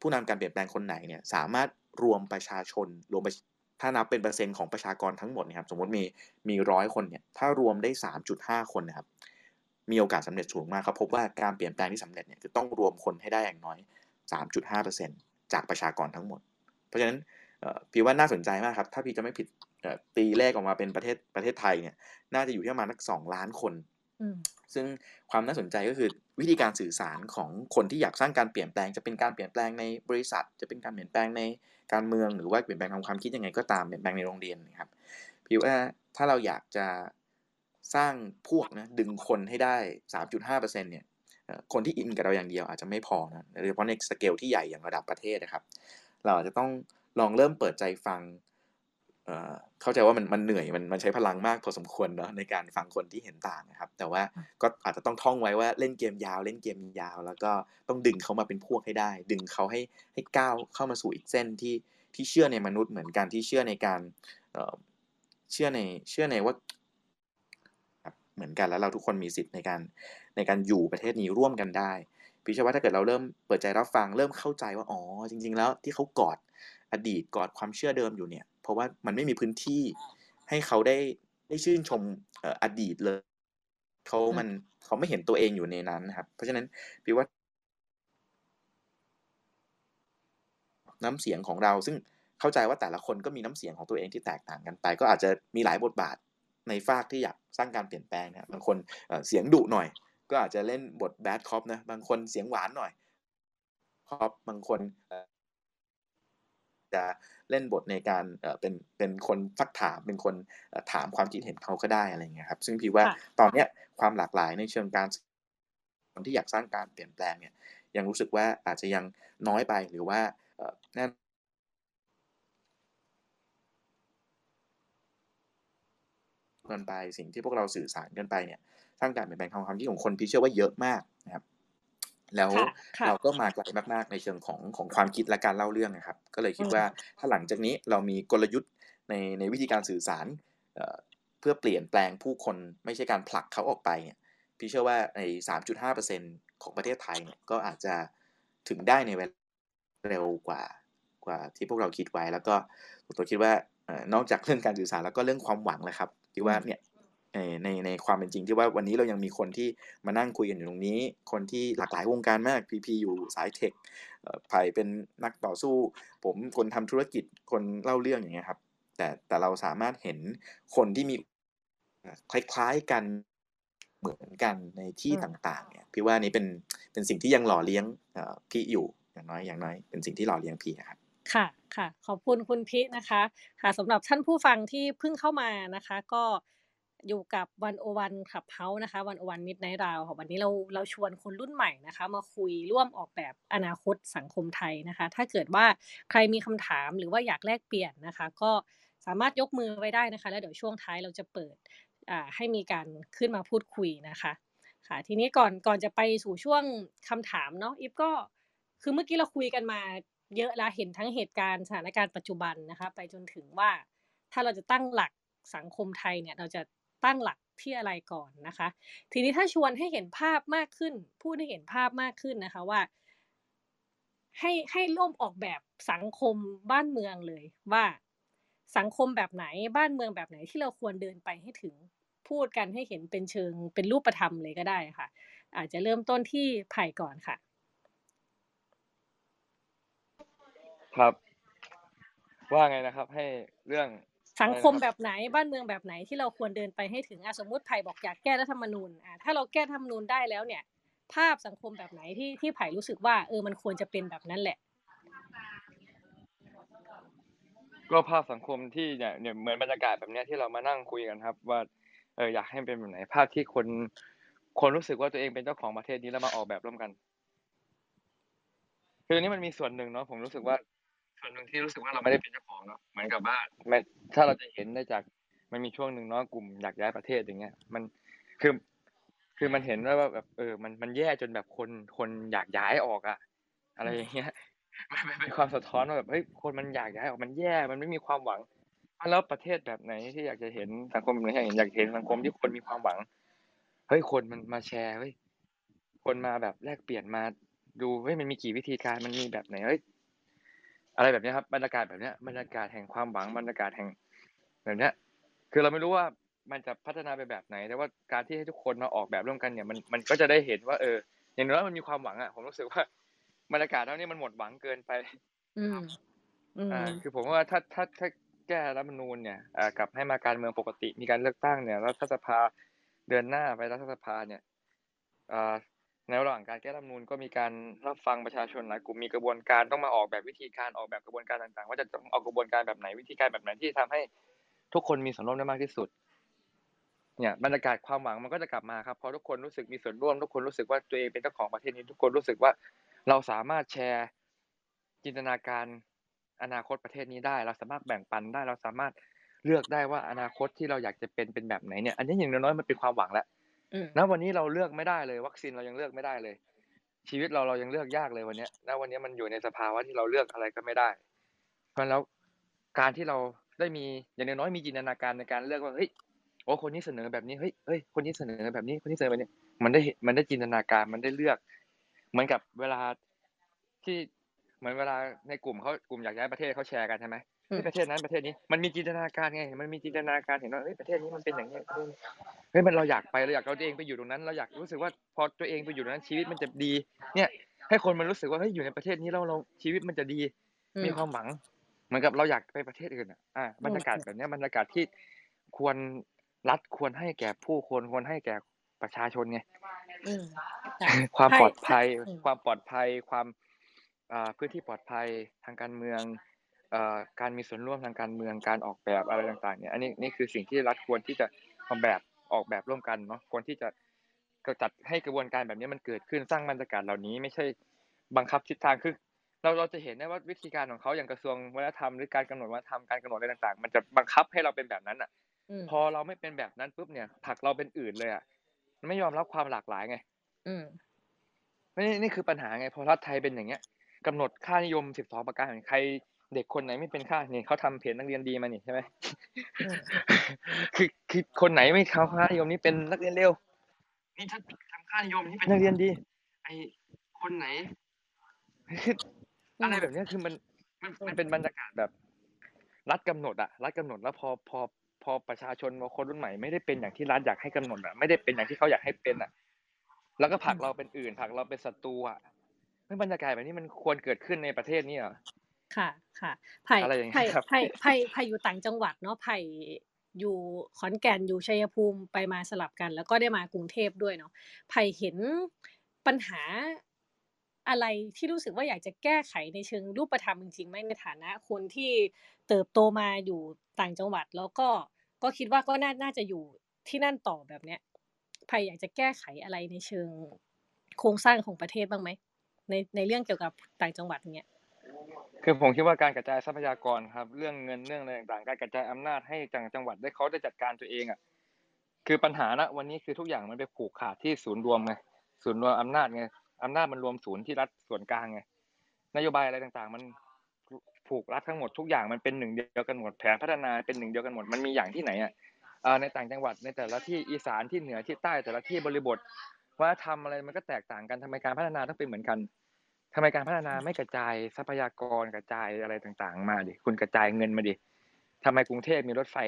ผู้นำการเปลี่ยนแปลงคนไหนเนี่ยสามารถรวมประชาชนรวมป ถ้านับเป็นเปอร์เซ็นต์ของประชากรทั้งหมดนะครับ สมมติมีมีร้อยคนเนี่ย ถ้ารวมได้ 3.5 คนนะครับ มีโอกาสสำเร็จสูงมากเขาพบว่าการเปลี่ยนแปลงที่สำเร็จเนี่ยคือต้องรวมคนให้ได้อย่างน้อย 3.5%จากประชากรทั้งหมด เพราะฉะนั้นพี่ว่าน่าสนใจมากครับ ถ้าพี่จะไม่ผิดตีเลขออกมาเป็นประเทศประเทศไทยเนี่ย น่าจะอยู่ที่ประมาณสักสองล้านคน ซึ่งความน่าสนใจก็คือวิธีการสื่อสารของคนที่อยากสร้างการเปลี่ยนแปลง จะเป็นการเปลี่ยนแปลงในบริษัท จะเป็นการเปลี่ยนแปลงในการเมืองหรือว่าเปลี่ยนแปลงทางความคิดยังไงก็ตามเปลี่ยนแปลงในโรงเรียนนะครับพี่ว่าถ้าเราอยากจะสร้างพวกนะดึงคนให้ได้ 3.5%เนี่ยเอ่อคนที่อินกับเราอย่างเดียวอาจจะไม่พอนะโดยเฉพาะในสเกลที่ใหญ่อย่างระดับประเทศนะครับ เราอาจจะต้องลองเริ่มเปิดใจฟัง เอ่อเข้าใจว่ามันมันเหนื่อยมันมันใช้พลังมากพอสมควรเนาะในการฟังคนที่เห็นต่างนะครับ แต่ว่าก็อาจจะต้องท่องไว้ว่าเล่นเกมยาว เล่นเกมยาว แล้วก็ต้องดึงเขามาเป็นพวกให้ได้ ดึงเขาให้ให้ก้าวเข้ามาสู่อีกเส้นที่ที่เชื่อในมนุษย์เหมือนกันที่เชื่อในการเอ่อเชื่อในเชื่อในว่าครับเหมือนกันแล้วเราทุกคนมีสิทธิ์ในการในการอยู่ประเทศนี้ร่วมกันได้พี่เชื่อว่าถ้าเกิดเราเริ่มเปิดใจรับฟังเริ่มเข้าใจว่าอ๋อจริง ๆ แล้วที่เขากอดอดีตกอดความเชื่อเดิมอยู่เนี่ย เพราะว่ามันไม่มีพื้นที่ให้เขาได้ได้ชื่นชมเอ่ออดีตเลยเขามันเขาไม่เห็นตัวเองอยู่ในนั้นนะครับ เพราะฉะนั้นพี่ว่า น้ำเสียงของเราซึ่งเข้าใจว่าแต่ละคนก็มีน้ำเสียงของตัวเองที่แตกต่างกันไป ก็อาจจะมีหลายบทบาทในฝากที่อยากสร้างการเปลี่ยนแปลงนะครับบางคนเอ่อเสียงดุหน่อย ก็อาจจะเล่นบทแบดคอปนะบางคนเสียงหวานหน่อยคอปบางคนเอ่อ จะเล่นบทในการเอ่อเป็นเป็นคนซักถามเป็นคนเอ่อถามความคิดเห็นเขาก็ได้อะไรอย่างเงี้ยครับ ซึ่งพี่ว่าค่ะตอนเนี้ยความหลากหลายในเชิงการคนที่อยากสร้างการเปลี่ยนแปลงเนี่ยยังรู้สึกว่าอาจจะยังน้อยไปหรือว่าเอ่อแน่เกินไปสิ่งที่พวกเราสื่อสารกันไปเนี่ยสร้างการเปลี่ยนแปลงทางความคิดของคนพี่เชื่อว่าเยอะมากนะครับ แล้วค่ะค่ะเราก็มาไกลมากๆในเชิงของของความคิดและการเล่าเรื่องนะครับ ก็เลยคิดอืมว่าถ้าหลังจากนี้เรามีกลยุทธ์ในในวิธีการสื่อสารเอ่อเพื่อเปลี่ยนแปลงผู้คนไม่ใช่การผลักเขาออกไปเนี่ยพี่เชื่อว่าใน 3.5%ของประเทศไทยเนี่ยก็อาจจะถึงได้ในเวลาเร็วกว่ากว่าที่พวกเราคิดไว้ แล้วก็ตัวคิดว่าเอ่อนอกจากเรื่องการสื่อสารแล้วก็เรื่องความหวังแหละครับที่ว่าเนี่ย ในในในความเป็นจริงที่ว่าวันนี้เรายังมีคนที่มานั่งคุยกันอยู่ตรงนี้ คนที่หลากหลายวงการมากพีพีอยู่สายเทคเอ่อไผ่เป็นนักต่อสู้ ผมคนทำธุรกิจคนเล่าเรื่องอย่างเงี้ยครับ แต่แต่เราสามารถเห็นคนที่มีเอ่อคล้ายๆกันเหมือนกันในที่อืมต่างๆเนี่ยพี่ว่านี้เป็นเป็นสิ่งที่ยังหล่อเลี้ยงเอ่อพี่อยู่อย่างน้อยอย่างน้อยเป็นสิ่งที่หล่อเลี้ยงพี่นะครับค่ะค่ะ ขอบคุณคุณพินะคะ ค่ะสำหรับท่านผู้ฟังที่เพิ่งเข้ามานะคะ ก็ อยู่กับวันโอวันขับเฮานะคะวันโอวันมิดไนท์ราวค่ะวันนี้เราเราชวนคนรุ่นใหม่นะคะ มาคุยร่วมออกแบบอนาคตสังคมไทยนะคะ ถ้าเกิดว่าใครมีคำถามหรือว่าอยากแลกเปลี่ยนนะคะ ก็สามารถยกมือไว้ได้นะคะ แล้วเดี๋ยวช่วงท้ายเราจะเปิดอ่าให้มีการขึ้นมาพูดคุยนะคะค่ะทีนี้ก่อนก่อนจะไปสู่ช่วงคำถามเนาะอิฟก็คือเมื่อกี้เราคุยกันมาเยอะแล้วเห็นทั้งเหตุการณ์สถานการณ์ปัจจุบันนะคะ ไปจนถึงว่าถ้าเราจะตั้งหลักสังคมไทยเนี่ยเราจะ ตั้งหลักที่อะไรก่อนนะคะ ทีนี้ถ้าชวนให้เห็นภาพมากขึ้น พูดให้เห็นภาพมากขึ้นนะคะว่า ให้ให้ร่วมออกแบบสังคมบ้านเมืองเลยว่าสังคมแบบไหนบ้านเมืองแบบไหนที่เราควรเดินไปให้ถึงพูดกันให้เห็นเป็นเชิงเป็นรูปธรรมเลยก็ได้ค่ะ อาจจะเริ่มต้นที่ไผ่ก่อนค่ะ ครับ ว่าไงนะครับ ให้เรื่อง สังคมอะไรแบนะครับบไหนบ้านเมืองแบบไหนที่เราควรเดินไปให้ถึงอะสมมติไผ่บอกอยากแก้รัฐธรรมนูญอะถ้าเราแก้รัฐธรรมนูญได้แล้วเนี่ย ภาพสังคมแบบไหนที่ที่ไผ่รู้สึกว่า เออมันควรจะเป็นแบบนั้นแหละ ก็ภาพสังคมที่เนี่ยเนี่ยเหมือนบรรยากาศแบบเนี้ยที่เรามานั่งคุยกันครับ ว่าเอออยากให้มันเป็นแบบไหนภาพที่คนคนรู้สึกว่าตัวเองเป็นเจ้าของประเทศนี้แล้วมาออกแบบร่วมกันคืออันนี้มันมีส่วนหนึ่งเนาะผมรู้สึกว่า ส่วนหนึ่งที่รู้สึกว่าเราไม่ได้เป็นเจ้าของเนาะเหมือนกับว่าไม่ถ้าเราจะเห็นได้จากมันมีช่วงหนึ่งเนาะกลุ่มอยากย้ายประเทศอย่างเงี้ย มันคือคือมันเห็นว่าแบบเออ มันมันแย่จนแบบคนคนอยากย้ายออกอะอะไรอย่างเงี้ยมันมันเป็นความสะท้อนว่าแบบเฮ้ยคนมันอยากย้ายออกมันแย่ มันไม่มีความหวังแล้วประเทศแบบไหนที่อยากจะเห็นสังคมแบบไหนอยากเห็นอยากเห็นสังคมที่คนมีความหวังเฮ้ยคนมันมาแชร์เฮ้ยคนมาแบบแลกเปลี่ยนมาดูเฮ้ยมันมีกี่วิธีการมันมีแบบไหนเฮ้ย อะไรแบบเนี้ยครับบรรยากาศแบบเนี้ยบรรยากาศแห่งความหวังบรรยากาศแห่งแบบเนี้ยคือเราไม่รู้ว่ามันจะพัฒนาไปแบบไหน แต่ว่าการที่ให้ทุกคนมาออกแบบร่วมกันเนี่ยมันมันก็จะได้เห็นว่า เออ อย่างน้อยมันมีความหวังอะผมรู้สึกว่าบรรยากาศเท่านี้มันหมดหวังเกินไปอืมอืมอ่าคือผมว่าถ้าถ้าถ้าแก้รัฐธรรมนูญเนี่ยอ่ากลับให้มาการเมืองปกติมีการเลือกตั้งเนี่ยรัฐสภาเดินหน้าไปรัฐสภาเนี่ยอ่า ในระหว่างการแก้รัฐธรรมนูญก็มีการรับฟังประชาชนหลายกลุ่มมีกระบวนการต้องมาออกแบบวิธีการออกแบบกระบวนการต่างๆ ว่าจะต้องเอากระบวนการแบบไหนวิธีการแบบไหนที่ทำให้ทุกคนมีส่วนร่วมได้มากที่สุด เนี่ยบรรยากาศความหวังมันก็จะกลับมาครับพอทุกคนรู้สึกมีส่วนร่วม ทุกคนรู้สึกว่าตัวเองเป็นเจ้าของประเทศนี้ทุกคนรู้สึกว่าเราสามารถแชร์จินตนาการอนาคตประเทศนี้ได้ เราสามารถแบ่งปันได้ เราสามารถเลือกได้ว่าอนาคตที่เราอยากจะเป็นเป็นแบบไหนเนี่ย อันนี้อย่างน้อยๆมันเป็นความหวังแล้ว ณวันนี้เราเลือกไม่ได้เลย วัคซีนเรายังเลือกไม่ได้เลย ชีวิตเราเรายังเลือกยากเลยวันนี้ณวันนี้มันอยู่ในสภาวะที่เราเลือกอะไรก็ไม่ได้เพราะแล้วการที่เราได้มีอย่างน้อยๆมีจินตนาการในการเลือกว่าเฮ้ยโอ้คนนี้เสนอแบบนี้เฮ้ยเฮ้ยคนนี้เสนอแบบนี้คนนี้เสนอแบบนี้ มันได้เห็นมันได้จินตนาการมันได้เลือก เหมือนกับเวลาที่เหมือนเวลาในกลุ่มเขากลุ่มอยากย้ายประเทศเขาแชร์กันใช่ไหม อืมเฮ้ยประเทศนั้นประเทศนี้มันมีจินตนาการไง มันมีจินตนาการเห็นว่าเฮ้ยประเทศนี้มันเป็นอย่างนี้ประเทศนี้เฮ้ยมันเราอยากไปเราอยากเอาตัวเองไปอยู่ตรงนั้น เราอยากรู้สึกว่าพอตัวเองไปอยู่ตรงนั้นชีวิตมันจะดี เนี่ย ให้คนมันรู้สึกว่าเฮ้ยอยู่ในประเทศนี้แล้วเราชีวิตมันจะดีอืมมีความหวัง เหมือนกับเราอยากไปประเทศอื่นอะอ่าบรรยากาศแบบเนี้ยบรรยากาศที่ควรรัฐควรให้แก่ผู้คนควรให้แก่ประชาชนไงอืมค่ะความไผ่ปลอดภัยอืมความปลอดภัย ความอ่าพื้นที่ปลอดภัยทางการเมืองเอ่อ การมีส่วนร่วมทางการเมืองการออกแบบอะไรต่างๆเนี่ยอันนี้นี่คือสิ่งที่รัฐควรที่จะออกแบบออกแบบร่วมกันเนาะควรที่จะก็จัดให้กระบวนการแบบนี้มันเกิดขึ้นสร้างบรรยากาศเหล่านี้ ไม่ใช่บังคับทิศทางคือเราเราจะเห็นได้ว่าวิธีการของเขาอย่างกระทรวงวัฒนธรรมหรือการกำหนดวัฒนธรรมการกำหนดอะไรต่างๆ มันจะบังคับให้เราเป็นแบบนั้นอะอืมพอเราไม่เป็นแบบนั้นปุ๊บเนี่ยผลักเราเป็นอื่นเลยอะมันไม่ยอมรับความหลากหลายไง อืมนี่นี่คือปัญหาไงพอรัฐไทยเป็นอย่างเงี้ยกำหนดค่านิยม12ประการใคร เด็กคนไหนไม่เป็นค่านี่เขาทำเพจนักเรียนดีมานี่ใช่ไหมอืมคือคือคนไหนไม่เขาค่านิยมนี่เป็นนักเรียนเร็วนี่ถ้าทำค่านิยมนี่เป็นนักเรียนดี ไอคนไหนคืออะไรแบบเนี้ยคือมันมันมันเป็นบรรยากาศแบบ รัฐกำหนดอะรัฐกำหนดแล้วพอพอพอประชาชนพอคนรุ่นใหม่ไม่ได้เป็นอย่างที่รัฐอยากให้กำหนดอะไม่ได้เป็นอย่างที่เขาอยากให้เป็นอะแล้วก็ผลักเราเป็นอื่นผลักเราเป็นศัตรูอะไม่บรรยากาศแบบนี้มันควรเกิดขึ้นในประเทศนี้เหรอ ค่ะค่ะไผ่อะไรอย่างเงี้ไผ่ยครับไผ่ไผ่ไผ่อยู่ต่างจังหวัดเนาะไผ่อยู่ขอนแก่นอยู่ชัยภูมิไปมาสลับกัน แล้วก็ได้มากรุงเทพด้วยเนาะไผ่เห็นปัญหาอะไรที่รู้สึกว่าอยากจะแก้ไขในเชิงรูปธรรมจริงๆไหมในฐานะคนที่เติบโตมาอยู่ต่างจังหวัด แล้วก็ก็คิดว่าก็น่าน่าจะอยู่ที่นั่นต่อแบบเนี้ยไผ่อยากจะแก้ไขอะไรในเชิงโครงสร้างของประเทศบ้างไหมในในเรื่องเกี่ยวกับต่างจังหวัดเนี้ย คือผมคิดว่าการกระจายทรัพยากรครับ เรื่องเงินเรื่องอะไรต่างๆ การกระจายอำนาจให้จังจังหวัดได้เขาได้จัดการตัวเองอะคือปัญหาณวันนี้คือทุกอย่างมันไปผูกขาดที่ศูนย์รวมไงศูนย์รวมอำนาจไงอำนาจมันรวมศูนย์ที่รัฐส่วนกลางไงนโยบายอะไรต่างๆ มันผูกรัฐทั้งหมดทุกอย่างมันเป็นหนึ่งเดียวกันหมดแผนพัฒนาเป็นหนึ่งเดียวกันหมดมันมีอย่างที่ไหนอะในต่างจังหวัดในแต่ละที่อีสานที่เหนือที่ใต้แต่ละที่บริบทว่าทำอะไรมันก็แตกต่างกันทำไมการพัฒนาต้องเป็นเหมือนกัน ทำไมการพัฒนาไม่กระจายทรัพยากรกระจายอะไรต่างๆ มาดิคุณกระจายเงินมาดิทำไมกรุงเทพมีรถไฟ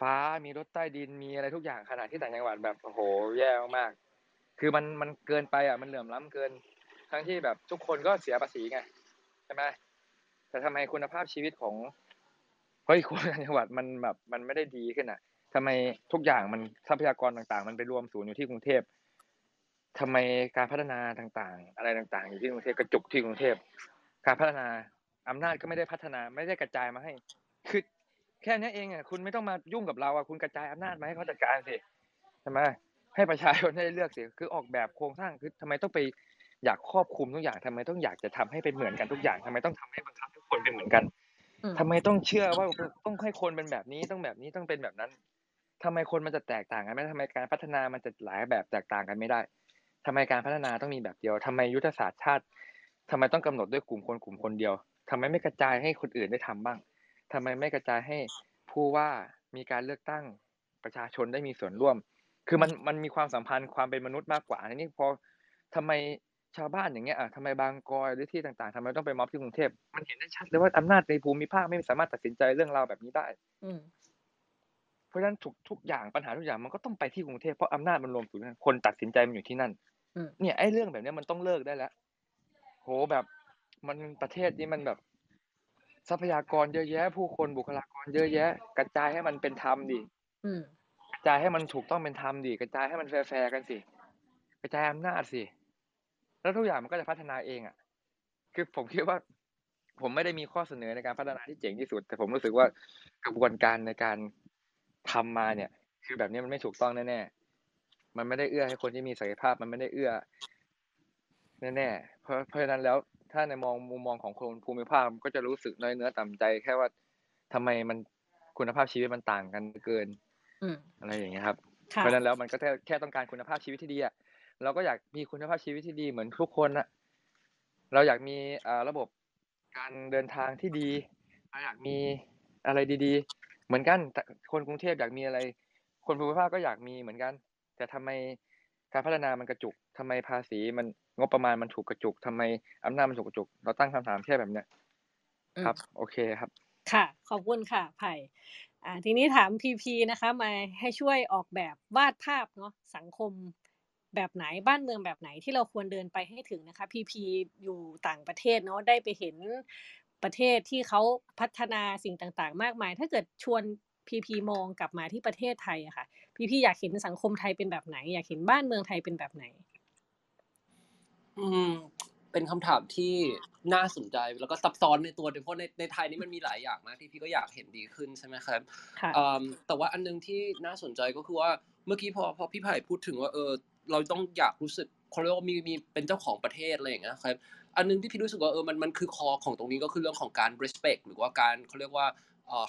ฟ้ามีรถใต้ดินมีอะไรทุกอย่างขนาดที่ต่างจังหวัดแบบโอ้โหแย่มากๆคือมันมันเกินไปอะมันเหลื่อมล้ำเกิน ทั้งที่แบบทุกคนก็เสียภาษีไงใช่ไหมแต่ทำไมคุณภาพชีวิตของเฮ้ยคนต่างจังหวัดมันแบบมันไม่ได้ดีขึ้นอะทำไมทุกอย่างมันทรัพยากรต่างๆ มันไปรวมศูนย์อยู่ที่กรุงเทพ ทำไมการพัฒนาต่างๆ อะไรต่างๆ อยู่ที่กรุงเทพกระจุกที่กรุงเทพการพัฒนาอำนาจก็ไม่ได้พัฒนาไม่ได้กระจายมาให้ คือแค่นี้เองอะคุณไม่ต้องมายุ่งกับเราอะคุณกระจายอำนาจมาให้เขาจัดการสิใช่ไหมให้ประชาชนได้เลือกสิคือออกแบบโครงสร้างคือทำไมต้องไปอยากครอบคลุมทุกอย่างทำไมต้องอยากจะทำให้เป็นเหมือนกันทุกอย่างทำไมต้องทำให้บังคับทุกคนเป็นเหมือนกันอืมทำไมต้องเชื่อว่าต้องให้คนเป็นแบบนี้ต้องแบบนี้ต้องเป็นแบบนั้นทำไมคนมันจะแตกต่างกันไม่ได้ทำไมการพัฒนามันจะหลายแบบแตกต่างกันไม่ได้ ทำไมการพัฒนาต้องมีแบบเดียวทำไมยุทธศาสตร์ชาติทำไมต้องกำหนดด้วยกลุ่มคนกลุ่มคนเดียวทำไมไม่กระจายให้คนอื่นได้ทำบ้างทำไมไม่กระจายให้ผู้ว่ามีการเลือกตั้งประชาชนได้มีส่วนร่วม คือมันมันมีความสัมพันธ์ความเป็นมนุษย์มากกว่าอันนี้พอทำไมชาวบ้านอย่างเงี้ยอะทำไมบางกอยหรือที่ต่างๆทำไมต้องไปม็อบที่กรุงเทพมันเห็นได้ชัดเลยว่าอำนาจในภูมิภาคไม่สามารถตัดสินใจเรื่องราวแบบนี้ได้อื เพราะฉะนั้นทุกทุกอย่างปัญหาทุกอย่างมันก็ต้องไปที่กรุงเทพเพราะอำนาจมันรวมศูนย์กันคนตัดสินใจมันอยู่ที่นั่นอืมเนี่ยไอ้เรื่องแบบเนี้ยมันต้องเลิกได้แล้วโหแบบ มันประเทศนี้มันแบบ ทรัพยากรเยอะแยะ ผู้คนบุคลากรเยอะแยะ กระจายให้มันเป็นธรรมดิอืมกระจายให้มันถูกต้องเป็นธรรมดิกระจายให้มันแฟร์ๆกันสิกระจายอำนาจสิแล้วทุกอย่างมันก็จะพัฒนาเองอะ คือผมคิดว่า ผมไม่ได้มีข้อเสนอในการพัฒนาที่เจ๋งที่สุด แต่ผมรู้สึกว่ากระบวนการในการ ทำมาเนี่ย คือแบบนี้มันไม่ถูกต้องแน่ๆมันไม่ได้เอื้อให้คนที่มีศักยภาพ มันไม่ได้เอื้อแน่ๆเพราะเพราะฉะนั้นแล้วถ้าในมองมุมมองของคนภูมิภาคมันก็จะรู้สึกน้อยเนื้อต่ำใจ แค่ว่าทำไมมันคุณภาพชีวิตมันต่างกันเกินอืมอะไรอย่างเงี้ยครับค่ะเพราะฉะนั้นแล้วมันก็แค่แค่ต้องการคุณภาพชีวิตที่ดีอะเราก็อยากมีคุณภาพชีวิตที่ดีเหมือนทุกคนอะเราอยากมีอ่าระบบการเดินทางที่ดี เราอยากมีอะไรดีๆ เหมือนกันแต่คนกรุงเทพอยากมีอะไร คนภูมิภาคก็อยากมีเหมือนกัน แต่ทำไมการพัฒนามันกระจุกทำไมภาษีมันงบประมาณมันถูกกระจุกทำไมอำนาจมันถูกกระจุก เราตั้งคำถามแค่แบบเนี้ยอืมครับ โอเคครับ ค่ะ ขอบคุณค่ะไผ่อ่าทีนี้ถามพีพีนะคะมาให้ช่วยออกแบบวาดภาพเนาะสังคมแบบไหนบ้านเมืองแบบไหนที่เราควรเดินไปให้ถึงนะคะพีพีอยู่ต่างประเทศเนาะได้ไปเห็น ประเทศที่เขาพัฒนาสิ่งต่างๆ มากมาย ถ้าเกิดชวนพีพีมองกลับมาที่ประเทศไทยอะค่ะ พีพีอยากเห็นสังคมไทยเป็นแบบไหน อยากเห็นบ้านเมืองไทยเป็นแบบไหน อืม เป็นคำถามที่น่าสนใจแล้วก็ซับซ้อนในตัวด้วยเพราะในในไทยนี่มันมีหลายอย่างมากที่พี่ก็อยากเห็นดีขึ้นใช่ไหมครับค่ะอืมแต่ว่าอันนึงที่น่าสนใจก็คือว่าเมื่อกี้พอพอพี่ไผ่พูดถึงว่าเออ เราต้องอยากรู้สึกเขาเรียกว่ามีมีเป็นเจ้าของประเทศอะไรอย่างเงี้ยครับ อันนึงที่พี่รู้สึกว่าเออมันมันคือคอของตรงนี้ก็คือเรื่องของการ respect หรือว่าการเขาเรียกว่า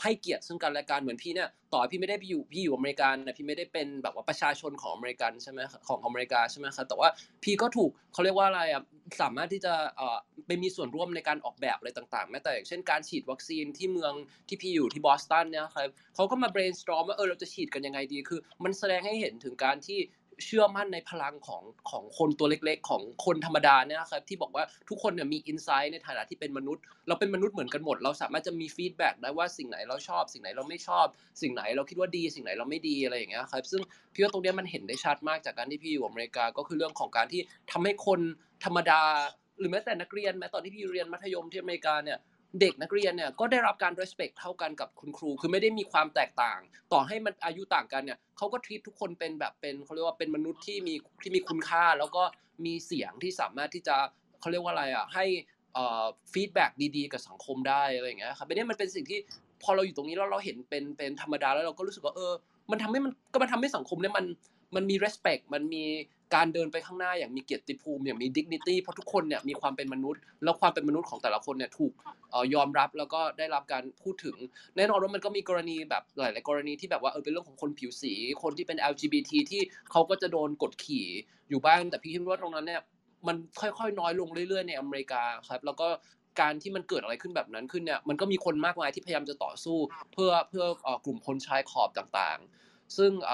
ให้เกียรติซึ่งกันและกันเหมือนพี่เนี่ยต่อพี่ไม่ได้ไปอยู่พี่อยู่อเมริกันนะพี่ไม่ได้เป็นแบบว่าประชาชนของอเมริกันใช่ไหมของอเมริกาใช่ไหมครับแต่ว่าพี่ก็ถูกเขาเรียกว่าอะไรอะสามารถที่จะเออไปมีส่วนร่วมในการออกแบบอะไรต่างๆแม้แต่อย่างเช่นการฉีดวัคซีนที่เมืองที่พี่อยู่ที่บอสตันเนี่ยครับเขาก็มา brainstorm ว่าเออเราจะฉีดกันยังไงดีคือ มันแสดงให้เห็นถึงการที่ เชื่อมั่นในพลังของของคนตัวเล็กๆ ของคนธรรมดาเนี่ยนะครับที่บอกว่าทุกคนเนี่ยมี insight ในฐานะที่เป็นมนุษย์ เราเป็นมนุษย์เหมือนกันหมด เราสามารถจะมี feedback ได้ว่าสิ่งไหนเราชอบ สิ่งไหนเราไม่ชอบ สิ่งไหนเราคิดว่าดี สิ่งไหนเราไม่ดีอะไรอย่างเงี้ยครับซึ่งพี่ว่าตรงเนี้ยมันเห็นได้ชัดมากจากการที่พี่อยู่อเมริกาก็คือเรื่องของการที่ทำให้คนธรรมดา หรือแม้แต่นักเรียนแม้ตอนที่พี่เรียนมัธยมที่อเมริกาเนี่ย เด็กนักเรียนเนี่ยก็ได้รับการ respect เท่ากันกับคุณครู คือไม่ได้มีความแตกต่าง ต่อให้มันอายุต่างกันเนี่ยเขาก็ treat ทุกคนเป็นแบบเป็นเขาเรียกว่าเป็นมนุษย์ที่มีที่มีคุณค่า แล้วก็มีเสียงที่สามารถที่จะเขาเรียกว่าอะไรอะให้เอ่อฟีดแบ็กดีๆ กับสังคมได้อะไรอย่างเงี้ยครับอันนี้มันเป็นสิ่งที่พอเราอยู่ตรงนี้แล้วเราเห็นเป็นเป็นธรรมดาแล้วเราก็รู้สึกว่าเออ มันทำให้มันก็มันทำให้สังคมเนี่ยมันมันมี respect มันมี การเดินไปข้างหน้าอย่างมีเกียรติภูมิอย่างมี dignity เพราะทุกคนเนี่ยมีความเป็นมนุษย์ แล้วความเป็นมนุษย์ของแต่ละคนเนี่ยถูกยอมรับแล้วก็ได้รับการพูดถึง แน่นอนว่ามันก็มีกรณีแบบหลาย ๆ กรณีที่แบบว่าเออเป็นเรื่องของคนผิวสี คนที่เป็น LGBT ที่เขาก็จะโดนกดขี่อยู่บ้างแต่พี่คิดว่าตรงนั้นเนี่ยมันค่อยๆ น้อยลงเรื่อย ๆ ในอเมริกาครับแล้วก็การที่มันเกิดอะไรขึ้นแบบนั้นขึ้นเนี่ยมันก็มีคนมากมายที่พยายามจะต่อสู้ เพื่อเพื่อกลุ่มคนชายขอบต่างๆ ซึ่งอ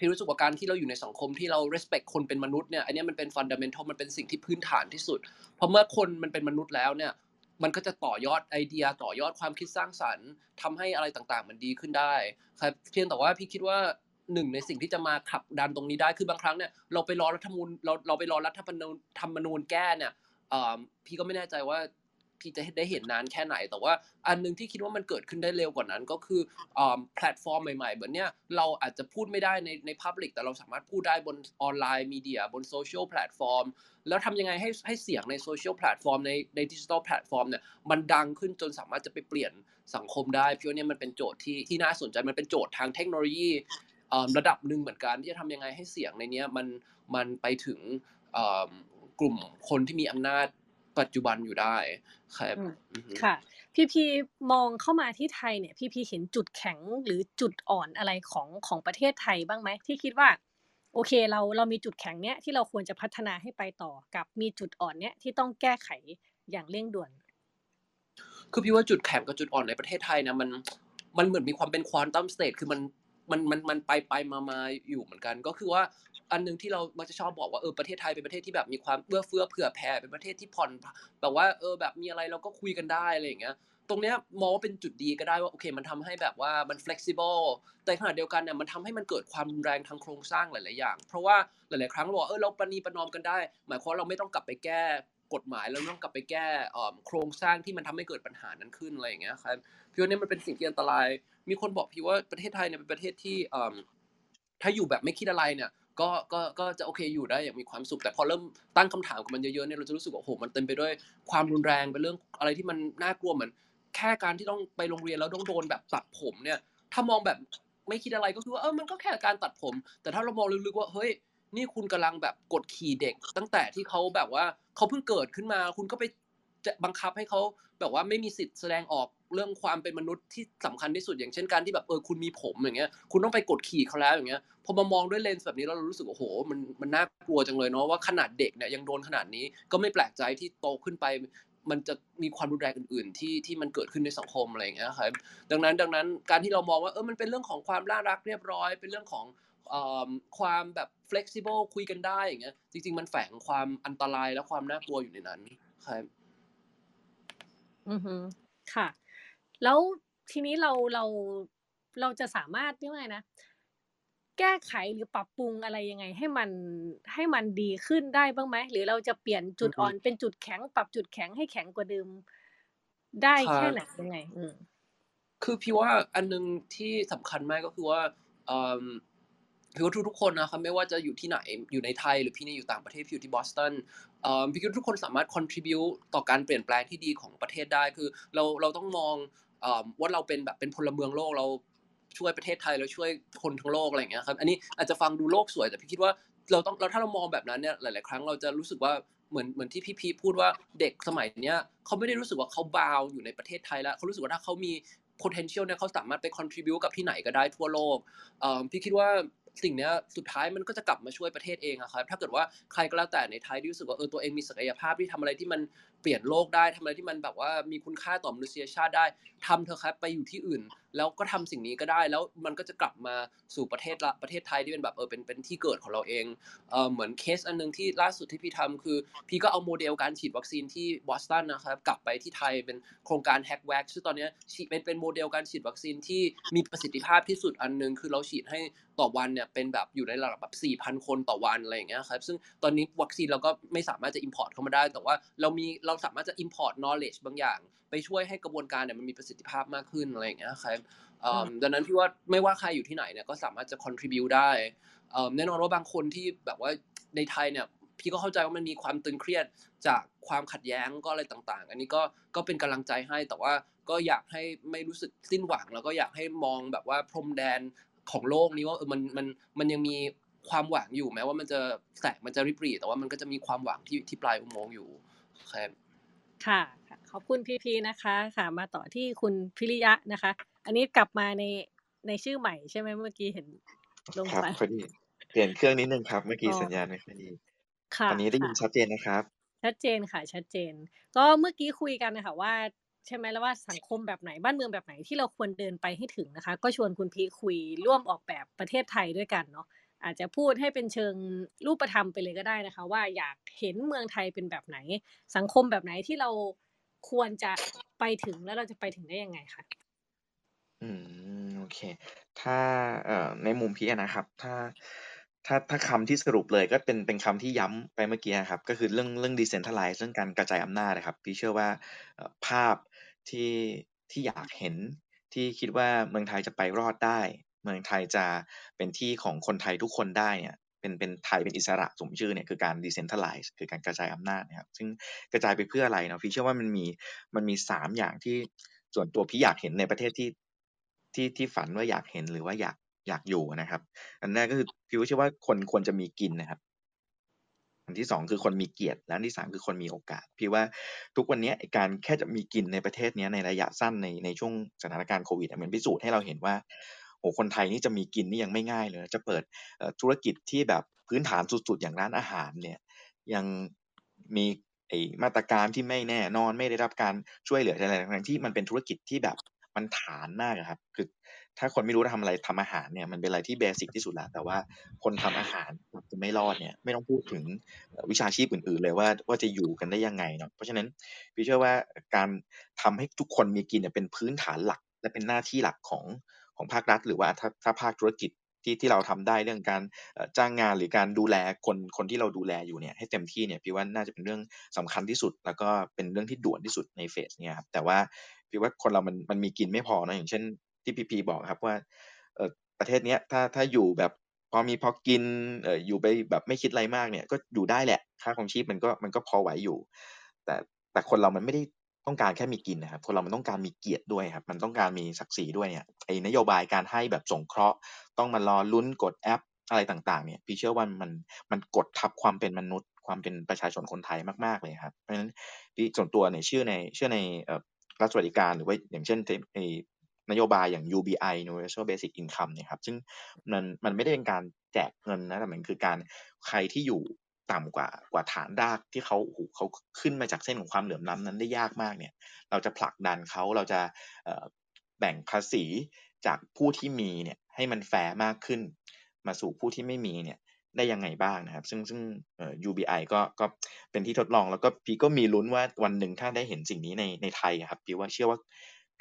พี่รู้สึกว่าการที่เราอยู่ในสังคมที่เรา respect คนเป็นมนุษย์เนี่ยอันนี้มันเป็น fundamental มันเป็นสิ่งที่พื้นฐานที่สุด เพราะเมื่อคนมันเป็นมนุษย์แล้วเนี่ยมันก็จะต่อยอดไอเดียต่อยอดความคิดสร้างสรรค์ทำให้อะไรต่างๆ มันดีขึ้นได้ครับเพียงแต่ว่าพี่คิดว่าหนึ่งในสิ่งที่จะมาขับดันตรงนี้ได้คือบางครั้งเนี่ยเราไปรอรัฐธรรมนูญเราเราไปรอรัฐธรรมนูญธรรมนูญแก้เนี่ยพี่ก็ไม่แน่ใจว่า พี่จะได้เห็นนานแค่ไหน แต่ว่าอันหนึ่งที่คิดว่ามันเกิดขึ้นได้เร็วกว่านั้นก็คือแพลตฟอร์มใหม่ๆแบบเนี้ยเราอาจจะพูดไม่ได้ในใน public แต่เราสามารถพูดได้บน online media บน social platform แล้วทำยังไงให้ให้เสียงใน social platform ในใน digital platform เนี่ยมันดังขึ้นจนสามารถจะไปเปลี่ยนสังคมได้พี่ว่าเนี่ยมันเป็นโจทย์ที่ที่น่าสนใจมันเป็นโจทย์ทางเทคโนโลยีระดับหนึ่งเหมือนกันที่จะทำยังไงให้เสียงในเนี้ยมันมันไปถึงกลุ่มคนที่มีอำนาจ ปัจจุบันอยู่ได้ครับอืมอือฮึค่ะ พี่พีมองเข้ามาที่ไทยเนี่ย พี่พีเห็นจุดแข็งหรือจุดอ่อนอะไรของของประเทศไทยบ้างไหมที่คิดว่า โอเคเราเรามีจุดแข็งเนี้ยที่เราควรจะพัฒนาให้ไปต่อกับมีจุดอ่อนเนี้ยที่ต้องแก้ไขอย่างเร่งด่วน คือพี่ว่าจุดแข็งกับจุดอ่อนในประเทศไทยนะมันมันเหมือนมีความเป็นควอนตัมสเตทคือมันมันมันมันไปไปมามาอยู่เหมือนกัน ก็คือว่า อันหนึงที่เรามักจะชอบบอกว่าเออประเทศไทยเป็นประเทศที่แบบมีความเอื้อเฟื้อเผื่อแผ่เป็นประเทศที่ผ่อนแบบว่าเออแบบมีอะไรเราก็คุยกันได้อะไรอย่างเงี้ยตรงเนี้ยมองว่าเป็นจุดดีก็ได้ว่าโอเค มันทำให้แบบว่ามัน flexible แต่ขณะเดียวกันเนี่ยมันทำให้มันเกิดความรุนแรงทางโครงสร้างหลาย ๆ อย่าง เพราะว่าหลาย ๆ ครั้งเราบอกเออเราประนีประนอมกันได้ หมายความว่าเราไม่ต้องกลับไปแก้กฎหมายเราไม่ต้องกลับไปแก้โครงสร้างที่มันทำให้เกิดปัญหานั้นขึ้นอะไรอย่างเงี้ยครับพี่ว่านี่มันเป็นสิ่งที่อันตราย มีคนบอกพี่ว่าประเทศไทยเนี่ยเป็นประเทศที่ถ้าอยู่แบบไม่คิดอะไรเนี่ย ก็ก็ก็จะโอเคอยู่ได้อย่างมีความสุข แต่พอเริ่มตั้งคำถามกับมันเยอะๆเนี่ยเราจะรู้สึกว่าโอ้โหมันเต็มไปด้วยความรุนแรงเป็นเรื่องอะไรที่มันน่ากลัวเหมือนแค่การที่ต้องไปโรงเรียนแล้วต้องโดนแบบตัดผมเนี่ย ถ้ามองแบบไม่คิดอะไรก็คือว่าเออมันก็แค่การตัดผม แต่ถ้าเรามองลึกๆว่าเฮ้ยนี่คุณกำลังแบบกดขี่เด็ก ตั้งแต่ที่เขาแบบว่าเขาเพิ่งเกิดขึ้นมา คุณก็ไป จะบังคับให้เขาแบบว่าไม่มีสิทธิ์แสดงออกเรื่องความเป็นมนุษย์ที่สำคัญที่สุดอย่างเช่นการที่แบบเออคุณมีผมอย่างเงี้ย คุณต้องไปกดขี่เขาแล้วอย่างเงี้ยพอมามองด้วยเลนส์แบบนี้แล้วเรารู้สึกโอ้โหมันมันน่ากลัวจังเลยเนาะว่าขนาดเด็กเนี่ยยังโดนขนาดนี้ก็ไม่แปลกใจที่โตขึ้นไป มันจะมีความรุนแรงอื่น ๆ ที่ที่มันเกิดขึ้นในสังคมอะไรอย่างเงี้ยครับดังนั้นดังนั้นการที่เรามองว่าเออมันเป็นเรื่องของความน่ารักเรียบร้อย เป็นเรื่องของความแบบ flexible คุยกันได้อย่างเงี้ยจริง ๆ มันแฝงความอันตรายและความน่ากลัวอยู่ในนั้นครับ อือฮึค่ะ แล้วทีนี้เราเราเราจะสามารถเรียกว่าไงนะแก้ไขหรือปรับปรุงอะไรยังไง ให้มันให้มันดีขึ้นได้บ้างไหมหรือเราจะเปลี่ยนจุดอือฮึอ่อนเป็นจุดแข็ง ปรับจุดแข็งให้แข็งกว่าเดิมได้ครัแค่บไหนยังไง อืมคือพี่ว่าอันหนึงที่สำคัญมากก็คือว่าเอิ่มพี่ว่าทุกๆคนนะครับไม่ว่าจะอยู่ที่ไหนอยู่ในไทย หรือพี่นี่อยู่ต่างประเทศพี่อยู่ที่บอสตันเอ่อ พี่คิดทุกคนสามารถ contribute ต่อการเปลี่ยนแปลงที่ดีของประเทศได้คือเราเราต้องมองว่าเราเป็นแบบเป็นพลเมืองโลกเราช่วยประเทศไทยเราช่วยคนทั้งโลกอะไรอย่างเงี้ยครับอันนี้อาจจะฟังดูโลกสวยแต่พี่คิดว่าเราต้องเราถ้าเรามองแบบนั้นเนี่ยหลาย ๆ ครั้งเราจะรู้สึกว่าเหมือนเหมือนที่พี่พีพูดว่าเด็กสมัยเนี้ยเขาไม่ได้รู้สึกว่าเขาบาวอยู่ในประเทศไทยแล้วเขารู้สึกว่าถ้าเขามี potential เนี่ยเขาสามารถไป contribute กับที่ไหนก็ได้ทั่วโลกพี่คิดว่า สิ่งนี้สุดท้ายมันก็จะกลับมาช่วยประเทศเองอะครับ ถ้าเกิดว่าใครก็แล้วแต่ในไทยที่รู้สึกว่าเออตัวเองมีศักยภาพที่ทำอะไรที่มัน เปลี่ยนโลกได้ทำอะไรที่มันแบบว่ามีคุณค่าต่อมนุษยชาติได้ทำเถอะครับไปอยู่ที่อื่น แล้วก็ทำสิ่งนี้ก็ได้ แล้วมันก็จะกลับมาสู่ประเทศละประเทศไทยที่เป็นแบบเออเป็นเป็นที่เกิดของเราเองเออเหมือนเคสอันนึงที่ล่าสุดที่พี่ทำคือ พี่ก็เอาโมเดลการฉีดวัคซีนที่บอสตันนะครับกลับไปที่ไทยเป็นโครงการแฮกแว็กซึ่งตอนนี้ฉีดเป็นเป็นโมเดลการฉีดวัคซีนที่มีประสิทธิภาพที่สุดอันนึงคือเราฉีดให้ต่อวันเนี่ยเป็นแบบอยู่ในระดับแบบ4,000 คนต่อวันอะไรอย่างเงี้ยครับซึ่งตอนนี้วัคซีนเราก็ไม่สามารถจะ import เข้ามาได้ แต่ว่าเรามีเราสามารถจะ import knowledge บางอย่าง ไปช่วยให้กระบวนการเนี่ยมันมีประสิทธิภาพมากขึ้นอะไรอย่างเงี้ยครับดังนั้นพี่ว่าไม่ว่าใครอยู่ที่ไหนเนี่ยก็สามารถจะ contribute ได้แน่นอนว่าบางคนที่แบบว่าในไทยเนี่ยพี่ก็เข้าใจว่ามันมีความตึงเครียดจากความขัดแย้งก็อะไรต่างๆ อันนี้ก็ก็เป็นกำลังใจให้แต่ว่าก็อยากให้ไม่รู้สึกสิ้นหวัง แล้วก็อยากให้มองแบบว่าพรมแดนของโลกนี้ว่าเออมันมันมันยังมีความหวังอยู่แม้ว่ามันจะแสงมันจะริบหรี่แต่ว่ามันก็จะมีความหวังที่ที่ปลายอุโมงค์อยู่ ครับค่ะขอบคุณพี่พีนะคะค่ะ มาต่อที่คุณพิริยะนะคะ อันนี้กลับมาในในชื่อใหม่ใช่ไหมเมื่อกี้เห็นลงไปพอดีเปลี่ยนเครื่องนิดนึงครับ เมื่อกี้สัญญาณไม่ค่อยดีตอนนี้ได้ยินชัดเจนนะครับ ชัดเจนค่ะชัดเจน ก็เมื่อกี้คุยกันนะคะว่าใช่ไหมแล้วว่าสังคมแบบไหนบ้านเมืองแบบไหนที่เราควรเดินไปให้ถึงนะคะ ก็ชวนคุณพีคุยร่วมออกแบบประเทศไทยด้วยกันเนาะ อาจจะพูดให้เป็นเชิงรูปธรรมไปเลยก็ได้นะคะ ว่าอยากเห็นเมืองไทยเป็นแบบไหน สังคมแบบไหนที่เราควรจะไปถึงแล้วเราจะไปถึงได้ยังไงคะอืมโอเค ถ้าเอ่อในมุมพี่นะครับ ถ้าถ้าถ้าคำที่สรุปเลยก็เป็นเป็นคำที่ย้ำไปเมื่อกี้ครับ ก็คือเรื่องเรื่อง decentralize เรื่องการกระจายอำนาจนะครับ พี่เชื่อว่าภาพที่ที่อยากเห็นที่คิดว่าเมืองไทยจะไปรอดได้ เมืองไทยจะเป็นที่ของคนไทยทุกคนได้เนี่ยเป็นเป็นไทยเป็นอิสระสมชื่อเนี่ยคือการ decentralize คือการกระจายอำนาจนะครับซึ่งกระจายไปเพื่ออะไรเนาะพี่เชื่อว่ามันมีมันมีสามอย่างที่ส่วนตัวพี่อยากเห็นในประเทศที่ที่ที่ฝันว่าอยากเห็นหรือว่าอยากอยากอยู่นะครับ อันแรกก็คือพี่เชื่อว่าคนควรจะมีกินนะครับ อันที่สองคือคนมีเกียรติและอันที่สามคือคนมีโอกาส พี่ว่าทุกวันนี้การแค่จะมีกินในประเทศนี้ในระยะสั้นในในช่วงสถานการณ์โควิดมันพิสูจน์ให้เราเห็นว่า โอ้คนไทยนี่จะมีกินนี่ยังไม่ง่ายเลย จะเปิดธุรกิจที่แบบพื้นฐานสุดๆ อย่างร้านอาหารเนี่ยยังมีไอมาตรการที่ไม่แน่นอนไม่ได้รับการช่วยเหลืออะไรต่างๆที่มันเป็นธุรกิจที่แบบมันฐานมากครับ คือถ้าคนไม่รู้ทำอะไรทำอาหารเนี่ยมันเป็นอะไรที่เบสิกที่สุดแล้วแต่ว่าคนทำอาหารจะไม่รอดเนี่ยไม่ต้องพูดถึงวิชาชีพอื่น ๆ เลยว่าว่าจะอยู่กันได้ยังไงเนาะเพราะฉะนั้นพี่เชื่อว่าการทำให้ทุกคนมีกินเนี่ยเป็นพื้นฐานหลัก และเป็นหน้าที่หลักของ ของภาครัฐ หรือว่าถ้าถ้าภาคธุรกิจที่ที่เราทำได้เรื่องการจ้างงานหรือการดูแลคนคนที่เราดูแลอยู่เนี่ยให้เต็มที่เนี่ยพี่ว่าน่าจะเป็นเรื่องสำคัญที่สุด แล้วก็เป็นเรื่องที่ด่วนที่สุดในเฟสเนี่ยครับแต่ว่าพี่ว่าคนเรามันมันมีกินไม่พอนะอย่างเช่นที่พีพีบอกครับว่าเออประเทศเนี้ยถ้าถ้าอยู่แบบพอมีพอกินเอออยู่ไปแบบไม่คิดอะไรมากเนี่ยก็อยู่ได้แหละ ค่าของชีพมันก็มันก็พอไหวอยู่ แต่แต่คนเรามันไม่ได้ ต้องการแค่มีกินนะครับคนเรามันต้องการมีเกียรติด้วยครับมันต้องการมีศักดิ์ศรีด้วยเนี่ยไอ้นโยบายการให้แบบสงเคราะห์ ต้องมารอลุ้นกดแอปอะไรต่างๆเนี่ยพี่เชื่อว่ามันมันกดทับความเป็นมนุษย์ ความเป็นประชาชนคนไทยมากๆเลยครับเพราะฉะนั้นพี่ส่วนตัวเนี่ยเชื่อในเชื่อในรัฐสวัสดิการหรือว่าอย่างเช่นนโยบายอย่าง UBI Universal Basic Income เนี่ยครับซึ่งมันมันไม่ได้เป็นการแจกเงินนะแต่มันคือการใครที่อยู่ ต่ำกว่ากว่าฐานรากที่เขาโอ้โหเขาขึ้นมาจากเส้นของความเหลื่อมล้ำนั้นได้ยากมากเนี่ย เราจะผลักดันเขาเราจะแบ่งภาษีจากผู้ที่มีเนี่ยให้มันแฟร์มากขึ้น มาสู่ผู้ที่ไม่มีเนี่ยได้ยังไงบ้างนะครับ ซึ่งซึ่ง UBI ก็ก็เป็นที่ทดลองแล้วก็พี่ก็มีลุ้นว่าวันหนึ่งถ้าได้เห็นสิ่งนี้ในในไทยครับพี่ว่าเชื่อว่า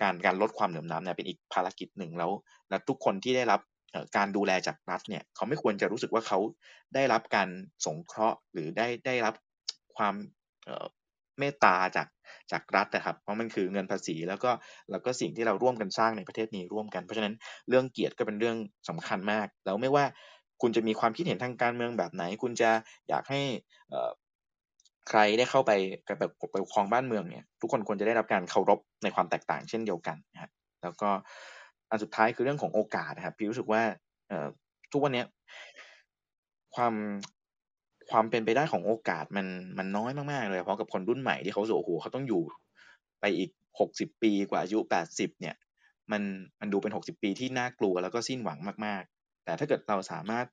การการลดความเหลื่อมล้ำเนี่ยเป็นอีกภารกิจหนึ่งแล้ว และทุกคนที่ได้รับ การดูแลจากรัฐเนี่ยเขาไม่ควรจะรู้สึกว่าเขาได้รับการสงเคราะห์หรือได้ได้รับความเมตตาจากจากรัฐนะครับ เพราะมันคือเงินภาษีแล้วก็แล้วก็สิ่งที่เราร่วมกันสร้างในประเทศนี้ร่วมกัน เพราะฉะนั้นเรื่องเกียรติก็เป็นเรื่องสำคัญมาก แล้วไม่ว่าคุณจะมีความคิดเห็นทางการเมืองแบบไหน คุณจะอยากให้ใครได้เข้าไปแบบปกครองบ้านเมืองเนี่ยทุกคนควรจะได้รับการเคารพในความแตกต่างเช่นเดียวกันนะครับแล้วก็ อันสุดท้ายคือเรื่องของโอกาสนะครับพี่รู้สึกว่าเอทุกวันนี้ความความเป็นไปได้ของโอกาสมันมันน้อยมากๆเลยเพราะกับคนรุ่นใหม่ที่เขาโอ้โหเขาต้องอยู่ไปอีกหกสิบปีกว่าอายุแปดสิบเนี่ย มันมันดูเป็นหกสิบปีที่น่ากลัวแล้วก็สิ้นหวังมาก ๆ แต่ถ้าเกิดเราสามารถ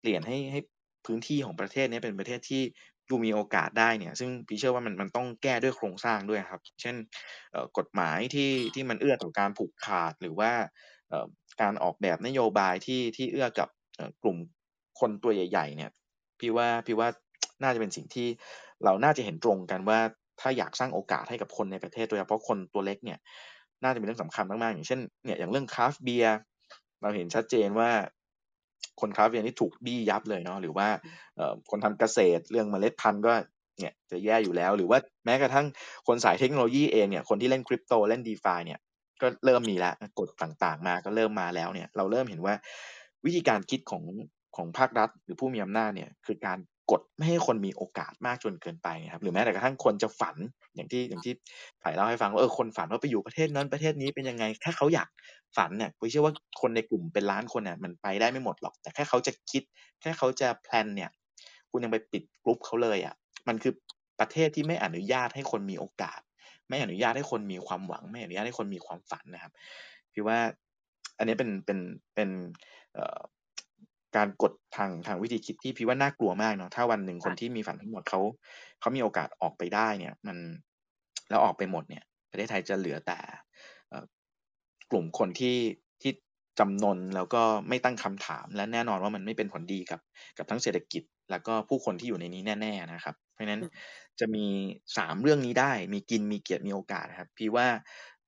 เปลี่ยนให้ให้พื้นที่ของประเทศนี้เป็นประเทศที่ ดูมีโอกาสได้เนี่ย ซึ่งพี่เชื่อว่ามันมันต้องแก้ด้วยโครงสร้างด้วยครับ เช่นกฎหมายที่ที่มันเอื้อต่อการผูกขาดหรือว่าการออกแบบนโยบายที่ที่เอื้อกับกลุ่มคนตัวใหญ่ ๆ เนี่ย พี่ว่าพี่ว่าน่าจะเป็นสิ่งที่เราน่าจะเห็นตรงกันว่าถ้าอยากสร้างโอกาสให้กับคนในประเทศโดยเฉพาะคนตัวเล็กเนี่ย น่าจะเป็นเรื่องสำคัญมากๆอย่างเช่นเนี่ยอย่างเรื่อง craft เบียร์เราเห็นชัดเจนว่า คน craft เบียร์นี่ถูกบี้ยับเลยเนาะหรือว่าคนทำเกษตรเรื่องเมล็ดพันธุ์ก็เนี่ยจะแย่อยู่แล้ว หรือว่าแม้กระทั่งคนสายเทคโนโลยีเองเนี่ยคนที่เล่นคริปโตเล่น DeFi เนี่ยก็เริ่มมีแล้วกฎต่างๆ มาก็เริ่มมาแล้วเนี่ยเราเริ่มเห็นว่าวิธีการคิดของของภาครัฐหรือผู้มีอำนาจเนี่ยคือการ กดไม่ให้คนมีโอกาสมากจนเกินไปครับหรือแม้แต่กระทั่งคนจะฝันอย่างที่อย่างที่ถ่ายเล่าให้ฟังว่าเออคนฝันว่าไปอยู่ประเทศนั้นประเทศนี้เป็นยังไงแค่เขาอยากฝันเนี่ยผมเชื่อว่าคนในกลุ่มเป็นล้านคนเนี่ยมันไปได้ไม่หมดหรอก แต่แค่เขาจะคิด แค่เขาจะแพลนเนี่ย คุณยังไปปิดกลุ่มเขาเลยอะมันคือประเทศที่ไม่อนุญาตให้คนมีโอกาส ไม่อนุญาตให้คนมีความหวัง ไม่อนุญาตให้คนมีความฝันนะครับพี่ว่าอันนี้เป็นเป็นเป็น การกดทางทางวิธีคิดที่พี่ว่าน่ากลัวมากเนาะถ้าวันหนึ่งคนที่มีฝันทั้งหมดเขาเขามีโอกาสออกไปได้เนี่ย มันแล้วออกไปหมดเนี่ย ประเทศไทยจะเหลือแต่กลุ่มคนที่ที่จำนนแล้วก็ไม่ตั้งคำถาม และแน่นอนว่ามันไม่เป็นผลดีกับ กับทั้งเศรษฐกิจ แล้วก็ผู้คนที่อยู่ในนี้แน่ๆนะครับ เพราะฉะนั้นจะมีสามเรื่องนี้ได้ มีกินมีเกียรติมีโอกาสครับ พี่ว่า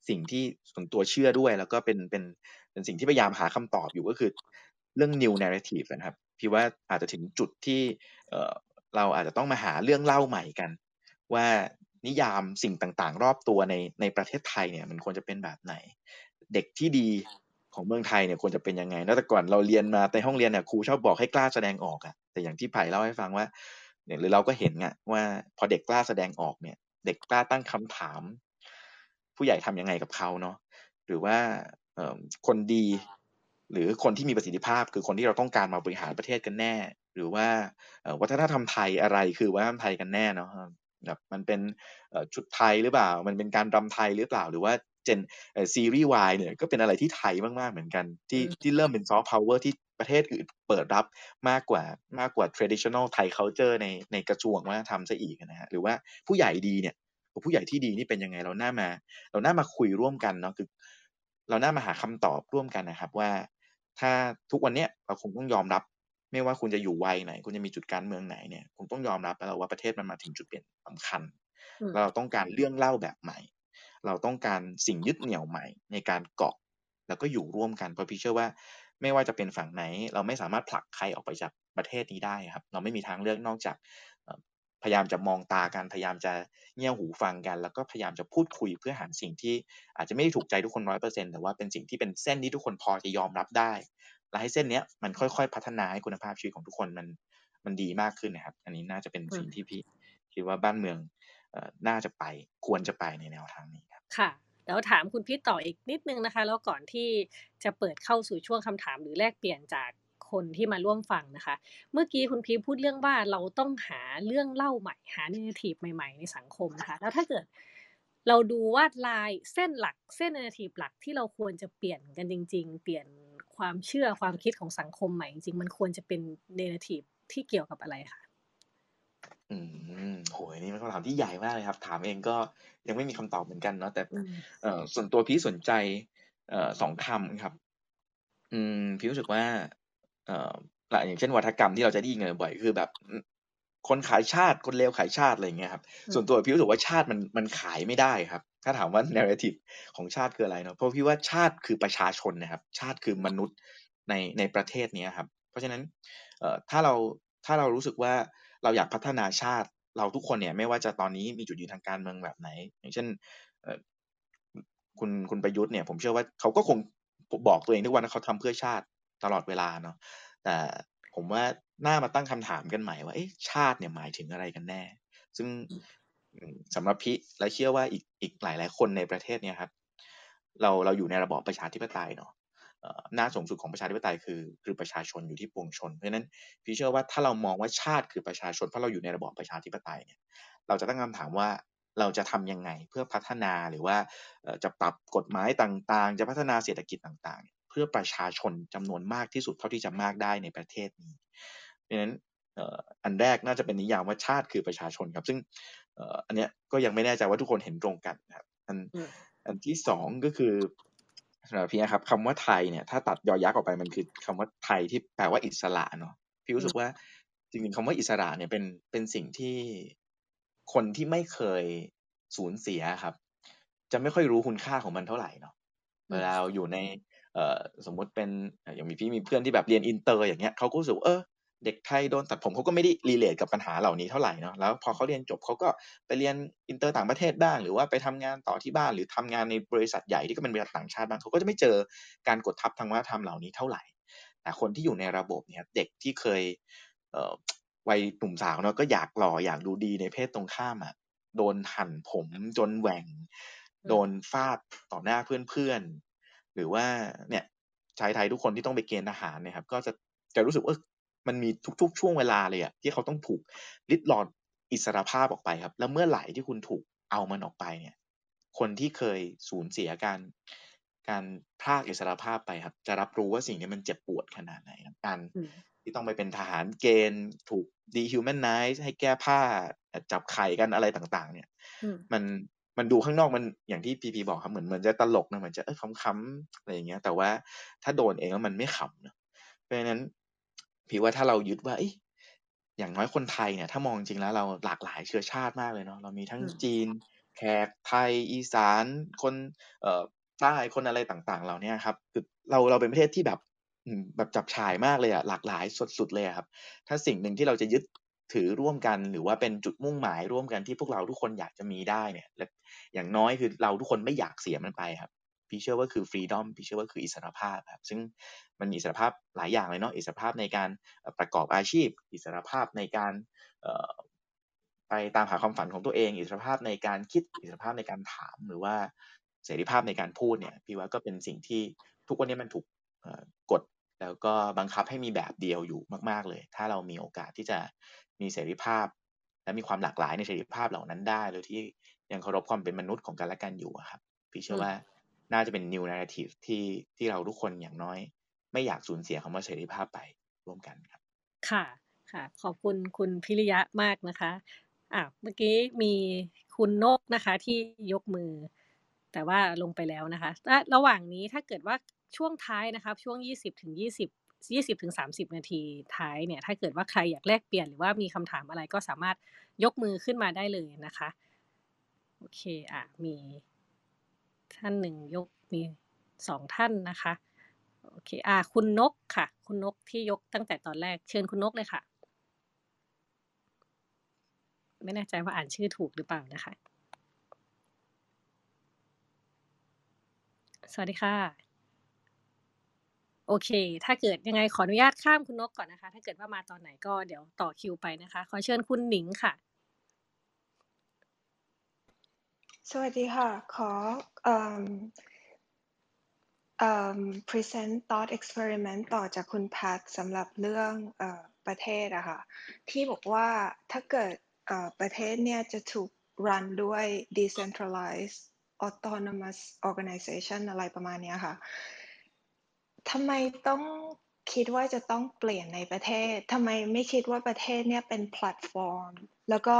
สิ่งที่ส่วนตัวเชื่อด้วย แล้วก็เป็นเป็นเป็นสิ่งที่พยายามหาคำตอบอยู่ก็คือ เรื่อง new narrative นะครับ พี่ว่าอาจจะถึงจุดที่เราอาจจะต้องมาหาเรื่องเล่าใหม่กัน ว่านิยามสิ่งต่างๆ รอบตัวในในประเทศไทยเนี่ยมันควรจะเป็นแบบไหน เด็กที่ดีของเมืองไทยเนี่ยควรจะเป็นยังไงแล้วแต่ก่อนเราเรียนมาในห้องเรียนเนี่ยครูชอบบอกให้กล้าแสดงออกอะแต่อย่างที่ไผ่เล่าให้ฟังว่าเนี่ยหรือเราก็เห็นอะว่าพอเด็กกล้าแสดงออกเนี่ย เด็กกล้าตั้งคำถาม ผู้ใหญ่ทำยังไงกับเขาเนาะหรือว่าคนดี หรือคนที่มีประสิทธิภาพ คือคนที่เราต้องการมาบริหารประเทศกันแน่ หรือว่าวัฒนธรรมไทยอะไรคือวัฒนธรรมไทยกันแน่เนาะแบบมันเป็นชุดไทยหรือเปล่า มันเป็นการรำไทยหรือเปล่า หรือว่าเจนซีรีส์วายเนี่ยก็เป็นอะไรที่ไทยมากๆเหมือนกัน ที่ที่เริ่มเป็นซอฟต์พาวเวอร์ที่ประเทศอื่นเปิดรับมากกว่ามากกว่า traditional ไทย culture ในในกระทรวงวัฒนธรรมซะอีกนะฮะหรือว่าผู้ใหญ่ดีเนี่ยผู้ใหญ่ที่ดีนี่เป็นยังไงเราหน้ามา เราหน้ามาคุยร่วมกันเนาะคือ เราหน้ามาหาคำตอบร่วมกันนะครับว่า ถ้าทุกวันเนี้ยเราคงต้องยอมรับ ไม่ว่าคุณจะอยู่วัยไหน คุณจะมีจุดการเมืองไหนเนี่ยคุณต้องยอมรับแล้วว่าประเทศมันมาถึงจุดเปลี่ยนสำคัญ เราต้องการเรื่องเล่าแบบใหม่ เราต้องการสิ่งยึดเหนี่ยวใหม่ในการเกาะ แล้วก็อยู่ร่วมกันเพราะพี่เชื่อว่าไม่ว่าจะเป็นฝั่งไหน เราไม่สามารถผลักใครออกไปจากประเทศนี้ได้ครับ เราไม่มีทางเลือกนอกจาก พยายามจะมองตากันพยายามจะเงี่ยหูฟังกัน แล้วก็พยายามจะพูดคุยเพื่อหาสิ่งที่อาจจะไม่ได้ถูกใจทุกคนร้อยเปอร์เซ็นแต่ว่าเป็นสิ่งที่เป็นเส้นที่ทุกคนพอจะยอมรับได้ และให้เส้นเนี้ยมันค่อยๆ พัฒนาให้คุณภาพชีวิตของทุกคนมันมันดีมากขึ้นนะครับ อันนี้น่าจะเป็นสิ่งที่พี่คิดว่าบ้านเมืองน่าจะไปควรจะไปในแนวทางนี้ครับค่ะแล้วถามคุณพี่ต่ออีกนิดนึงนะคะ แล้วก่อนที่จะเปิดเข้าสู่ช่วงคำถามหรือแลกเปลี่ยนจาก คนที่มาร่วมฟังนะคะ เมื่อกี้คุณพีพูดเรื่องว่าเราต้องหาเรื่องเล่าใหม่ หาเนื้อทีใหม่ ๆ ในสังคมนะคะ แล้วถ้าเกิดเราดูว่าลายเส้นหลักเส้นเนื้อทีหลักที่เราควรจะเปลี่ยนกันจริง ๆ เปลี่ยนความเชื่อความคิดของสังคมใหม่จริงๆมันควรจะเป็นเนื้อทีที่เกี่ยวกับอะไรคะอืมโหนี่เป็นคำถามที่ใหญ่มากเลยครับ ถามเองก็ยังไม่มีคำตอบเหมือนกันเนาะแต่เอ่อส่วนตัวพี่สนใจเอ่อสองคำครับ อืมพี่รู้สึกว่าเอ่ออย่างเช่นวัฒกรรมที่เราจะได้ยินกันบ่อยคือแบบ คนขายชาติคนเลวขายชาติอะไรเงี้ยครับ ส่วนตัวพี่รู้สึกว่าชาติมันมันขายไม่ได้ครับ ถ้าถามว่า narrative ของชาติคืออะไรเนาะเพราะพี่ว่าชาติคือประชาชนนะครับ ชาติคือมนุษย์ในในประเทศนี้ครับ เพราะฉะนั้นเอ่อถ้าเราถ้าเรารู้สึกว่าเราอยากพัฒนาชาติเราทุกคนเนี่ยไม่ว่าจะตอนนี้มีจุดยืนทางการเมืองแบบไหน อย่างเช่นคุณคุณประยุทธ์เนี่ยผมเชื่อว่าเขาก็คงบอกตัวเองทุกวันว่าเขาทำเพื่อชาติ ตลอดเวลาเนาะแต่ผมว่าน่ามาตั้งคำถามกันใหม่ว่าอชาติเนี่ยหมายถึงอะไรกันแน่ ซึ่งสำหรับพี่และเชื่อว่าอีกอีกหลายหลายคนในประเทศเนี่ยครับเราเราอยู่ในระบอบประชาธิปไตยเนาะหน้าสูงสุดของประชาธิปไตยคือคือประชาชนอยู่ที่ปวงชน เพราะฉะนั้นพี่เชื่อว่าถ้าเรามองว่าชาติคือประชาชนเพราะเราอยู่ในระบอบประชาธิปไตยเนี่ยเราจะตั้งคำถามว่าเราจะทำยังไงเพื่อพัฒนาหรือว่าจะปรับกฎหมายต่างๆ จะพัฒนาเศรษฐกิจต่างๆ เพื่อประชาชนจำนวนมากที่สุดเท่าที่จะมากได้ในประเทศนี้เพราะฉะนั้นเอ่ออันแรกน่าจะเป็นนิยามว่าชาติคือประชาชนครับ ซึ่งเอ่ออันเนี้ยก็ยังไม่แน่ใจว่าทุกคนเห็นตรงกันนะครับอันอืมอันที่สองก็คือสำหรับพี่นะครับคำว่าไทยเนี่ยถ้าตัดยอยักษ์ออกไปมันคือคำว่าไทที่แปลว่าอิสระเนาะพี่รู้สึกว่าจริงๆคำว่าอิสระเนี่ยเป็นเป็นสิ่งที่คนที่ไม่เคยสูญเสียครับ จะไม่ค่อยรู้คุณค่าของมันเท่าไหร่เนาะอืมเวลาเราอยู่ในเอ่อ สมมติเป็นอย่างมีพี่มีเพื่อนที่แบบเรียนอินเตอร์อย่างเงี้ยเขาก็รู้สึกเออเด็กไทยโดนตัดผมเขาก็ไม่ได้ relate กับปัญหาเหล่านี้เท่าไหร่เนาะแล้วพอเขาเรียนจบเขาก็ไปเรียนอินเตอร์ต่างประเทศบ้าง หรือว่าไปทำงานต่อที่บ้านหรือทำงานในบริษัทใหญ่ที่ก็เป็นบริษัทต่างชาติบ้างเขาก็จะไม่เจอการกดทับทางวัฒนธรรมเหล่านี้เท่าไหร่แต่คนที่อยู่ในระบบเนี่ยเด็กที่เคยเอ่อวัยหนุ่มสาวเนาะก็อยากหล่ออยากดูดีในเพศตรงข้ามอะโดนหั่นผมจนแหว่ง โดนฟาดต่อหน้าเพื่อน หรือว่าเนี่ยชายไทยทุกคนที่ต้องไปเกณฑ์ทหารเนี่ยครับ ก็จะจะรู้สึกว่าเอ้ยมันมีทุก ๆ ช่วงเวลาเลยอะที่เขาต้องถูกลิดรอนอิสรภาพออกไปครับ แล้วเมื่อไหร่ที่คุณถูกเอามันออกไปเนี่ย คนที่เคยสูญเสียการการพรากอิสรภาพไปครับ จะรับรู้ว่าสิ่งนี้มันเจ็บปวดขนาดไหนครับการอืมที่ต้องไปเป็นทหารเกณฑ์ถูก dehumanize ให้แก้ผ้าจับไข่กันอะไรต่าง ๆ เนี่ยอืมมัน มันดูข้างนอกมันอย่างที่พีพีบอกครับเหมือนเหมือนจะตลกนะเหมือนจะเออขำๆอะไรอย่างเงี้ย แต่ว่าถ้าโดนเองแล้วมันไม่ขำเนอะเพราะฉะนั้นพี่ว่าถ้าเรายึดว่าเอยอย่างน้อยคนไทยเนี่ย ถ้ามองจริงแล้วเราหลากหลายเชื้อชาติมากเลยเนาะเรามีทั้งอืมจีน แขกไทย อีสาน คนเอ่อใต้คนอะไรต่างๆเหล่าเนี้ยครับคือเราเราเป็นประเทศที่แบบอืมแบบจับฉ่ายมากเลยอะหลากหลายสุดๆเลยอะครับ ถ้าสิ่งหนึ่งที่เราจะยึด ถือร่วมกันหรือว่าเป็นจุดมุ่งหมายร่วมกันที่พวกเราทุกคนอยากจะมีได้เนี่ยและอย่างน้อยคือเราทุกคนไม่อยากเสียมันไปครับพี่เชื่อว่าคือฟรีดอมพี่เชื่อว่าคืออิสรภาพครับซึ่งมันมีอิสรภาพหลายอย่างเลยเนาะอิสรภาพในการประกอบอาชีพ อิสรภาพในการไปตามหาความฝันของตัวเอง อิสรภาพในการคิดอิสรภาพในการถามหรือว่าเสรีภาพในการพูดเนี่ยพี่ว่าก็เป็นสิ่งที่ทุกวันนี้มันถูกกดแล้วก็บังคับให้มีแบบเดียวอยู่มาก ๆเลย ถ้าเรามีโอกาสที่จะ มีเสรีภาพ และมีความหลากหลายในเสรีภาพเหล่านั้นได้โดยที่ยังเคารพความเป็นมนุษย์ของกันและกันอยู่อะครับ พี่เชื่อว่าน่าจะเป็น new narrative ที่ที่เราทุกคนอย่างน้อย ไม่อยากสูญเสียคำว่าเสรีภาพไปร่วมกันครับ ค่ะค่ะ ขอบคุณคุณพิริยะมากนะคะอะเมื่อกี้มีคุณนกนะคะที่ยกมือ แต่ว่าลงไปแล้วนะคะและระหว่างนี้ถ้าเกิดว่าช่วงท้ายนะครับช่วงยี่ ยี่สิบถึงสามสิบนาทีท้ายเนี่ยถ้าเกิดว่าใครอยากแลกเปลี่ยนหรือว่ามีคำถามอะไรก็สามารถยกมือขึ้นมาได้เลยนะคะ โอเคอะมีท่านหนึ่งยกมีสองท่านนะคะโอเคอ่าคุณนกค่ะ คุณนกที่ยกตั้งแต่ตอนแรกเชิญคุณนกเลยค่ะ ไม่แน่ใจว่าอ่านชื่อถูกหรือเปล่านะคะ สวัสดีค่ะ โอเค ถ้าเกิดยังไงขออนุญาตข้ามคุณนกก่อนนะคะ ถ้าเกิดว่ามาตอนไหนก็เดี๋ยวต่อคิวไปนะคะ ขอเชิญคุณหนิงค่ะ สวัสดีค่ะ ขอเอ่มเอ่ม present thought experiment ต่อจากคุณแพทสำหรับเรื่องเอ่อประเทศอะค่ะ ที่บอกว่าถ้าเกิดเอ่อประเทศเนี่ยจะถูก run ด้วย decentralized autonomous organization อะไรประมาณนี้ค่ะ ทำไมต้องคิดว่าจะต้องเปลี่ยนในประเทศทำไมไม่คิดว่าประเทศเนี่ยเป็นแพลตฟอร์ม แล้วก็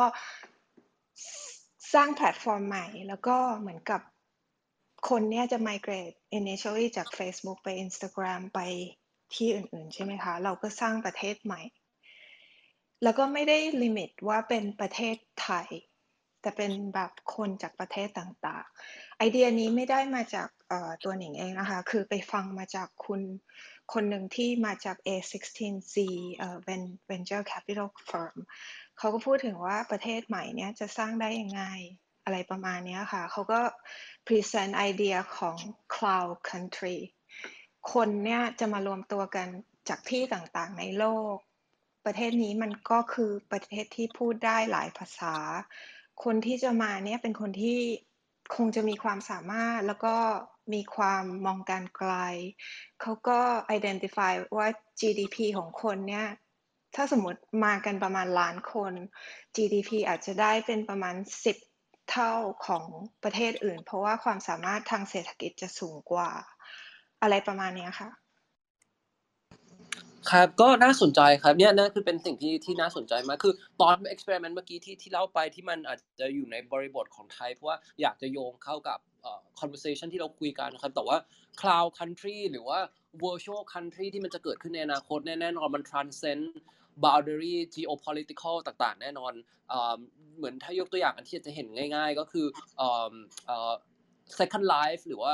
สร้างแพลตฟอร์มใหม่ แล้วก็เหมือนกับคนเนี่ยจะ migrate initially จาก Facebook ไป Instagram ไปที่อื่นๆ ใช่ไหมคะ เราก็สร้างประเทศใหม่ แล้วก็ไม่ได้ลิมิตว่าเป็นประเทศไทย แต่เป็นแบบคนจากประเทศต่างๆ ไอเดียนี้ไม่ได้มาจาก ตัวหนิงเองนะคะ คือไปฟังมาจากคุณคนหนึ่งที่มาจาก A16Z Venture Capital Firm เขาก็พูดถึงว่าประเทศใหม่เนี่ยจะสร้างได้ยังไงอะไรประมาณนี้ค่ะ เขาก็ present ไอเดียของ cloud country คนเนี่ยจะมารวมตัวกันจากที่ต่างๆในโลก ประเทศนี้มันก็คือประเทศที่พูดได้หลายภาษา คนที่จะมาเนี่ยเป็นคนที่ คงจะมีความสามารถแล้วก็มีความมองการไกล เขาก็ identify ว่า GDP ของคนเนี่ย ถ้าสมมติมากันประมาณล้านคน GDP อาจจะได้เป็นประมาณ 10 เท่าของประเทศอื่น เพราะว่าความสามารถทางเศรษฐกิจจะสูงกว่า อะไรประมาณนี้ค่ะ ครับก็น่าสนใจครับเนี่ยนั่นคือเป็นสิ่งที่ที่น่าสนใจมากคือตอนเอ็กซ์เพร์เมนต์เมื่อกี้ที่ที่เล่าไปที่มันอาจจะอยู่ในบริบทของไทย เพราะว่าอยากจะโยงเข้ากับเอ่อ conversation ที่เราคุยกันครับแต่ว่า cloud country หรือว่า virtual country ที่มันจะเกิดขึ้นในอนาคตแน่นอนมัน transcend boundary geopolitical ต่างๆ แน่นอนเอ่อเหมือนถ้ายกตัวอย่างอันที่จะเห็นง่าย ๆ ก็คือเอ่อเอ่อ second life หรือว่า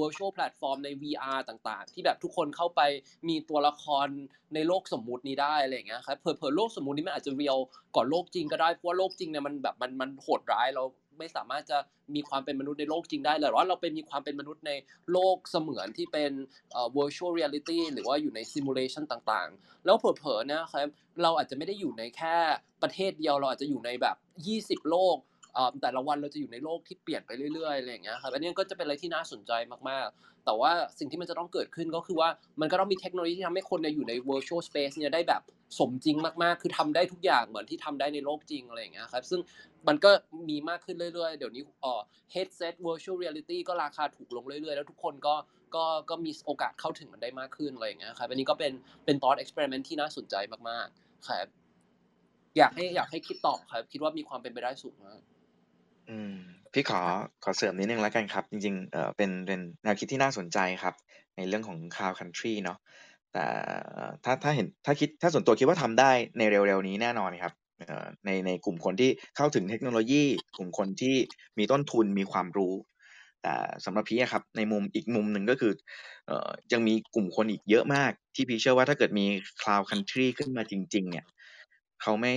virtual platform ใน VR ต่างๆ ที่แบบทุกคนเข้าไปมีตัวละครในโลกสมมุตินี้ได้อะไรอย่างเงี้ยครับเผลอๆโลกสมมุตินี้มันอาจจะเรียลก่อนโลกจริงก็ได้เพราะว่าโลกจริงเนี่ยมันแบบมันมันโหดร้ายเราไม่สามารถจะมีความเป็นมนุษย์ในโลกจริงได้แต่ว่าเราเป็นมีความเป็นมนุษย์ในโลกเสมือนที่เป็นเอ่อ virtual reality หรือว่าอยู่ใน simulation ต่างๆ แล้วเผลอๆนะครับเราอาจจะไม่ได้อยู่ในแค่ประเทศเดียวเราอาจจะอยู่ในแบบ 20 โลก แต่ละวันเราจะอยู่ในโลกที่เปลี่ยนไปเรื่อยๆอะไรอย่างเงี้ยครับอันนี้ก็จะเป็นอะไรที่น่าสนใจมากๆ แต่ว่าสิ่งที่มันจะต้องเกิดขึ้นก็คือว่ามันก็ต้องมีเทคโนโลยีที่ทำให้คนเนี่ยอยู่ใน virtual space เนี่ยได้แบบสมจริงมากๆ คือทำได้ทุกอย่างเหมือนที่ทำได้ในโลกจริงอะไรอย่างเงี้ยครับ ซึ่งมันก็มีมากขึ้นเรื่อยๆ เดี๋ยวนี้เอ่อ headset virtual reality ก็ราคาถูกลงเรื่อยๆ แล้วทุกคนก็ ก็ ก็มีโอกาสเข้าถึงมันได้มากขึ้นอะไรอย่างเงี้ยครับ อันนี้ก็เป็น เป็น thought experiment ที่น่าสนใจมากๆ ครับ อยากให้ อยากให้คิดต่อครับ คิดว่ามีความเป็นไปได้สูงมาก อืม พี่ขอขอเสริมนิดนึงแล้วกันครับ จริง ๆ เอ่อเป็นเป็นแนวคิดที่น่าสนใจครับ ในเรื่องของ cloud country เนาะแต่ถ้าถ้าเห็นถ้าคิดถ้าส่วนตัวคิดว่าทำได้ในเร็วๆนี้แน่นอนครับเอ่อในในกลุ่มคนที่เข้าถึงเทคโนโลยี กลุ่มคนที่มีต้นทุนมีความรู้ แต่สำหรับพี่อะครับในมุมอีกมุมหนึ่งก็คือเอ่อยังมีกลุ่มคนอีกเยอะมาก ที่พี่เชื่อว่าถ้าเกิดมี cloud country ขึ้นมาจริง ๆ เนี่ย เขาไม่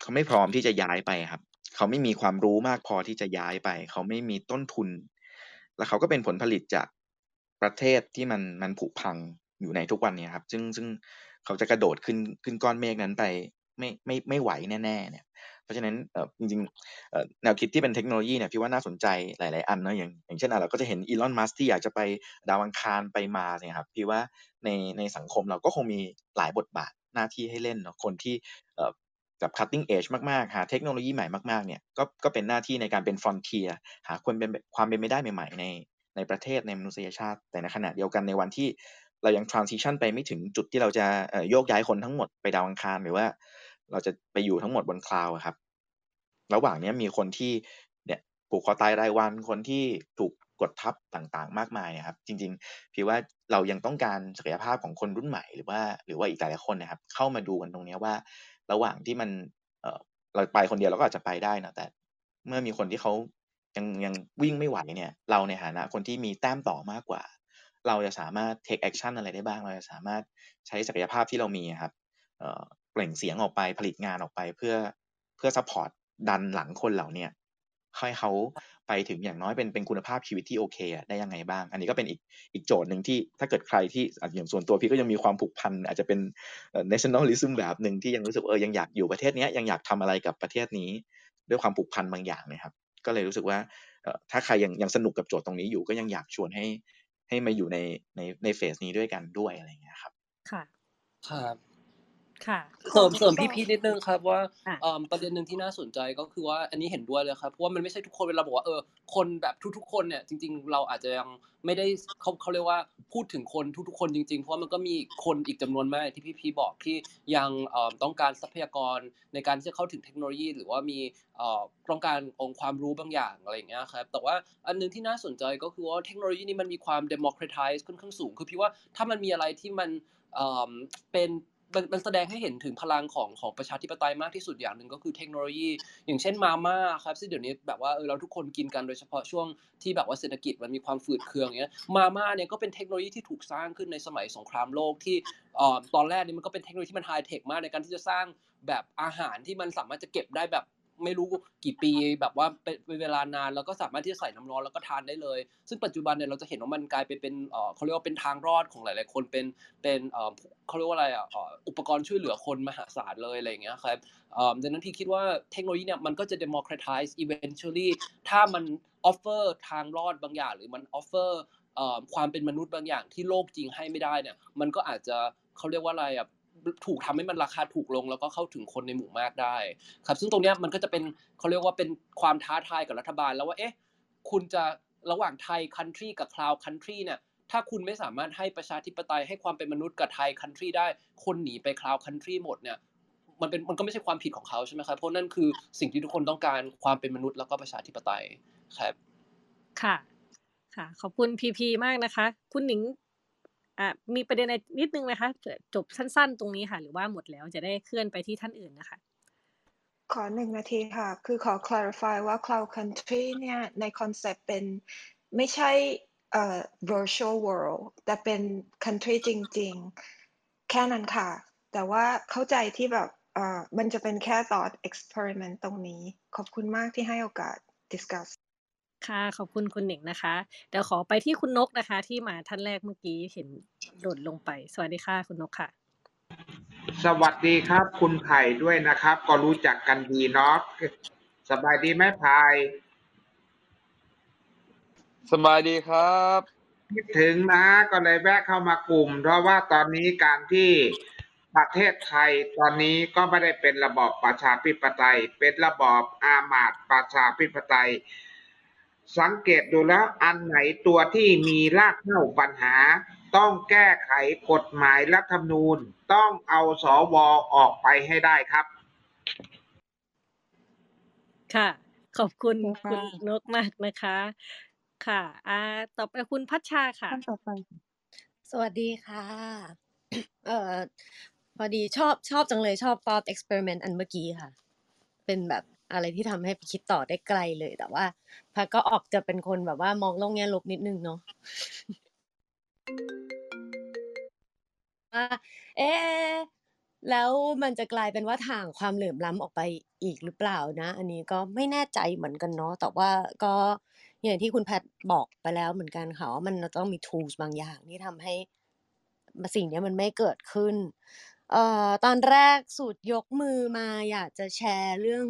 เขาไม่พร้อมที่จะย้ายไปครับ เขาไม่มีความรู้มากพอที่จะย้ายไป เขาไม่มีต้นทุน แล้วเขาก็เป็นผลผลิตจากประเทศที่มันมันผุพังอยู่ในทุกวันเนี้ครับ ซึ่งซึ่งเขาจะกระโดดขึ้นขึ้นก้อนเมฆนั้นไปไม่ไม่ไม่ไหวแน่ๆเนี่ยเพราะฉะนั้นเออจริงๆแนวคิดที่เป็นเทคโนโลยีเนี่ยพี่ว่าน่าสนใจหลาย ๆ อันเนาะอย่างอย่างเช่นอะเราก็จะเห็นอีลอนมัสที่อยากจะไปดาวอังคารไปมาเนี่ยครับพี่ว่าในในสังคมเราก็คงมีหลายบทบาทหน้าที่ให้เล่นเนาะคนที่ เอ่อกับ cutting edge มากๆ หาเทคโนโลยีใหม่มากๆ เนี่ย ก็ก็เป็นหน้าที่ในการเป็น frontier หาคนเป็นความเป็นไปได้ใหม่ ๆ ในในประเทศในมนุษยชาติ แต่ในขณะเดียวกันในวันที่เรายัง transition ไปไม่ถึงจุดที่เราจะโยกย้ายคนทั้งหมดไปดาวอังคาร หรือว่าเราจะไปอยู่ทั้งหมดบนคลาวครับ ระหว่างนี้มีคนที่เนี่ยผูกคอตายรายวันคนที่ถูกกดทับต่างๆ มากมายครับ จริงๆพี่ว่าเรายังต้องการศักยภาพของคนรุ่นใหม่หรือว่า หรือว่าอีกหลายๆคนนะครับ เข้ามาดูกันตรงนี้ว่า ระหว่างที่มันเออเราไปคนเดียวเราก็อาจจะไปได้นะแต่เมื่อมีคนที่เขายังยังวิ่งไม่ไหวเนี่ย เราในฐานะคนที่มีแต้มต่อมากกว่า เราจะสามารถ take action อะไรได้บ้าง เราจะสามารถใช้ศักยภาพที่เรามีครับเปล่งเสียงออกไปผลิตงานออกไปเพื่อเพื่อ support ดันหลังคนเหล่าเนี้ ให้เขาไปถึงอย่างน้อยเป็นเป็นคุณภาพชีวิตที่โอเคอะได้ยังไงบ้าง อันนี้ก็เป็นอีกอีกโจทย์หนึ่งที่ถ้าเกิดใครที่อะอย่างส่วนตัวพี่ก็ยังมีความผูกพัน อาจจะเป็นเอ่อ nationalism แบบหนึ่งที่ยังรู้สึกเออยังอยากอยู่ประเทศเนี้ยยังอยากทำอะไรกับประเทศนี้ ด้วยความผูกพันบางอย่างนะครับ ก็เลยรู้สึกว่าเอ่อถ้าใครยังยังสนุกกับโจทย์ตรงนี้อยู่ก็ยังอยากชวนให้ให้มาอยู่ในในในเฟสนี้ด้วยกันด้วยอะไรอย่างเงี้ยครับ ค่ะครับ ค่ะเสริมเสริมพี่พีทนิดนึงครับว่าอะเอิ่มประเด็นหนึ่งที่น่าสนใจก็คือว่าอันนี้เห็นด้วยเลยครับเพราะว่ามันไม่ใช่ทุกคนเวลาบอกว่าเออคนแบบทุกๆคนเนี่ยจริง ๆ เราอาจจะยังไม่ได้เขาเขาเรียกว่าพูดถึงคนทุกๆคนจริง ๆ เพราะว่ามันก็มีคนอีกจำนวนมากที่พี่พีบอกที่ยังเอ่อต้องการทรัพยากรในการที่จะเข้าถึงเทคโนโลยี หรือว่ามีเอ่อต้องการองค์ความรู้บางอย่างอะไรอย่างเงี้ยครับแต่ว่าอันหนึงที่น่าสนใจก็คือว่าเทคโนโลยีนี้มันมีความ democratize ค่อนข้างสูงคือพี่ว่าถ้ามันมีอะไรที่มันเอ่อเป็น มันมันแสดงให้เห็นถึงพลังของของประชาธิปไตยมากที่สุดอย่างหนึ่งก็คือเทคโนโลยี อย่างเช่นมาม่าครับซึ่งเดี๋ยวนี้แบบว่าเออเราทุกคนกินกันโดยเฉพาะช่วงที่แบบว่าเศรษฐกิจมันมีความฝืดเคืองอย่างเงี้ยมาม่าเนี่ยก็เป็นเทคโนโลยีที่ถูกสร้างขึ้นในสมัยสงครามโลกที่ตอนแรกนี่มันก็เป็นเทคโนโลยีที่มันไฮเทคมากในการที่จะสร้างแบบอาหารที่มันสามารถจะเก็บได้แบบ ไม่รู้กี่ปีแบบว่าเป็นเวลานานแล้วก็สามารถที่จะใส่น้ำร้อนแล้วก็ทานได้เลย ซึ่งปัจจุบันเนี่ยเราจะเห็นว่ามันกลายไปเป็นเอ่อเขาเรียกว่าเป็นทางรอดของหลาย ๆ คนเป็นเป็นเขาเรียกว่าอะไรอะอุปกรณ์ช่วยเหลือคนมหาศาลเลยอะไรอย่างเงี้ยครับดังนั้นพี่คิดว่าเทคโนโลยีเนี่ยมันก็จะ democratize eventually ถ้ามัน offer ทางรอดบางอย่าง หรือมัน offer เอ่อความเป็นมนุษย์บางอย่างที่โลกจริงให้ไม่ได้เนี่ยมันก็อาจจะเขาเรียกว่าอะไรอะ ถูกทำให้มันราคาถูกลง แล้วก็เข้าถึงคนในหมู่มากได้ ครับ ซึ่งตรงนี้มันก็จะเป็นเขาเรียกว่าเป็นความท้าทายกับรัฐบาลแล้วว่าเอ๊ะคุณจะระหว่างไทยคันทรีกับคลาวคันทรีเนี่ยถ้าคุณไม่สามารถให้ประชาธิปไตยให้ความเป็นมนุษย์กับไทยคันทรีได้คนหนีไปคลาวคันทรีหมดเนี่ยมันเป็นมันก็ไม่ใช่ความผิดของเขาใช่ไหมครับเพราะนั่นคือสิ่งที่ทุกคนต้องการความเป็นมนุษย์แล้วก็ประชาธิปไตยครับ ค่ะ ค่ะ ขอบคุณพีพีมากนะคะ คุณหนิง อ่ามีประเด็นอะไรนิดนึงไหมคะจบสั้น ๆ ตรงนี้ค่ะ หรือว่าหมดแล้วจะได้เคลื่อนไปที่ท่านอื่นนะคะขอหนึ่งนาทีค่ะ คือขอ clarify ว่า cloud country เนี่ย ในคอนเซปต์เป็นไม่ใช่ virtual world แต่เป็น country จริง ๆ แค่นั้นค่ะ แต่ว่าเข้าใจที่แบบมันจะเป็นแค่ thought experiment ตรงนี้ ขอบคุณมากที่ให้โอกาส discuss ค่ะ ขอบคุณคุณหนิงนะคะ เดี๋ยวขอไปที่คุณนกนะคะ ที่มาท่านแรกเมื่อกี้เห็นโดดลงไป สวัสดีค่ะ คุณนกค่ะ สวัสดีครับ คุณไผ่ด้วยนะครับ ก็รู้จักกันดีเนาะสบายดีไหมไผ่สบายดีครับคิดถึงนะก็เลยแวะเข้ามากลุ่ม เพราะว่าตอนนี้การที่ประเทศไทยตอนนี้ก็ไม่ได้เป็นระบอบประชาธิปไตย เป็นระบอบอามาตย์ประชาธิปไตย สังเกตดูแล้วอันไหนตัวที่มีรากเหง้าปัญหา ต้องแก้ไขกฎหมายรัฐธรรมนูญ ต้องเอาสวออกไปให้ได้ครับ ค่ะ ขอบคุณโอเคคุณค่ะนกมากนะคะ ค่ะอ่าต่อไปคุณพัชชาค่ะท่านต่อไป สวัสดีค่ะ เอ่อพอดีชอบชอบจังเลยชอบ thought experiment อันเมื่อกี้ค่ะ เป็นแบบ อะไรที่ทำให้คิดต่อได้ไกลเลย แต่ว่าพักก็ออกจะเป็นคนแบบว่ามองโลกแง่ลบนิดนึงเนาะว่าเอ๊ะแล้วมันจะกลายเป็นว่าทางความเหลื่อมล้ำออกไปอีกหรือเปล่านะ อันนี้ก็ไม่แน่ใจเหมือนกันเนาะแต่ว่าก็อย่างที่คุณแพทบอกไปแล้วเหมือนกันค่ะว่ามันต้องมี tools บางอย่างที่ทำให้สิ่งนี้มันไม่เกิดขึ้นเอ่อตอนแรกสูตรยกมือมาอยากจะแชร์เรื่อง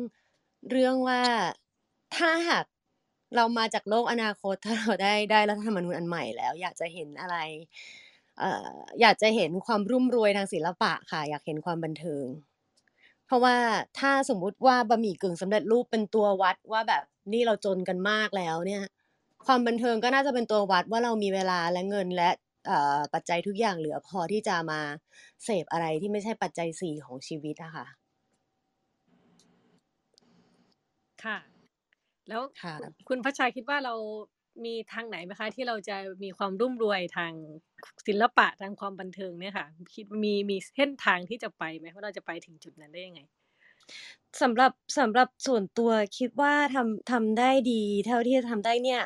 เรื่องว่าถ้าหากเรามาจากโลกอนาคตถ้าเราได้ได้รัฐธรรมนูญอันใหม่แล้ว อยากจะเห็นอะไรอยากจะเห็นความรุ่มรวยทางศิลปะค่ะ อยากเห็นความบันเทิง เพราะว่าถ้าสมมุติว่าบะหมี่กึ่งสำเร็จรูปเป็นตัววัดว่าแบบนี่เราจนกันมากแล้วเนี่ย ความบันเทิงก็น่าจะเป็นตัววัดว่าเรามีเวลาและเงินและปัจจัยทุกอย่างเหลือพอที่จะมาเสพอะไรที่ไม่ใช่ปัจจัยสี่ของชีวิตอะค่ะ ค่ะ แล้วค่ะคุณคุณพัชชาคิดว่าเรามีทางไหนไหมคะ ที่เราจะมีความรุ่มรวยทางศิลปะทางความบันเทิงเนี่ยค่ะ คิดมีมีเส้นทางที่จะไปไหมว่าเราจะไปถึงจุดนั้นได้ยังไงสำหรับสำหรับส่วนตัวคิดว่าทำทำได้ดี เท่าที่จะทำได้เนี่ย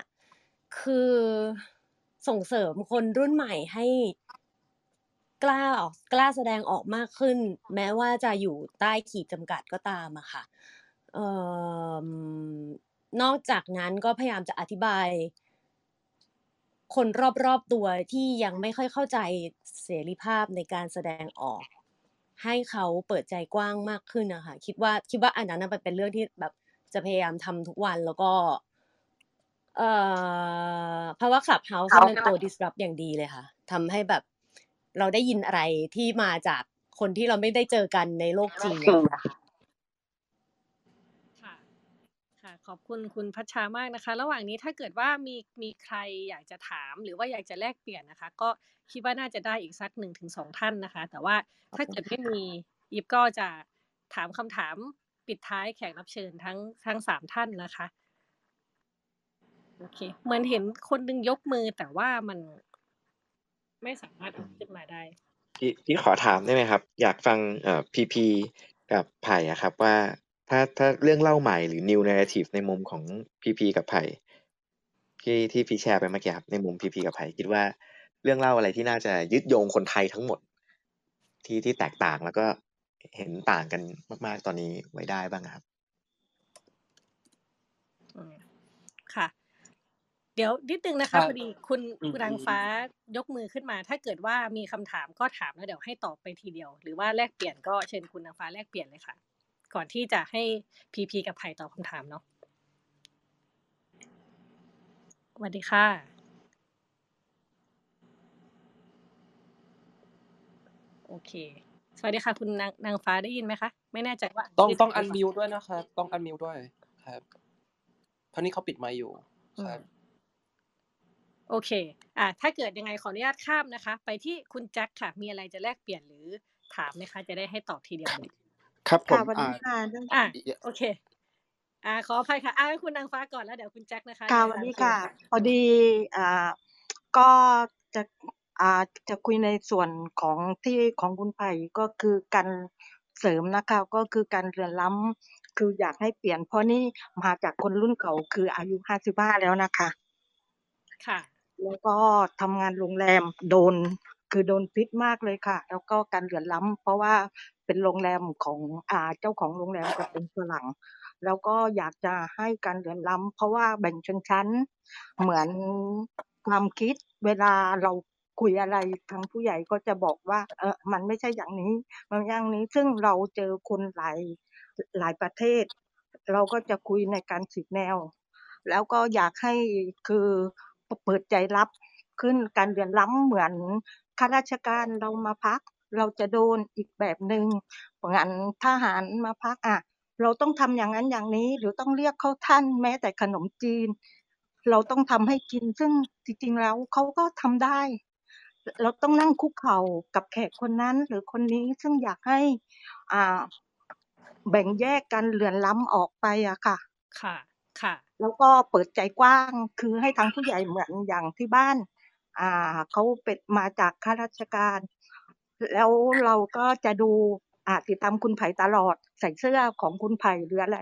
คือส่งเสริมคนรุ่นใหม่ให้กล้าออกกล้าแสดงออกมากขึ้น แม้ว่าจะอยู่ใต้ขีดจำกัดก็ตามอะค่ะ เอ่อนอกจากนั้นก็พยายามจะอธิบาย คนรอบๆตัวที่ยังไม่ค่อยเข้าใจเสรีภาพในการแสดงออก ให้เขาเปิดใจกว้างมากขึ้นนะคะคิดว่าคิดว่าอันนั้นมันเป็นเรื่องที่แบบจะพยายามทำทุกวันแล้วก็เอ่อเพราะว่า Clubhouse เนี่ยเป็นตัว disrupt อย่างดีเลยค่ะทำให้แบบเราได้ยินอะไรที่มาจากคนที่เราไม่ได้เจอกันในโลกจริงอะค่ะ ค่ะ ค่ะ ขอบคุณคุณพัชชามากนะคะ ระหว่างนี้ถ้าเกิดว่ามีมีใครอยากจะถามหรือว่าอยากจะแลกเปลี่ยนนะคะ ก็คิดว่าน่าจะได้อีกสักหนึ่งถึงสองท่านนะคะ แต่ว่าถ้าเกิดไม่มียิบก็จะถามคำถามปิดท้ายแขกรับเชิญทั้งทั้งสามท่านนะคะโอเคเหมือนเห็นคนหนึงยกมือแต่ว่ามันไม่สามารถเอาขึ้นมาได้พี่พี่ขอถามได้ไหมครับ อยากฟังเอ่อพีพีกับไผ่อะครับว่า ถ้าถ้าเรื่องเล่าใหม่หรือ new narrative ในมุมของพีพีกับไผ่ที่ที่พี่แชร์ไปเมื่อกี้ครับในมุมพีพีกับไผ่คิดว่าเรื่องเล่าอะไรที่น่าจะยึดโยงคนไทยทั้งหมด ที่ที่แตกต่างแล้วก็เห็นต่างกันมาก ๆ ตอนนี้ไว้ได้บ้างครับอืมค่ะ เดี๋ยวนิดนึงนะครัคะบพอดีคุณอืมคุณนางฟ้ายกมือขึ้นมา ถ้าเกิดว่ามีคำถามก็ถามแล้วเดี๋ยวให้ตอบไปทีเดียว หรือว่าแลกเปลี่ยนก็เชิญคุณนางฟ้าแลกเปลี่ยนเลยค่ะ ก่อนที่จะให้พีพีกับไผ่ตอบคำถามเนาะสวัสดีค่ะ โอเค สวัสดีค่ะ คุณนางนางฟ้าได้ยินไหมคะ ไม่แน่ใจว่า ต้องชื่ต้องถูอักนหรืมิเปวล่าด้วยนะครับ ต้องอันมิวด้วยครับ เพราะนี่เขาปิดไมค์อยู่อืครัมบโอเค อ่า ถ้าเกิดยังไงขออนุญาตข้ามนะคะ ไปที่คุณแจ็คค่ะ มีอะไรจะแลกเปลี่ยนหรือถามไหมคะ จะได้ให้ตอบทีเดียวเลย ครับผค่ะมวันอ่านี้ค่ะเรื่องอ่าเอ่อโอเค อ่า ขออภัยค่ะอ่าให้คุณนางฟ้าก่อนแล้วเดี๋ยวคุณแจ็คนะคะค่ะในวันตามนี้คิวค่ะค่ะ พอดีอ่าก็จะอ่าจะคุยในส่วนของที่ของคุณไผ่ก็คือการเสริมนะคะก็คือการเรือนล้ำคืออยากให้เปลี่ยน เพราะนี่มาจากคนรุ่นเก่าคืออายุห้าสิบห้าแล้วนะคะ ค่ะ แล้วก็ทำงานโรงแรมโดนคือโดนพิษมากเลยค่ะ แล้วก็การเหลื่อนล้ำเพราะว่า เป็นโรงแรมของอ่าเจ้าของโรงแรมจะเป็นฝรั่ง แล้วก็อยากจะให้การเหลื่อนล้ำเพราะว่าแบ่งชนชั้น เหมือนความคิดเวลาเราคุยอะไรทางผู้ใหญ่ก็จะบอกว่า เออมันไม่ใช่อย่างนี้ มันอย่างนี้ซึ่งเราเจอคนหลายหลายประเทศ เราก็จะคุยในการฉีกแนว แล้วก็อยากให้คือเปิดใจรับขึ้นการเรียนล้ำเหมือนข้าราชการเรามาพัก เราจะโดนอีกแบบหนึ่งเหมือนทหารมาพักอะเราต้องทำอย่างนั้นอย่างนี้หรือต้องเรียกเขาท่านแม้แต่ขนมจีน เราต้องทำให้กินซึ่งจริงๆแล้วเขาก็ทำได้ เราต้องนั่งคุกเข่ากับแขกคนนั้น หรือคนนี้ซึ่งอยากให้อ่าแบ่งแยกกันเหลื่อนล้ำออกไปอะค่ะ ค่ะ ค่ะ แล้วก็เปิดใจกว้างคือให้ทางผู้ใหญ่เหมือนอย่างที่บ้าน อ่าเขาเป็นมาจากข้าราชการ แล้วเราก็จะดูอ่าติดตามคุณไผ่ตลอด ใส่เสื้อของคุณไผ่หรืออะไร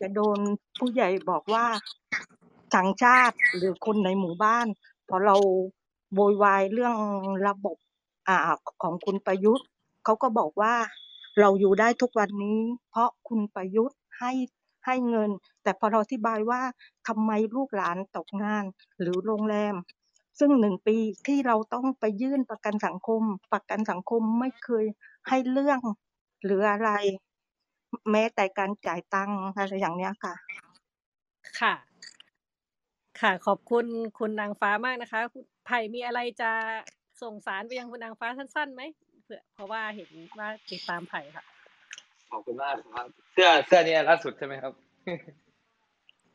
จะโดนผู้ใหญ่บอกว่าต่างชาติหรือคนในหมู่บ้านพอเราโวยวายเรื่องระบบอ่าของคุณประยุทธ์เขาก็บอกว่าเราอยู่ได้ทุกวันนี้ เพราะคุณประยุทธ์ให้ให้เงิน แต่พอเราอธิบายว่าทำไมลูกหลานตกงาน หรือโรงแรม ซึ่งหนึ่งปีที่เราต้องไปยื่นประกันสังคม ประกันสังคมไม่เคยให้เรื่องหรืออะไร แม้แต่การจ่ายตังค์อะไรอย่างเนี้ยค่ะ ค่ะ ค่ะ ขอบคุณคุณนางฟ้ามากนะคะคุณไผ่มีอะไรจะส่งสารไปยังคุณนางฟ้าสั้นๆไหมเผื่อเพราะว่าเห็นว่าติดตามไผ่ค่ะขอบคุณมากครับ เสื้อเสื้อนี้ล่าสุดใช่ไหมครับ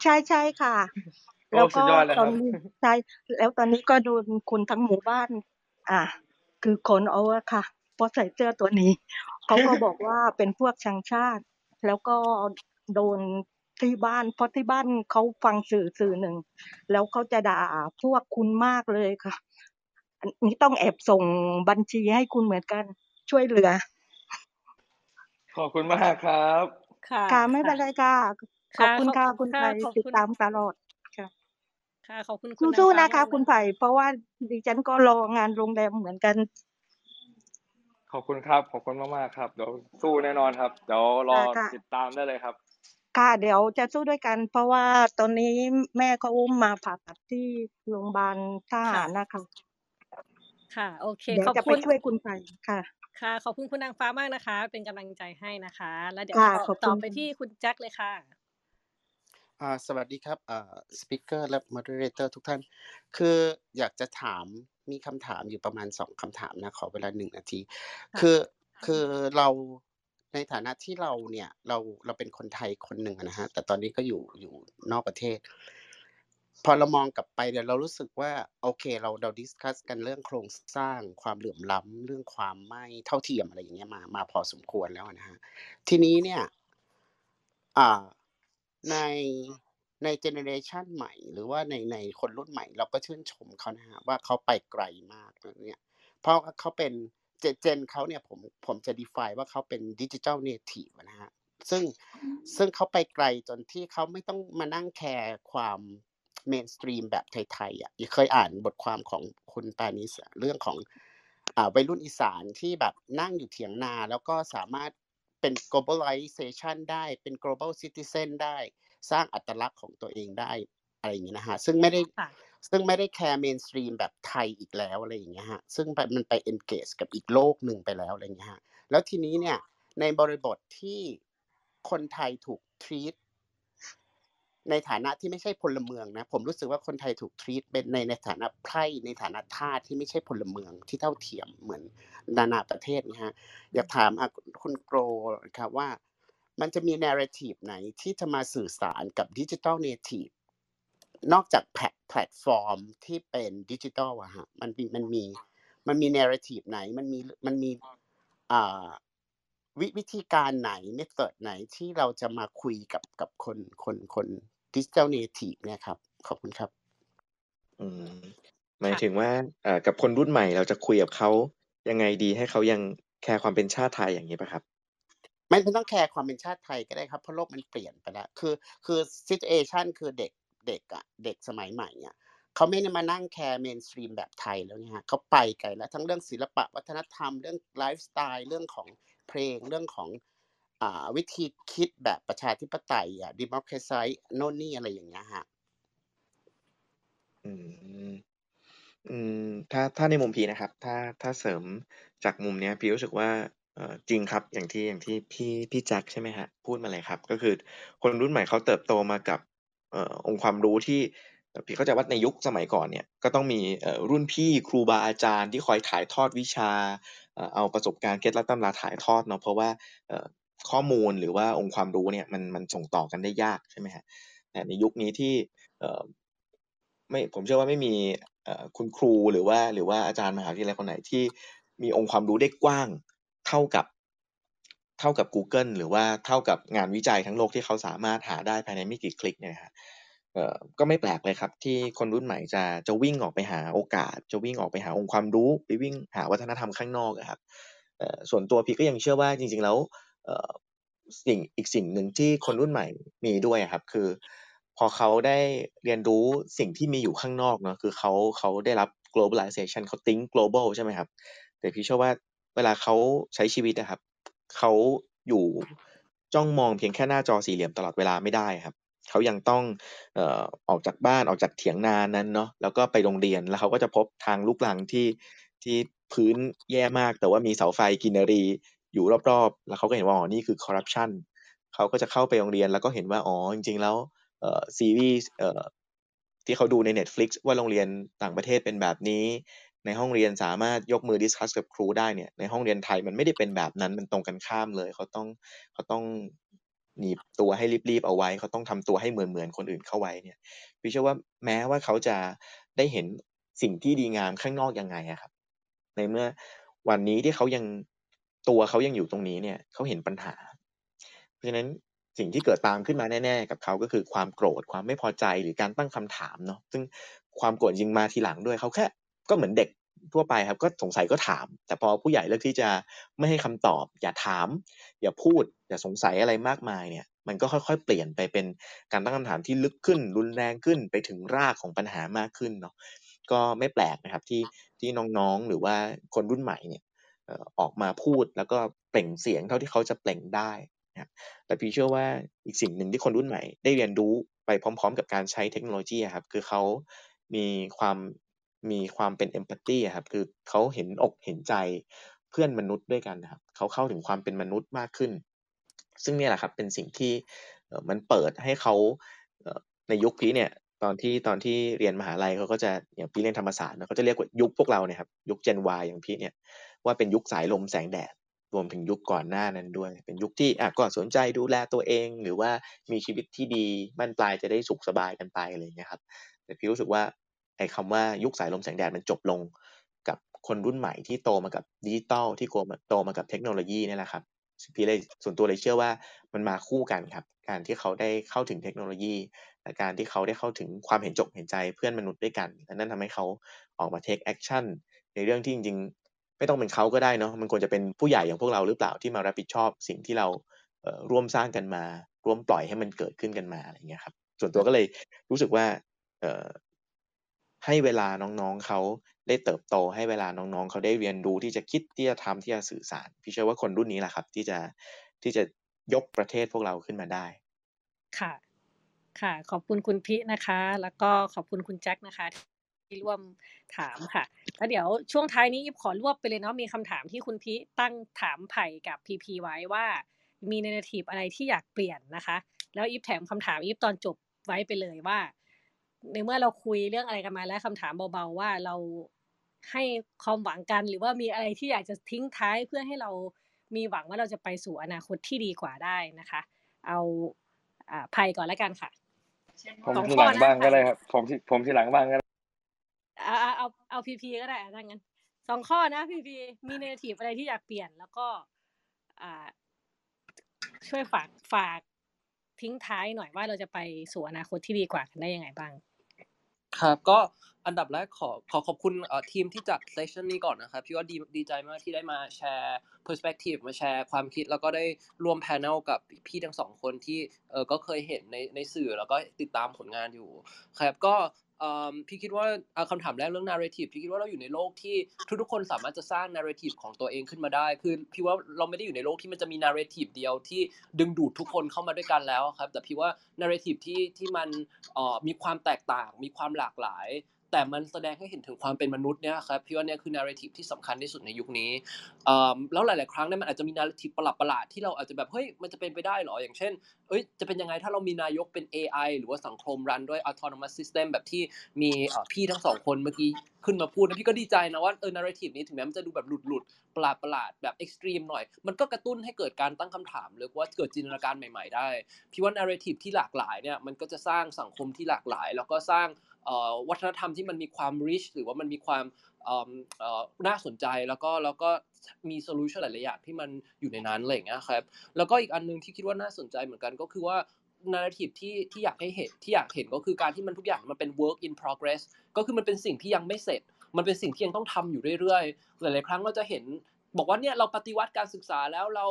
ใช่ใช่ค่ะโอ้ แล้วสุก็ดยอดเลยตคอรันบนี้ใช่แล้วตอนนี้ก็โดนคนทั้งหมู่บ้าน อ่า คือคนเอาอะค่ะเพราะใส่เสื้อตัวนี้เขาก็บอกว่าเป็นพวกชังชาติ แล้วก็โดนที่บ้านเพราะที่บ้านเขาฟังสื่อสื่อหนึ่ง แล้วเขาจะด่าพวกคุณมากเลยค่ะอันนี้ต้องแอบส่งบัญชีให้คุณเหมือนกันช่วยเหลือ ขอบคุณมากครับ ค่ะค่ะไม่เป็ค่ะนไรค่ะ ขอบค่ะคุณขอบค่ะคุคุณณค่ะไผ่ขอบติดคุณตามตลอด ค่ะค่ะขอบคุณคุณนางสู้ๆฟ้านะมาคะกคุณนะไผ่เพราะว่าดิฉันก็รองานโรงแรมเหมือนกัน ขอบคุณครับขอบคุณมากๆครับเดี๋ยวสู้แน่นอนครับเดี๋ยวรอค่ะค่ะติดตามได้เลยครับ ค่ะ เดี๋ยวจะสู้ด้วยกัน เพราะว่าตอนนี้แม่เขาอุ้มมาผ่าตัดที่โรงพยาบาลทหาค่ะรนะคะค่ะ โอเคเดี๋ยวขอบจะไปคุณช่วยคุณไผ่ค่ะ ค่ะ ขอบคุณคุณนางฟ้ามากนะคะ เป็นกำลังใจให้นะคะ แล้วเดี๋ยวค่ะต่อขอบต่คุอณไปที่คุณแจ็คเลยค่ะ อ่าสวัสดีครับอ่าสปิเกอร์และมอดเรเตอร์ทุกท่าน คืออยากจะถามมีคำถามอยู่ประมาณสองคำถามนะ ขอเวลาหนึ่งนาทีค่ะคือคือเราในฐานะที่เราเนี่ยเราเราเป็นคนไทยคนหนึ่งอะนะฮะ แต่ตอนนี้ก็อยู่อยู่นอกประเทศ พอเรามองกลับไปเนี่ยเรารู้สึกว่าโอเคเราเราดิสคัสกันเรื่องโครงสร้างความเหลื่อมล้ำเรื่องความไม่เท่าเทียมอะไรอย่างเงี้ยมามาพอสมควรแล้วนะฮะทีนี้เนี่ย อ่า ในใน generation ใหม่ หรือว่าในในคนรุ่นใหม่ เราก็ชื่นชมเขานะฮะว่าเขาไปไกลมากนะเนี่ยเพราะว่าเขาเป็นเจ gen เขาเนี่ยผมผมจะ define ว่าเขาเป็นดิจิ t a ลเนทีฟนะฮะซึ่งซึ่งเขาไปไกลจนที่เขาไม่ต้องมานั่งแคร์ความ mainstream แบบไทยๆอะเคยอ่านบทความของคุณปานิสอะเรื่องของอ่าวัยรุ่นอีสานที่แบบนั่งอยู่เถียงนา แล้วก็สามารถ เป็น globalization ได้เป็น global citizen ได้สร้างอัตลักษณ์ของตัวเองได้อะไรอย่างเงี้ยนะฮะซึ่งไม่ได้ค่ะซึ่งไม่ได้แคร์ mainstream แบบไทยอีกแล้วอะไรอย่างเงี้ยฮะซึ่งไปมันไป engage กับอีกโลกหนึ่งไปแล้วอะไรอย่างเงี้ยฮะแล้วทีนี้เนี่ยในบริบทที่คนไทยถูก treat ในฐานะที่ไม่ใช่พลเมืองนะผมรู้สึกว่าคนไทยถูก treat เป็นในในฐานะไพร่ในฐานะทาสที่ไม่ใช่พลเมืองที่เท่าเทียมเหมือนนานาประเทศนะฮะอยากถามคุณโกรครับว่า มันจะมี narrative ไหนที่จะมาสื่อสารกับดิจิ t a ลเนทีฟนอกจากแพลตฟอร์มที่เป็นดิจิทัลอะฮะมันมีมันมีมันมี narrative ไหนมันมีมันมีอ่าวิวิธีการไหน method ไหนที่เราจะมาคุยกับกับคนคนคน digital native เนี่ยครับ ขอบคุณครับ อืมหมายค่ะถึงว่าเอ่อกับคนรุ่นใหม่เราจะคุยกับเขายังไงดีให้เขายังแคร์ความเป็นชาติไทยอย่างนี้ป่ะครับไม่ไม่ต้องแคร์ความเป็นชาติไทยก็ได้ครับเพราะโลกมันเปลี่ยนไปแล้วคือคือซิ t u เอชันคือเด็กเด็กอะเด็กสมัยใหม่เนี่ยเขาไม่ได้มานั่งแคร์ mainstream แบบไทยแล้วเนี่ยฮะเขาไปไกลแล้วทั้งเรื่องศิลปะวัฒนธรรมเรื่องไลฟ์สไตล์เรื่องของเพลงเรื่องของอ่า วิธีคิดแบบประชาธิปไตยอะดิมอคร a ไซโน่นนี่อะไรอย่างเงี้ยฮะอืม อืม ถ้าถ้าในมุมพีนะครับ ถ้าถ้าเสริมจากมุมเนี้ยพีรู้สึกว่าเอ่อจริงครับอย่างที่อย่างที่พี่พี่แจ็คใช่ไหมฮะพูดมาเลยครับ ก็คือคนรุ่นใหม่เขาเติบโตมากับเอ่อองค์ความรู้ที่พี่เข้าใจว่าในยุคสมัยก่อนเนี่ยก็ต้องมีเอ่อรุ่นพี่ครูบาอาจารย์ที่คอยถ่ายทอดวิชาเอ่อเอาประสบการณ์เคล็ดลับตำราถ่ายทอดเนาะเพราะว่าเอ่อ ข้อมูลหรือว่าองค์ความรู้เนี่ยมันมันส่งต่อกันได้ยากใช่ไหมฮะแต่ในยุคนี้ที่เออไม่ผมเชื่อว่าไม่มีคุณครูหรือว่าหรือว่าอาจารย์มหาวิทยาลัยคนไหนที่มีองค์ความรู้ได้กว้างเท่ากับเท่ากับ Google หรือว่าเท่ากับงานวิจัยทั้งโลกที่เขาสามารถหาได้ภายในไม่กี่คลิกเนี่ยฮะเออก็ไม่แปลกเลยครับที่คนรุ่นใหม่จะจะวิ่งออกไปหาโอกาส จะวิ่งออกไปหาองค์ความรู้ ไปวิ่งหาวัฒนธรรมข้างนอกครับส่วนตัวพี่ก็ยังเชื่อว่าจริง ๆ แล้ว สิ่งอีกสิ่งหนึ่งที่คนรุ่นใหม่มีด้วยครับ คือ พอเขาได้เรียนรู้สิ่งที่มีอยู่ข้างนอกเนาะคือเขาเขาได้รับ globalization เขา think global ใช่ไหมครับ แต่พี่เชื่อว่าเวลาเขาใช้ชีวิตนะครับเขาอยู่จ้องมองเพียงแค่หน้าจอสี่เหลี่ยมตลอดเวลาไม่ได้ครับเขายังต้องเอ่อออกจากบ้านออกจากเถียงนานั้นเนาะแล้วก็ไปโรงเรียนแล้วเขาก็จะพบทางลูกลังที่ที่พื้นแย่มาก แต่ว่ามีเสาไฟกินรี อยู่รอบๆ แล้วเขาก็เห็นว่าอ๋อนี่คือคอร์รัปชันเขาก็จะเข้าไปโรงเรียนแล้วก็เห็นว่าอ๋อจริง ๆ แล้วเอ่อซีรีส์เอ่อที่เขาดูใน Netflix ว่าโรงเรียนต่างประเทศเป็นแบบนี้ ในห้องเรียนสามารถยกมือ discuss กับครูได้เนี่ยในห้องเรียนไทยมันไม่ได้เป็นแบบนั้นมันตรงกันข้ามเลยเขาต้องเขาต้องหนีบตัวให้ลีบๆเอาไว้ เขาต้องทำตัวให้เหมือนเหมือนคนอื่นเข้าไว้เนี่ยพี่เชื่อว่าแม้ว่าเขาจะได้เห็นสิ่งที่ดีงามข้างนอกยังไงอะครับ ในเมื่อวันนี้ที่เขายัง ตัวเขายังอยู่ตรงนี้เนี่ยเขาเห็นปัญหา เพราะฉะนั้นสิ่งที่เกิดตามขึ้นมาแน่ๆ กับเขาก็คือความโกรธความไม่พอใจหรือการตั้งคำถามเนาะซึ่งความโกรธยิงมาทีหลังด้วยเขาแค่ก็เหมือนเด็กทั่วไปครับก็สงสัยก็ถาม แต่พอผู้ใหญ่เลือกที่จะไม่ให้คำตอบ อย่าถาม อย่าพูด อย่าสงสัยอะไรมากมายเนี่ย มันก็ค่อยๆ เปลี่ยนไปเป็นการตั้งคำถามที่ลึกขึ้น รุนแรงขึ้นไปถึงรากของปัญหามากขึ้นเนาะก็ไม่แปลกนะครับที่ที่น้องๆหรือว่าคนรุ่นใหม่เนี่ย ออกมาพูดแล้วก็เปล่งเสียงเท่าที่เขาจะเปล่งได้นะแต่พี่เชื่อว่าอีกสิ่งหนึ่งที่คนรุ่นใหม่ ได้เรียนรู้ไปพร้อม ๆ กับการใช้เทคโนโลยีครับคือเขามีความมีความเป็นเอมพัตตีครับคือเขาเห็นอกเห็นใจเพื่อนมนุษย์ด้วยกันนะครับเขาเข้าถึงความเป็นมนุษย์มากขึ้น ซึ่งนี่แหละครับเป็นสิ่งที่มันเปิดให้เขาในยุคพี่เนี่ยตอนที่ตอนที่เรียนมหาลัยเขาก็จะอย่างพี่เรียนธรรมศาสตร์เนะเขาจะเรียกว่ายุคพวกเราเนี่ยครับยุค Gen Y อย่างพี่เนี่ย ว่าเป็นยุคสายลมแสงแดด รวมถึงยุคก่อนหน้านั้นด้วย เป็นยุคที่อะก็สนใจดูแลตัวเอง หรือว่ามีชีวิตที่ดีบั้นปลายจะได้สุขสบายกันไปอะไรอย่างเงี้ยครับ แต่พี่รู้สึกว่าไอ้คำว่ายุคสายลมแสงแดดมันจบลงกับคนรุ่นใหม่ที่โตมากับดิจิตอลที่โตมาโตมากับเทคโนโลยีนี่แหละครับพี่เลยส่วนตัวเลยเชื่อว่ามันมาคู่กันครับ การที่เขาได้เข้าถึงเทคโนโลยีและการที่เขาได้เข้าถึงความเห็นจกเห็นใจเพื่อนมนุษย์ด้วยกันและนั่นทำให้เขาออกมา take action ในเรื่องที่จริง ไม่ต้องเป็นเขาก็ได้เนาะมันควรจะเป็นผู้ใหญ่อย่างพวกเราหรือเปล่าที่มารับผิดชอบสิ่งที่เราเออร่วมสร้างกันมา ร่วมปล่อยให้มันเกิดขึ้นกันมาอะไรอย่างเงี้ยครับ ส่วนตัวก็เลยรู้สึกว่าเออให้เวลาน้องๆเขาได้เติบโตให้เวลาน้องๆเขาได้เรียนรู้ที่จะคิดที่จะทำที่จะสื่อสาร พี่เชื่อว่าคนรุ่นนี้แหละครับ ที่จะที่จะยกประเทศพวกเราขึ้นมาได้ ค่ะ ค่ะ ขอบคุณคุณพินะคะ แล้วก็ขอบคุณคุณแจ็คนะคะ ที่ร่วมถามค่ะ แล้วเดี๋ยวช่วงท้ายนี้อีฟขอรวบไปเลยเนาะมีคำถามที่คุณพิตั้งถามไผ่กับพีพีไว้ว่า มีเนเรทีฟอะไรที่อยากเปลี่ยนนะคะ แล้วอีฟแถมคำถามอีฟตอนจบไว้ไปเลยว่า ในเมื่อเราคุยเรื่องอะไรกันมาแล้วคำถามเบาๆว่าเราให้ความหวังกันหรือว่ามีอะไรที่อยากจะทิ้งท้ายเพื่อให้เรามีหวังว่าเราจะไปสู่อนาคตที่ดีกว่าได้นะคะ เอาอ่าไผ่ก่อนแล้วกันค่ะผมสองทีข้หลังบ้างก็ได้ครับผมทีผมทีหลังบ้างก็ได้ เอาเอาเอาเอาพีพีก็ได้อะถ้างั้นสองข้อนะพีพีมีเนทีฟอะไรที่อยากเปลี่ยนแล้วก็อ่าช่วยฝากฝากทิ้งท้ายหน่อยว่าเราจะไปสู่อนาคตที่ดีกว่ากันได้ยังไงบ้าง ครับ ก็อันดับแรกขอขอขอบคุณทีมที่จัด session นี้ก่อนนะครับพี่ว่าดีดีใจมากที่ได้มาแชร์ perspective มาแชร์ความคิด แล้วก็ได้ร่วม panel กับพี่ทั้งสองคนที่เออก็เคยเห็นในในสื่อแล้วก็ติดตามผลงานอยู่ครับก็ พี่คิดว่าเอาคำถามแรกเรื่อง narrative พี่คิดว่าเราอยู่ในโลกที่ทุกๆคนสามารถจะสร้าง narrative ของตัวเองขึ้นมาได้ คือพี่ว่าเราไม่ได้อยู่ในโลกที่มันจะมี narrative เดียวที่ดึงดูดทุกคนเข้ามาด้วยกันแล้วครับ แต่พี่ว่า narrative ที่ที่มันมีความแตกต่าง มีความหลากหลาย แต่มันแสดงให้เห็นถึงความเป็นมนุษย์เนี่ยครับพี่ว่าเนี่ยคือ narrative ที่สำคัญที่สุดในยุคนี้แล้วหลาย ๆ ครั้งเนี่ยมันอาจจะมี narrative ประหลาดๆที่เราอาจจะแบบเฮ้ยมันจะเป็นไปได้เหรออย่างเช่นเอ้ยจะเป็นยังไงถ้าเรามีนายกเป็น AI หรือว่าสังคมรันด้วย autonomous system แบบที่มีพี่ทั้งสองคนเมื่อกี้ขึ้นมาพูดนะพี่ก็ดีใจนะว่าเออ narrative นี้ถึงแม้มันจะดูแบบหลุดๆประหลาดประหลาดๆแบบ extreme หน่อย มันก็กระตุ้นให้เกิดการตั้งคำถามหรือว่าเกิดจินตนาการใหม่ ๆ ได้พี่ว่า narrative ที่หลากหลายเนี่ยมันก็จะสร้างสังคมที่หลากหลาย แล้วก็สร้าง วัฒนธรรมที่มันมีความ rich หรือว่ามันมีความน่าสนใจแล้วก็แล้วก็มี solution หลาย ๆ อย่างที่มันอยู่ในนั้นอะไรอย่างเงี้ยครับแล้วก็อีกอันหนึงที่คิดว่าน่าสนใจเหมือนกันก็คือว่า narrative ที่ที่อยากให้เห็นที่อยากเห็นก็คือการที่มันทุกอย่างมันเป็น work in progress ก็คือมันเป็นสิ่งที่ยังไม่เสร็จ มันเป็นสิ่งที่ยังต้องทำอยู่เรื่อย ๆ หลาย ๆ ครั้งเราจะเห็น บอกว่าเนี่ยเราปฏิวัติการศึกษาแล้วเรา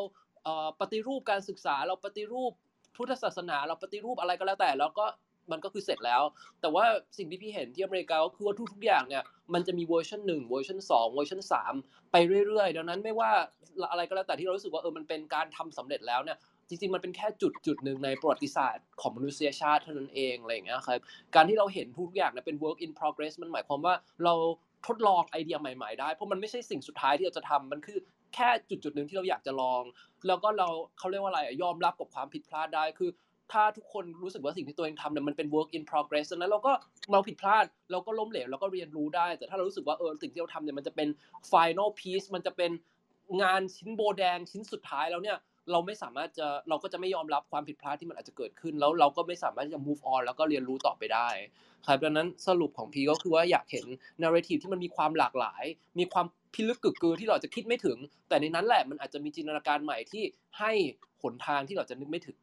ปฏิรูปการศึกษาเราปฏิรูปพุทธศาสนา เราปฏิรูปอะไรก็แล้วแต่ แล้วก็ มันก็คือเสร็จแล้ว แต่ว่าสิ่งที่พี่เห็นที่อเมริกาก็คือว่าทุกๆอย่างเนี่ยมันจะมีเวอร์ชันหนึ่งเวอร์ชันสองเวอร์ชันสามไปเรื่อยๆ ดังนั้นไม่ว่าอะไรก็แล้วแต่ที่เรารู้สึกว่าเออมันเป็นการทำสำเร็จแล้วเนี่ยจริงๆ มันเป็นแค่จุดจุดหนึ่งในประวัติศาสตร์ของมนุษยชาติเท่านั้นเองอะไรอย่างเงี้ยครับการที่เราเห็นทุกอย่างเนี่ยเป็น work in progress มันหมายความว่าเราทดลองไอเดียใหม่ๆได้ เพราะมันไม่ใช่สิ่งสุดท้ายที่เราจะทำมันคือแค่จุดจุดหนึ่งที่เราอยากจะลอง แล้วก็เราเขาเรียกว่าอะไรยอมรับกับความผิดพลาดได้คือ ถ้าทุกคนรู้สึกว่าสิ่งที่ตัวเองทำเนี่ยมันเป็น work in progress ดังนั้นเราก็เราผิดพลาดเราก็ล้มเหลวเราก็เรียนรู้ได้ แต่ถ้าเรารู้สึกว่าเออสิ่งที่เราทำเนี่ยมันจะเป็น final piece มันจะเป็นงานชิ้นโบแดงชิ้นสุดท้ายแล้วเนี่ยเราไม่สามารถจะเราก็จะไม่ยอมรับความผิดพลาดที่มันอาจจะเกิดขึ้น แล้วเราก็ไม่สามารถจะ move on แล้วก็เรียนรู้ต่อไปได้ครับดังนั้นสรุปของพีก็คือว่าอยากเห็น narrative ที่มันมีความหลากหลาย มีความพิลึกกึกกือที่เราจจะคิดไม่ถึง แต่ในนั้นแหละมันอาจจะมีจินตนาการใหม่ที่ให้หนทางที่เราจะนึกไม่ถึง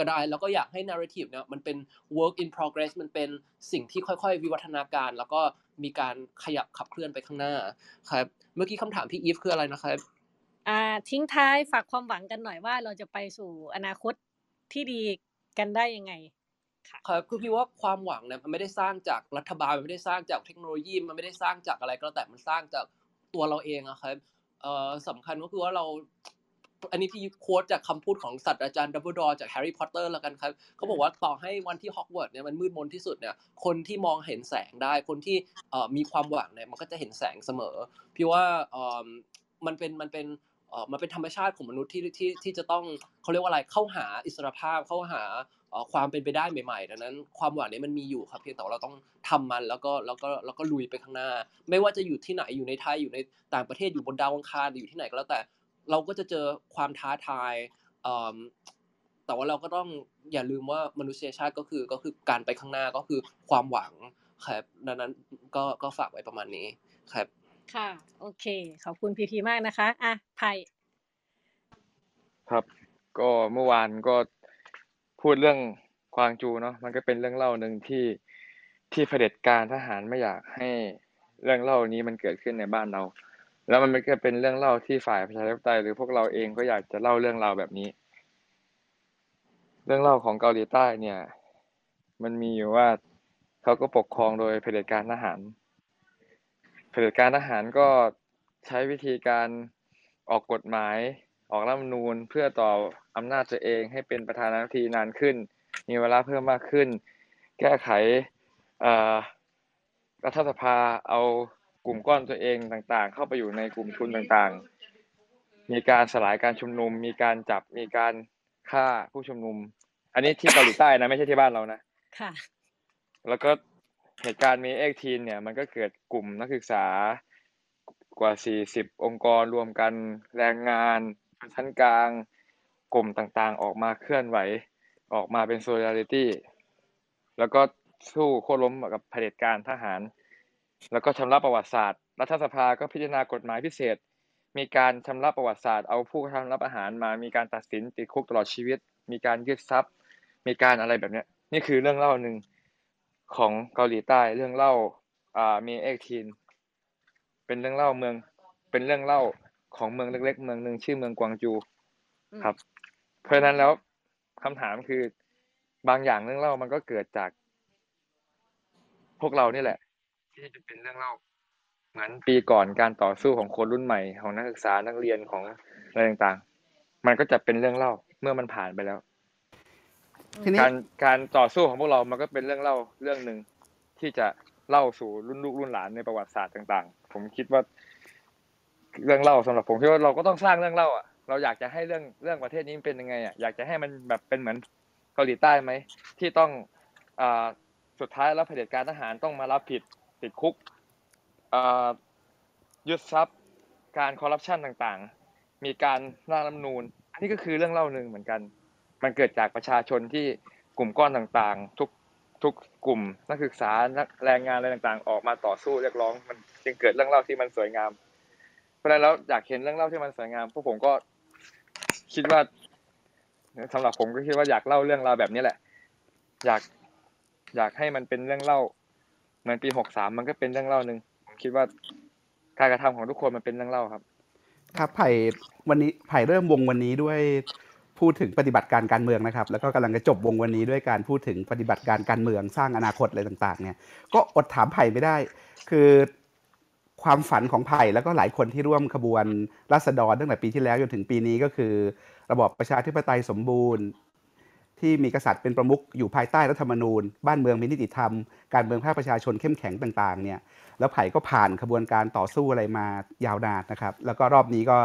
ก็ได้ แล้วก็อยากให้ narrative เนี่ยมันเป็น work in progress มันเป็นสิ่งที่ค่อยๆ วิวัฒนาการ แล้วก็มีการขยับขับเคลื่อนไปข้างหน้าครับเมื่อกี้คำถามพี่อีฟคืออะไรนะครับอ่าทิ้งท้ายฝากความหวังกันหน่อยว่าเราจะไปสู่อนาคตที่ดีกันได้ยังไงครับคือพี่ว่าความหวังเนี่ยมันไม่ได้สร้างจากรัฐบาลมันไม่ได้สร้างจากเทคโนโลยี มันไม่ได้สร้างจากอะไรก็แล้วแต่มันสร้างจากตัวเราเองอะครับเอ่อสำคัญก็คือว่าเรา อันนี้พี่ quote จากคำพูดของศาสตราจารย์ดัมเบิลดอร์จากแฮร์รี่พอตเตอร์แล้วกันครับเขาบอกว่าต่อให้วันที่ฮอกวอตส์เนี่ยมันมืดมนที่สุดเนี่ยคนที่มองเห็นแสงได้คนที่มีความหวังเนี่ยมันก็จะเห็นแสงเสมอ พี่ว่ามันเป็นมันเป็นมันเป็นธรรมชาติของมนุษย์ที่ที่ที่จะต้องเขาเรียกว่าอะไรเข้าหาอิสรภาพเข้าหาความเป็นไปได้ใหม่ๆดังนั้น ความหวังนี้มันมีอยู่ครับเพียงแต่เราต้องทำมันแล้วก็แล้วก็แล้วก็ลุยไปข้างหน้า ไม่ว่าจะอยู่ที่ไหนอยู่ในไทยอยู่ในต่างประเทศอยู่บนดาวอังคารหรืออยู่ที่ไหนก็แล้วแต่ เราก็จะเจอความท้าทายเอิ่มแต่ว่าเราก็ต้องอย่าลืมว่ามนุษยชาติก็คือก็คือการไปข้างหน้าก็คือความหวังครับดังนั้นก็ก็ฝากไว้ประมาณนี้ครับ ค่ะ โอเค ขอบคุณพีพีมากนะคะอะไผ่ครับ ก็เมื่อวานก็พูดเรื่องควางจูเนาะมันก็เป็นเรื่องเล่าหนึ่งที่ที่เผด็จการทหารไม่อยากให้เรื่องเล่านี้มันเกิดขึ้นในบ้านเรา แล้วมันก็เป็นเรื่องเล่าที่ฝ่ายประชาธิปไตยหรือพวกเราเองก็อยากจะเล่าเรื่องราวแบบนี้ เรื่องเล่าของเกาหลีใต้เนี่ย มันมีอยู่ว่าเขาก็ปกครองโดยเผด็จการทหารเผด็จการทหารก็ใช้วิธีการออกกฎหมาย ออกรัฐมนูญเพื่อต่ออำนาจตัวเองให้เป็นประธานาธิบดีนานขึ้น มีเวลาเพิ่มมากขึ้น แก้ไขรัฐสภาเอา กลุ่มก้อนตัวเองต่างๆ เข้าไปอยู่ในกลุ่มทุนต่างๆ มีการสลายการชุมนุม มีการจับมีการฆ่าผู้ชุมนุม อันนี้ที่เกาหลีใต้นะไม่ใช่ที่บ้านเรานะค่ะแล้วก็เหตุการณ์มีเอ็กทีนเนี่ยมันก็เกิดกลุ่มนักศึกษากว่า 40 องค์กรรวมกันแรงงานชั้นกลางกลุ่มต่างๆ ออกมาเคลื่อนไหว ออกมาเป็น solidarity แล้วก็สู้โค่นล้มกับเผด็จการทหาร แล้วก็ชำระประวัติศาสตร์ รัฐสภาก็พิจารณากฎหมายพิเศษ มีการชำระประวัติศาสตร์ เอาผู้กระทำรับอาหารมา มีการตัดสินติดคุกตลอดชีวิต มีการยึดทรัพย์ มีการอะไรแบบเนี้ย นี่คือเรื่องเล่าหนึ่งของเกาหลีใต้เรื่องเล่าอ่ามีเอ็กทีนเป็นเรื่องเล่าเมือง เป็นเรื่องเล่าของเมืองเล็ก ๆ เมืองหนึ่งชื่อเมืองกวางจูอืมครับ เพราะฉะนั้นแล้วคำถามคือบางอย่างเรื่องเล่ามันก็เกิดจาก พวกเรานี่แหละ ที่จะเป็นเรื่องเล่า เหมือนปีก่อนการต่อสู้ของคนรุ่นใหม่ของนักศึกษานักเรียนของอะไรต่างๆ มันก็จะเป็นเรื่องเล่าเมื่อมันผ่านไปแล้วทีนี้การการต่อสู้ของพวกเรามันก็เป็นเรื่องเล่าเรื่องหนึ่งที่จะเล่าสู่รุ่นลูกรุ่นหลานในประวัติศาสตร์ต่าง ๆ ผมคิดว่าเรื่องเล่าสำหรับผมคิดว่าเราก็ต้องสร้างเรื่องเล่าอะเราอยากจะให้เรื่องเรื่องประเทศนี้มันเป็นยังไงอะอยากจะให้มันแบบเป็นเหมือนเกาหลีใต้ไหมที่ต้องอ่าสุดท้ายแล้วเผด็จการทหารต้องมารับผิด ติดคุกยึดทรัพย์การคอร์รัปชันต่างๆ มีการร่างรัฐนูญอันนี้ก็คือเรื่องเล่าหนึ่งเหมือนกัน มันเกิดจากประชาชนที่กลุ่มก้อนต่างๆ ทุกทุกกลุ่มนักศึกษานักแรงงานอะไรต่างๆ ออกมาต่อสู้เรียกร้อง มันจึงเกิดเรื่องเล่าที่มันสวยงาม เพราะฉะนั้นแล้วอยากเห็นเรื่องเล่าที่มันสวยงามพวกผมก็คิดว่าสำหรับผมก็คิดว่าอยากเล่าเรื่องราวแบบนี้แหละ อยากอยากให้มันเป็นเรื่องเล่า เหมือนปีหกสามมันก็เป็นเรื่องเล่าหนึ่งผมคิดว่าการกระทำของทุกคนมันเป็นเรื่องเล่าครับ ครับไผ่วันนี้ไผ่เริ่มวงวันนี้ด้วยพูดถึงปฏิบัติการการเมืองนะครับ แล้วก็กำลังจะจบวงวันนี้ด้วยการพูดถึงปฏิบัติการการเมืองสร้างอนาคตอะไรต่าง ๆ เนี่ย ก็อดถามไผ่ไม่ได้ คือความฝันของไผ่แล้วก็หลายคนที่ร่วมขบวนราษฎรตั้งแต่ปีที่แล้วจนถึงปีนี้ก็คือ ระบอบประชาธิปไตยสมบูรณ์ ที่มีกษัตริย์เป็นประมุขอยู่ภายใต้รัฐธรรมนูญ บ้านเมืองมีนิติธรรม การเมืองภาคประชาชนเข้มแข็งต่างๆเนี่ยแล้วไผ่ก็ผ่านขบวนการต่อสู้อะไรมายาวนานนะครับ แล้วก็รอบนี้ก็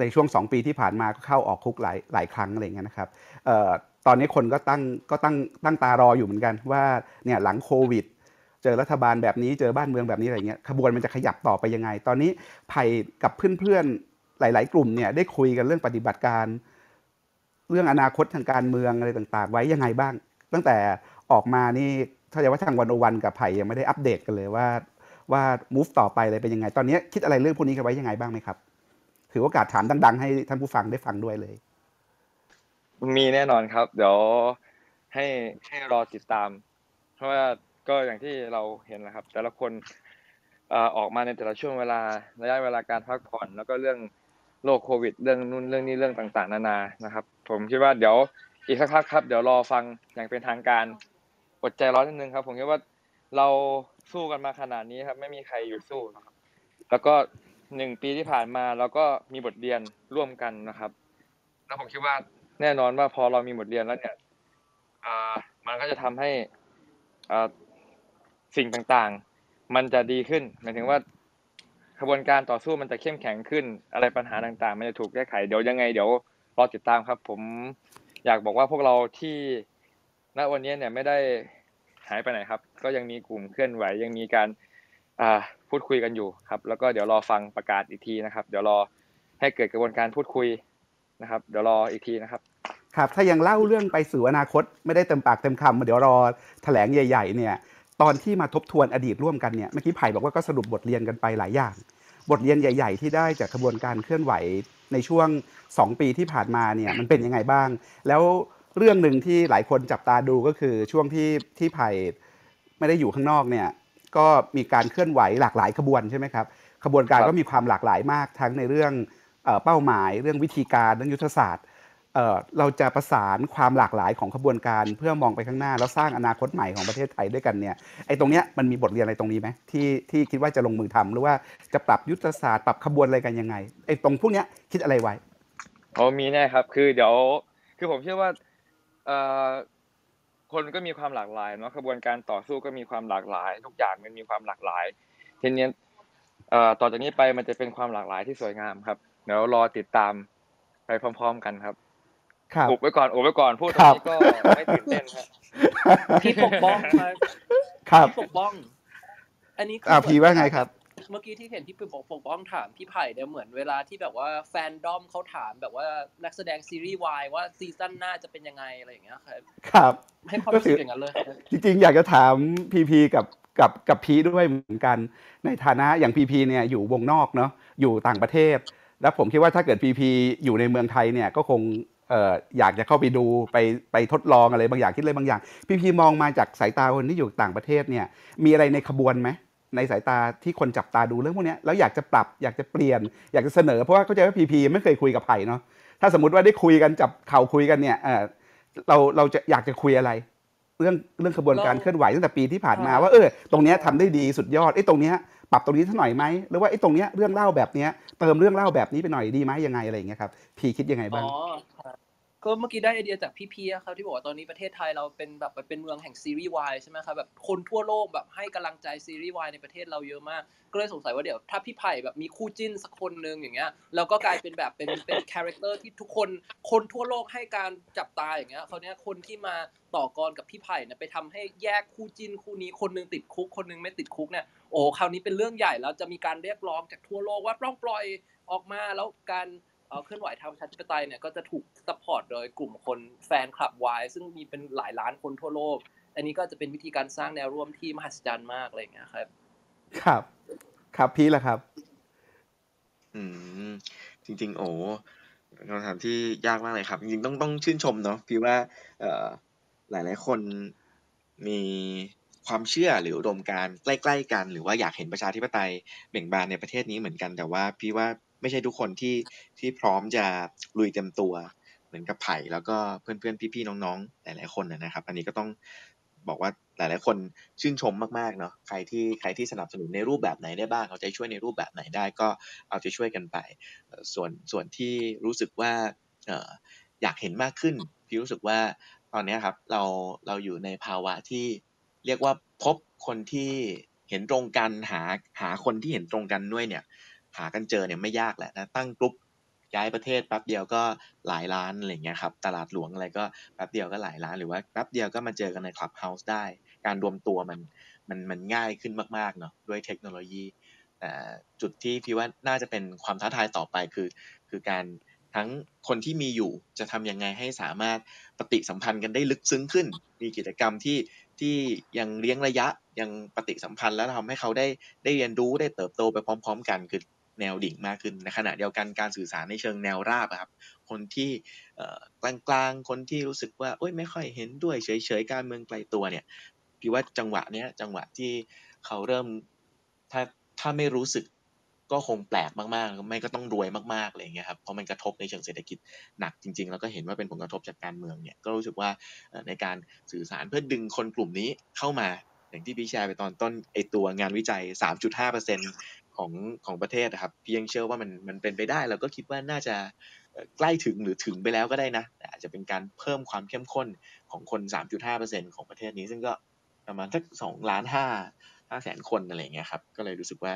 ในช่วง 2 ปีที่ผ่านมาก็เข้าออกคุกหลายหลายครั้งอะไรเงี้ยนะครับออตอนนี้คนก็ตั้งก็ตั้งตั้งตารออยู่เหมือนกันว่าเนี่ยหลังโควิด เจอรัฐบาลแบบนี้เจอบ้านเมืองแบบนี้อะไรเงี้ยขบวนมันจะขยับต่อไปยังไง ตอนนี้ไผ่กับเพื่อนๆหลาย ๆ กลุ่มเนี่ยได้คุยกันเรื่องปฏิบัติการ เรื่องอนาคตทางการเมืองอะไรต่างๆ ไว้ยังไงบ้าง ตั้งแต่ออกมานี่ถ้าจะว่าทางวันโอวันกับไผ่ยังไม่ได้อัปเดตกันเลยว่าว่า move ต่อไปเลยเป็นยังไง ตอนนี้คิดอะไรเรื่องพวกนี้กันไว้ยังไงบ้างไหมครับ ถือโอกาสถามดัง ๆ ให้ท่านผู้ฟังได้ฟังด้วยเลย มีแน่นอนครับ เดี๋ยวให้ให้รอติดตาม เพราะว่าก็อย่างที่เราเห็นนะครับ แต่ละคนออกมาในแต่ละช่วงเวลาระยะเวลาการพักผ่อน แล้วก็เรื่อง โรคโควิด เรื่องนู่นเรื่องนี้เรื่องต่างๆ นานานะครับ ผมคิดว่าเดี๋ยวอีกสักพักครับ เดี๋ยวรอฟังอย่างเป็นทางการอดใจร้อนนิดนึงครับ ผมคิดว่าเราสู้กันมาขนาดนี้ครับ ไม่มีใครหยุดสู้นะครับ แล้วก็หนึ่งปีที่ผ่านมาเราก็มีบทเรียนร่วมกันนะครับ แล้วผมคิดว่าแน่นอนว่าพอเรามีบทเรียนแล้วเนี่ยมันก็จะทำให้สิ่งต่างๆ มันจะดีขึ้นหมายถึงว่า ขบวนการต่อสู้มันจะเข้มแข็งขึ้น อะไรปัญหาต่างๆ มันจะถูกแก้ไขเดี๋ยวยังไงเดี๋ยวรอติดตามครับ ผมอยากบอกว่าพวกเราที่ณวันนี้เนี่ยไม่ได้หายไปไหนครับ ก็ยังมีกลุ่มเคลื่อนไหวยังมีการอ่าพูดคุยกันอยู่ครับ แล้วก็เดี๋ยวรอฟังประกาศอีกทีนะครับ เดี๋ยวรอให้เกิดกระบวนการพูดคุยนะครับ เดี๋ยวรออีกทีนะครับ ครับ ถ้ายังเล่าเรื่องไปสู่อนาคตไม่ได้เต็มปากเต็มคำเดี๋ยวรอแถลงใหญ่ ๆ เนี่ย ตอนที่มาทบทวนอดีตร่วมกันเนี่ยเมื่อกี้ไผ่บอกว่าก็สรุปบทเรียนกันไปหลายอย่าง บทเรียนใหญ่ ๆ ที่ได้จากกระบวนการเคลื่อนไหวในช่วง 2 ปีที่ผ่านมาเนี่ยมันเป็นยังไงบ้าง แล้วเรื่องหนึ่งที่หลายคนจับตาดูก็คือช่วงที่ที่ไผ่ไม่ได้อยู่ข้างนอกเนี่ยก็มีการเคลื่อนไหวหลากหลายขบวนใช่ไหมครับขบวนการครับก็มีความหลากหลายมากทั้งในเรื่องเอ่อเป้าหมาย เรื่องวิธีการเรื่องยุทธศาสตร์ เเราจะประสานความหลากหลายของขบวนการเพื่อมองไปข้างหน้า แล้วสร้างอนาคตใหม่ของประเทศไทยด้วยกันเนี่ยไอ้ตรงเนี้ยมันมีบทเรียนอะไรตรงนี้ไหมที่ที่คิดว่าจะลงมือทำหรือว่าจะปรับยุทธศาสตร์ปรับขบวนอะไรกันยังไงไอ้ตรงพวกเนี้ยคิดอะไรไว้อ๋อมีแน่ครับ คือเดี๋ยวคือผมเชื่อว่าเอ่อคนก็มีความหลากหลายเนาะขบวนการต่อสู้ก็มีความหลากหลาย ทุกอย่างมันมีความหลากหลายทีนี้เอ่อต่อจากนี้ไปมันจะเป็นความหลากหลายที่สวยงามครับเดี๋ยวรอติดตามไปพร้อม ๆ กันครับ อุบไว้ก่อนอุบไว้ก่อนพูดตครรังบนี้ก็ไม่ตื่นเต้นครับพี่ปกป้องครับครับพี่ปกป้อง อันนี้คืออ่าเหมืพีอนว่าไงครับ เมื่อกี้ที่เห็นพี่ปกปกป้องถามพี่ไผ่เนี่ยเหมือนเวลาที่แบบว่าแฟนดอมเขาถามแบบว่านักแสดงซีรีส์วายว่าซีซั่นหน้าจะเป็นยังไงอะไรอย่างเงี้ยครับครับให้ความก็รู้ถืสึอกอย่างนั้นเลยครับจริงๆ อยากจะถามพีพีกับกับกับพีด้วยเหมือนกัน ในฐานะอย่างพีพีเนี่ยอยู่วงนอกเนาะอยู่ต่างประเทศ แล้วผมคิดว่าถ้าเกิดพีพีอยู่ในเมืองไทยเนี่ยก็คงเอ่ออยากจะเข้าไปดูไปไปทดลองอะไรบางอย่างคิดอะไรบางอย่าง พีพีมองมาจากสายตาคนที่อยู่ต่างประเทศเนี่ย มีอะไรในขบวนไหมในสายตาที่คนจับตาดูเรื่องพวกเนี้ยแล้วอยากจะปรับอยากจะเปลี่ยน อยากจะเสนอเพราะว่าเข้าใจว่าพีพีไม่เคยคุยกับไผ่เนาะถ้าสมมติว่าได้คุยกันจับเข่าคุยกันเนี่ยเออเราเราจะอยากจะคุยอะไร เรื่องเรื่องขบวนการเราเคลื่อนไหวตั้งแต่ปีที่ผ่านมาใช่ว่าเออตรงเนี้ยทำได้ดีสุดยอดไอ้ยตรงเนี้ย ปรับตรงนี้สักหน่อยไหมหรือว่าไอ้ตรงเนี้ยเรื่องเล่าแบบเนี้ยเติมเรื่องเล่าแบบนี้ไปหน่อยดีไหมยังไงอะไรอย่างเงี้ยครับพี่คิดยังไงบ้างก็เมื่อกี้ได้ไอเดียจากพี่พีอะครับที่บอกว่าตอนนี้ประเทศไทยเราเป็นแบบเป็นเมืองแห่งซีรีส์วายใช่ไหมครับแบบคนทั่วโลกแบบให้กำลังใจซีรีส์วายในประเทศเราเยอะมาก ก็เลยสงสัยว่าเดี๋ยวถ้าพี่ไผ่แบบมีคู่จิ้นสักคนหนึ่งอย่างเงี้ยแล้วก็กลายเป็นแบบเป็นเป็นคาแรคเตอร์ที่ทุกคนคนทั่วโลกให้การจับตาอย่างเงี้ยคราวเนี้ยคนที่มาต่อกรกับพี่ไผ่เนี่ยไปทำให้แยกคู่จิ้นคู่นี้คนนึงติดคุกคนนึงไม่ติดคุกเนี่ย โอ้คราวนี้เป็นเรื่องใหญ่แล้วจะมีการเรียกร้องจากทั่วโลกว่าต้องปล่อยออกมาแล้วการเอ่อเคลื่อนไหวทางประชาธิปไตยเนี่ยก็จะถูก support โดยกลุ่มคนแฟนคลับวายซึ่งมีเป็นหลายล้านคนทั่วโลก อันนี้ก็จะเป็นวิธีการสร้างแนวร่วมที่มหัศจรรย์มากอะไรอย่างเงี้ยครับ ครับ ครับพี่ละครับ อืมจริง ๆ โอ้คำถามที่ยากมากเลยครับ จริงๆต้องต้องชื่นชมเนาะพี่ว่า เอ่อหลาย ๆ คนมี ความเชื่อหรืออุดมการใกล้ๆกัน หรือว่าอยากเห็นประชาธิปไตยเบ่งบานในประเทศนี้เหมือนกัน แต่ว่าพี่ว่าไม่ใช่ทุกคนที่ที่พร้อมจะลุยเต็มตัว เหมือนกับไผ่แล้วก็เพื่อนๆพี่ๆน้องๆ หลายๆคนนะครับ อันนี้ก็ต้องบอกว่าหลายๆคนชื่นชมมากๆเนาะใครที่ใครที่สนับสนุนในรูปแบบไหนได้บ้างเอาใจช่วยในรูปแบบไหนได้ก็เอาใจช่วยกันไป ส่วนส่วนที่รู้สึกว่าออยากเห็นมากขึ้น พี่รู้สึกว่าตอนนี้ครับเราเราอยู่ในภาวะที่ เรียกว่าพบคนที่เห็นตรงกันหาหาคนที่เห็นตรงกันด้วยเนี่ย หากันเจอเนี่ยไม่ยากแหละนะตั้งกลุ่มย้ายประเทศแป๊บเดียวก็หลายล้านอะไรเงี้ยครับตลาดหลวงอะไรก็แป๊บเดียวก็หลายล้านหรือว่าแป๊บเดียวก็มาเจอกันในคลับเฮาส์ได้ การรวมตัวมันมันมันง่ายขึ้นมากๆเนาะด้วยเทคโนโลยีแต่จุดที่พี่ว่าน่าจะเป็นความท้าทายต่อไปคือ คือการทั้งคนที่มีอยู่จะทำยังไงให้สามารถปฏิสัมพันธ์กันได้ลึกซึ้งขึ้น มีกิจกรรมที่ ที่ยังเลี้ยงระยะยังปฏิสัมพันธ์ แล้วทำให้เขาได้ได้เรียนรู้ได้เติบโตไปพร้อม ๆ กันคือแนวดิ่งมากขึ้นในขณะเดียวกันการสื่อสารในเชิงแนวราบครับ คนที่กลางๆ คนที่รู้สึกว่าโอ๊ยไม่ค่อยเห็นด้วยเฉยๆการเมืองไกลตัวเนี่ยพี่ว่าจังหวะเนี้ยจังหวะที่เขาเริ่มถ้าถ้าไม่รู้สึก ก็คงแปลกมากๆ ไม่ก็ต้องรวยมากๆอะไรอย่างเงี้ยครับ เพราะมันกระทบในเชิงเศรษฐกิจหนักจริง ๆ แล้วก็เห็นว่าเป็นผลกระทบจากการเมืองเนี่ย ก็รู้สึกว่าในการสื่อสารเพื่อดึงคนกลุ่มนี้เข้ามา อย่างที่พี่แชร์ไปตอนต้นไอตัวงานวิจัย 3.5%ของของประเทศนะครับ พี่ยังเชื่อว่ามันมันเป็นไปได้เราก็คิดว่าน่าจะใกล้ถึงหรือถึงไปแล้วก็ได้นะ อาจจะเป็นการเพิ่มความเข้มข้นของคน 3.5%ของประเทศนี้ ซึ่งก็ประมาณสักสองล้านห้าห้าแสนคนอะไรอย่างเงี้ยครับ ก็เลยรู้สึกว่า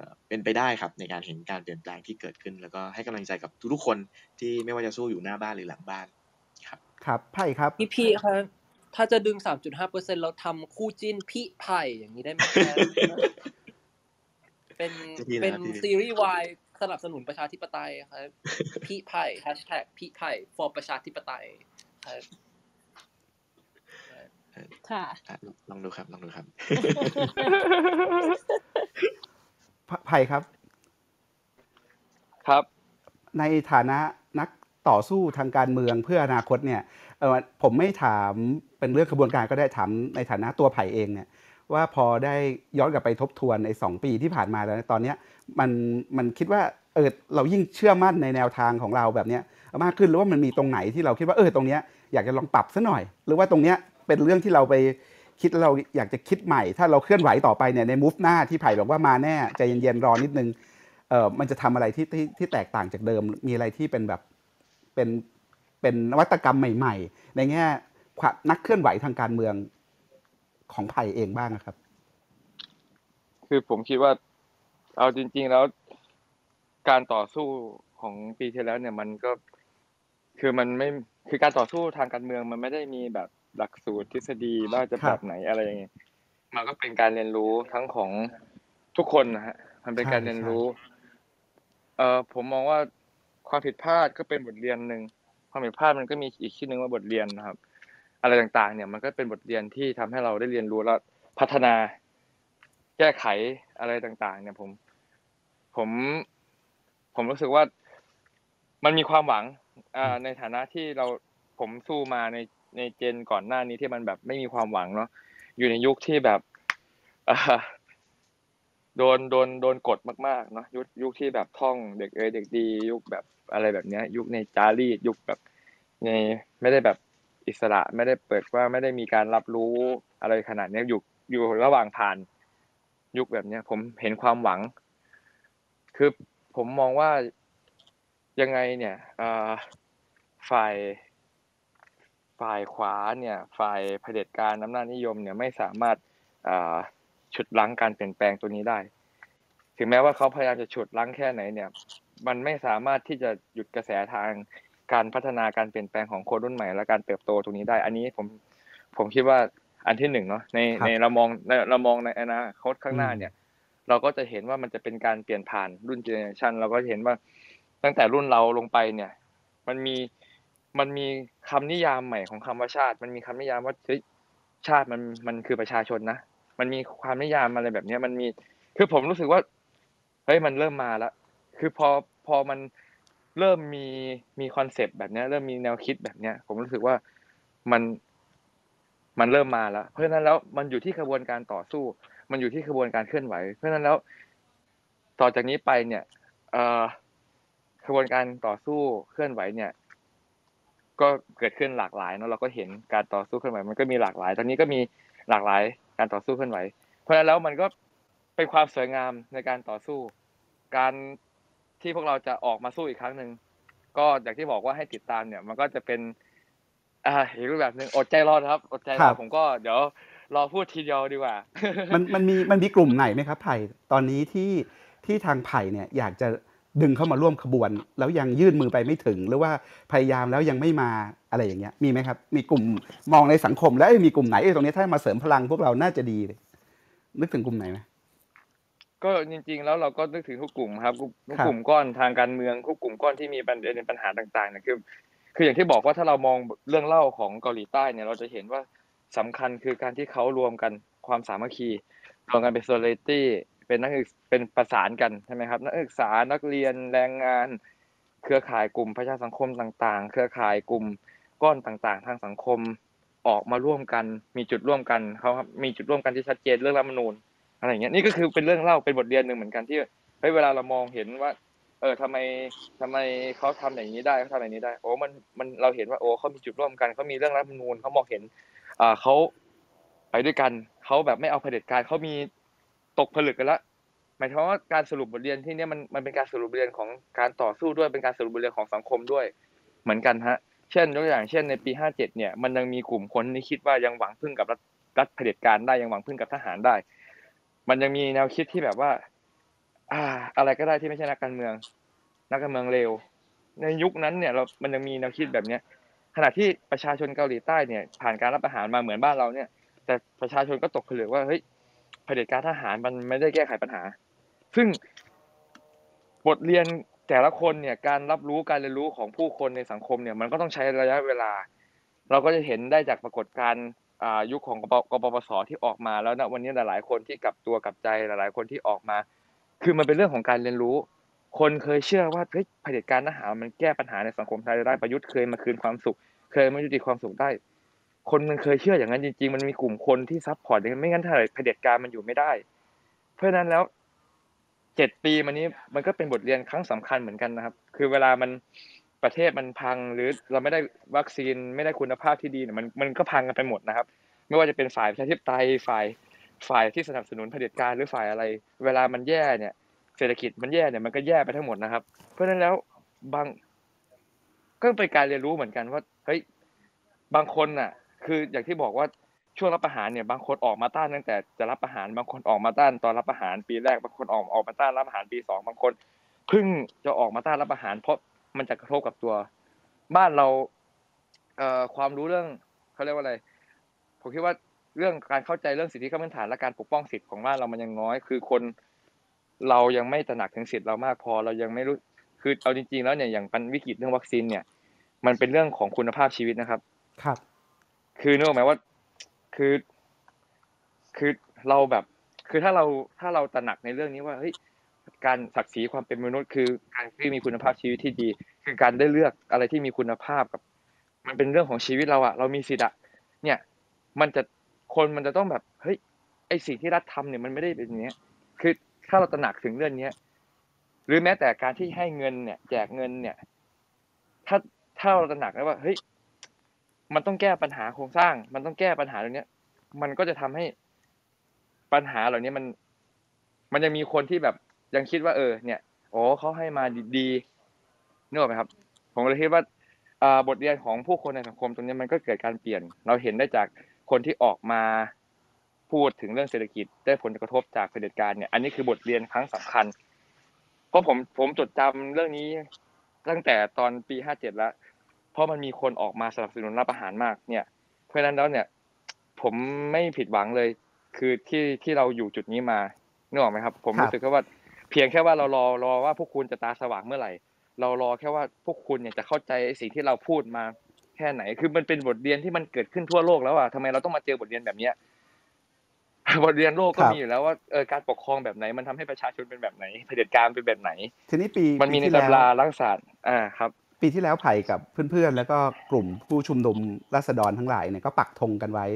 เอ่อเป็นไปได้ครับในการเห็นการเปลี่ยนแปลงที่เกิดขึ้น แล้วก็ให้กำลังใจกับทุกๆคนที่ไม่ว่าจะสู้อยู่หน้าบ้านหรือหลังบ้านครับครับไผ่ครับพี่พีครับถ้าจะดึง 3.5เปอร์เซ็นเราทำคู่จิ้นพี่ไผ่อย่างนี้ได้ไหมครับเป็นจะดีเหรอเป็นครับพี่ซีรีส์วายสนับสนุนประชาธิปไตยครับพี่ไผ่แฮชแท็กพี่ไผ่ for ประชาธิปไตยครับค่ะอะลองดูครับลองดูครับ ไผ่ครับ ครับ ในฐานะนักต่อสู้ทางการเมืองเพื่ออนาคตเนี่ยเออผมไม่ถามเป็นเรื่องกระบวนการก็ได้ถามในฐานะตัวไผ่เองเนี่ย ว่าพอได้ย้อนกลับไปทบทวนในสองปีที่ผ่านมาแล้วตอนเนี้ยมันมันคิดว่าเออเรายิ่งเชื่อมั่นในแนวทางของเราแบบเนี้ยมากขึ้นหรือว่ามันมีตรงไหนที่เราคิดว่าเออตรงเนี้ยอยากจะลองปรับซะหน่อย หรือว่าตรงเนี้ยเป็นเรื่องที่เราไป คิดเราอยากจะคิดใหม่ ถ้าเราเคลื่อนไหวต่อไปเนี่ยในมูฟหน้าที่ไผ่บอกว่ามาแน่ใจเย็นๆรอนิดนึงเออมันจะทำอะไรที่ที่ที่แตกต่างจากเดิม มีอะไรที่เป็นแบบเป็นเป็นนวัตกรรมใหม่ ๆ ในแง่นักเคลื่อนไหวทางการเมืองของไผ่เองบ้างอะครับ คือผมคิดว่าเอาจริง ๆแล้วการต่อสู้ของปีที่แล้วเนี่ยมันก็คือมันไม่คือการต่อสู้ทางการเมืองมันไม่ได้มีแบบ หลักสูตรทฤษฎีว่าจะครับแบบไหนอะไรอย่างเงี้ยมันก็เป็นการเรียนรู้ทั้งของทุกคนนะฮะ มันเป็นใช่การเรียนใช่รู้ เอ่อผมมองว่าความผิดพลาดก็เป็นบทเรียนหนึ่งความผิดพลาดมันก็มีอีกชื่อหนึ่งว่าบทเรียนนะครับ อะไรต่างๆ เนี่ยมันก็เป็นบทเรียนที่ทำให้เราได้เรียนรู้แล้วพัฒนาแก้ไขอะไรต่าง ๆ เนี่ย ผม ผม ผมรู้สึกว่ามันมีความหวังอ่าในฐานะที่เราผมสู้มาใน ในเจนก่อนหน้านี้ที่มันแบบไม่มีความหวังเนาะอยู่ในยุคที่แบบโดนโดนโดนกดมากๆเนาะยุคยุคที่แบบท่องเด็กเอยเด็กดี ยุคแบบอะไรแบบเนี้ย ยุคในจารีตยุคแบบในไม่ได้แบบอิสระไม่ได้เปิดว่าไม่ได้มีการรับรู้อะไรขนาดเนี้ยอยู่อยู่ระหว่างผ่านยุคแบบเนี้ย ผมเห็นความหวัง คือผมมองว่ายังไงเนี่ยฝ่าย ฝ่ายขวาเนี่ยฝ่ายเผด็จการอำนาจนิยมเนี่ยไม่สามารถเอ่อฉุดรั้งการเปลี่ยนแปลงตัวนี้ได้ ถึงแม้ว่าเขาพยายามจะฉุดรั้งแค่ไหนเนี่ย มันไม่สามารถที่จะหยุดกระแสทางการพัฒนาการเปลี่ยนแปลงของคนรุ่นใหม่ และการเติบโตตรงนี้ได้ อันนี้ผมผมคิดว่าอันที่หนึ่งเนาะในครับในเรามองในเรามองในอนาคตข้างหน้าอืมเนี่ย เราก็จะเห็นว่ามันจะเป็นการเปลี่ยนผ่านรุ่นเจเนอเรชันเราก็เห็นว่าตั้งแต่รุ่นเราลงไปเนี่ย มันมี มันมีคำนิยามใหม่ของคำว่าชาติ มันมีคำนิยามว่าเฮ้ยชาติมันมันคือประชาชนนะมันมีความนิยามอะไรแบบเนี้ยมันมีคือผมรู้สึกว่าเฮ้ยมันเริ่มมาแล้วคือพอพอมันเริ่มมีมีคอนเซปต์แบบเนี้ย เริ่มมีแนวคิดแบบเนี้ย ผมรู้สึกว่ามันมันเริ่มมาแล้ว เพราะฉะนั้นแล้วมันอยู่ที่กระบวนการต่อสู้ มันอยู่ที่กระบวนการเคลื่อนไหว เพราะฉะนั้นแล้ว ต่อจากนี้ไปเนี่ยเอ่อกระบวนการต่อสู้เคลื่อนไหวเนี่ย ก็เกิดขึ้นหลากหลายเนาะเราก็เห็นการต่อสู้เคลื่อนไหวมันก็มีหลากหลาย ตอนนี้ก็มีหลากหลายการต่อสู้เคลื่อนไหว เพราะฉะนั้นแล้วมันก็เป็นความสวยงามในการต่อสู้ การที่พวกเราจะออกมาสู้อีกครั้งหนึ่งก็อย่างที่บอกว่าให้ติดตามเนี่ย มันก็จะเป็นอ่าอีกรูปแบบหนึ่งอดใจรอนะครับ อดใจรครัอบผมก็เดี๋ยวรอพูดทีเดียวดีกว่า มันมันมีมันมีกลุ่มไหนไหมครับไผ่ตอนนี้ที่ที่ทางไผ่เนี่ยอยากจะ ดึงเข้ามาร่วมขบวน แล้วยังยื่นมือไปไม่ถึง หรือว่าพยายามแล้วยังไม่มาอะไรอย่างเงี้ยมีไหมครับ มีกลุ่มมองในสังคม แล้วเอ้ยมีกลุ่มไหนเอ้ยตรงนี้ถ้ามาเสริมพลังพวกเราน่าจะดีเลยนึกถึงกลุ่มไหนไหมก็จริง ๆ แล้วเราก็นึกถึงทุกกลุ่มครับทุกทุกครับกลุ่มก้อนทางการเมืองทุกกลุ่มก้อนที่มีประเด็นปัญหาต่างๆเนี่ยคือคืออย่างที่บอกว่าถ้าเรามองเรื่องเล่าของเกาหลีใต้เนี่ยเราจะเห็นว่าสำคัญคือการที่เขารวมกันความสามัคคีรวมกันเป็นโซเลตี้ เป็นนักศึกเป็นประสานกันใช่ไหมครับ นักศึกษานักเรียนแรงงาน เครือข่ายกลุ่มประชาสังคมต่างๆ เครือข่ายกลุ่มก้อนต่างๆ ทางสังคมออกมาร่วมกัน มีจุดร่วมกันเขาครับมีจุดร่วมกันที่ชัดเจนเรื่องรัฐมนูญอะไรอย่างเงี้ยนี่ก็คือเป็นเรื่องเล่าเป็นบทเรียนหนึ่งเหมือนกันที่เฮ้ยเวลาเรามองเห็นว่า เออทำไมทำไมเขาทำอย่างนี้ได้เขาทำอย่างนี้ได้โอ้มันมันเราเห็นว่าโอ้เขามีจุดร่วมกันเขามีเรื่องรัฐมนูญเขามองเห็นอ่าเขาไปด้วยกันเขาแบบไม่เอาเผด็จการเขามี ตกผลึกกันละหมายถึงว่าการสรุปบทเรียนที่เนี้ยมันมันเป็นการสรุปบทเรียนของการต่อสู้ด้วยเป็นการสรุปบทเรียนของสังคมด้วย เหมือนกันฮะ เช่นยกตัวอย่างเช่นในปีห้าเจ็ดเนี่ย มันยังมีกลุ่มคนที่คิดว่ายังหวังพึ่งกับรัฐรัฐเผด็จการได้ยังหวังพึ่งกับทหารได้ มันยังมีแนวคิดที่แบบว่า อ่า อะไรก็ได้ที่ไม่ใช่นักการเมือง นักการเมืองเลวในยุคนั้นเนี่ยเรา มันยังมีแนวคิดแบบเนี้ยขณะที่ประชาชนเกาหลีใต้เนี่ยผ่านการรับประหารมาเหมือนบ้านเราเนี่ย แต่ประชาชนก็ตกผลึกว่าเฮ้ย ผด็จการทหารมันไม่ได้แก้ไขปัญหา ซึ่งบทเรียนแต่ละคนเนี่ยการรับรู้การเรียนรู้ของผู้คนในสังคมเนี่ยมันก็ต้องใช้ระยะเวลา เราก็จะเห็นได้จากปรากฏการณ์ยุคของกปกปปสที่ออกมาแล้วนะวันนี้หลายๆ คนที่กลับตัวกลับใจหลาย ๆ คนที่ออกมา คือมันเป็นเรื่องของการเรียนรู้ คนเคยเชื่อว่าเฮ้ยเผด็จการทหารมันแก้ปัญหาในสังคมไทยได้ประยุทธ์เคยมาคืนความสุข เคยมายุติความสุขได้ คนมันเคยเชื่ออย่างนั้นจริง ๆ มันมีกลุ่มคนที่ support อย่างนั้นไม่งั้นถ้าเผด็จการมันอยู่ไม่ได้ เพราะฉะนั้นแล้วเจ็ดปีมานี้มันก็เป็นบทเรียนครั้งสำคัญเหมือนกันนะครับ คือเวลามันประเทศมันพังหรือเราไม่ได้วัคซีนไม่ได้คุณภาพที่ดีเนี่ยมันมันก็พังกันไปหมดนะครับ ไม่ว่าจะเป็นฝ่ายประชาธิปไตยฝ่ายฝ่ายที่สนับสนุนเผด็จการหรือฝ่ายอะไร เวลามันแย่เนี่ย เศรษฐกิจมันแย่เนี่ยมันก็แย่ไปทั้งหมดนะครับ เพราะฉะนั้นแล้วบางก็เป็นการเรียนรู้เหมือนกันว่าเฮ้ยบางคนน่ะ คืออย่างที่บอกว่าช่วงรับประหารเนี่ยบางคนออกมาต้านตั้งแต่จะรับประหารบางคนออกมาต้านตอนรับประหารปีแรกบางคนออกออกมาต้านรับประหารปีสองบางคนเพิ่งจะออกมาต้านรับประหาร เพราะมันจะกระทบกับตัวบ้านเราเอ่อความรู้เรื่องเขาเรียกว่าอะไร ผมคิดว่าเรื่องการเข้าใจเรื่องสิทธิขั้นพื้นฐานและการปกป้องสิทธิ์ของบ้านเรามันยังน้อย คือคนเรายังไม่ตระหนักถึงสิทธิ์เรามากพอเรายังไม่รู้คือเอาจริงๆแล้วเนี่ยอย่างปันวิกฤตเรื่องวัคซีนเนี่ย มันเป็นเรื่องของคุณภาพชีวิตนะครับ ครับ คือนึกออกไหมว่า คือ คือเราแบบ คือถ้าเราถ้าเราตระหนักในเรื่องนี้ว่าเฮ้ยการศักดิ์ศรีความเป็นมนุษย์ คือการที่มีคุณภาพชีวิตที่ดี คือการได้เลือกอะไรที่มีคุณภาพกับ มันเป็นเรื่องของชีวิตเราอะเรามีสิทธิ์อะเนี่ย มันจะคนมันจะต้องแบบเฮ้ยไอสิ่งที่รัฐทำเนี่ยมันไม่ได้เป็นอย่างเนี้ย คือถ้าเราตระหนักถึงเรื่องเนี้ยหรือแม้แต่การที่ให้เงินเนี่ย แจกเงินเนี่ย ถ้าถ้าเราตระหนักแล้วว่าเฮ้ย มันต้องแก้ปัญหาโครงสร้าง มันต้องแก้ปัญหาตรงนี้ย มันก็จะทำให้ปัญหาเหล่านี้มัน มันยังมีคนที่แบบยังคิดว่า เออ เนี่ยโอ้เขาให้มาดีๆนึกออกไหมครับ ผมเลยคิดว่าอ่าบทเรียนของผู้คนในสังคมตรงนี้มันก็เกิดการเปลี่ยน เราเห็นได้จากคนที่ออกมาพูดถึงเรื่องเศรษฐกิจได้ผลกระทบจากเผด็จการเนี่ย อันนี้คือบทเรียนครั้งสำคัญเพราะผมผมจดจำเรื่องนี้ตั้งแต่ตอนปีห้าเจ็ดแล้ว เพราะมันมีคนออกมาสนับสนุนรับอาหารมากเนี่ย เพราะฉะนั้นแล้วเนี่ย ผมไม่ผิดหวังเลย คือที่ที่เราอยู่จุดนี้มานึกออกไหมครับ ผมครับรู้สึกแค่ว่า เพียงแค่ว่าเรารอรอว่าพวกคุณจะตาสว่างเมื่อไหร่ เรารอแค่ว่าพวกคุณเนี่ยจะเข้าใจไอ้สิ่งที่เราพูดมาแค่ไหน คือมันเป็นบทเรียนที่มันเกิดขึ้นทั่วโลกแล้วอะทำไมเราต้องมาเจอบทเรียนแบบเนี้ยบทเรียนโลกก็ครับมีอยู่แล้วว่าเออการปกครองแบบไหน มันทำให้ประชาชนเป็นแบบไหนเผด็จการเป็นแบบไหน ทีนี้ปีมันมีปีในที่แล้วตำรารัฐศาสตร์อ่าครับ ปีที่แล้วไผ่กับเพื่อนๆ แล้วก็กลุ่มผู้ชุมนุมราษฎรทั้งหลายเนี่ยก็ปักธงกันไว้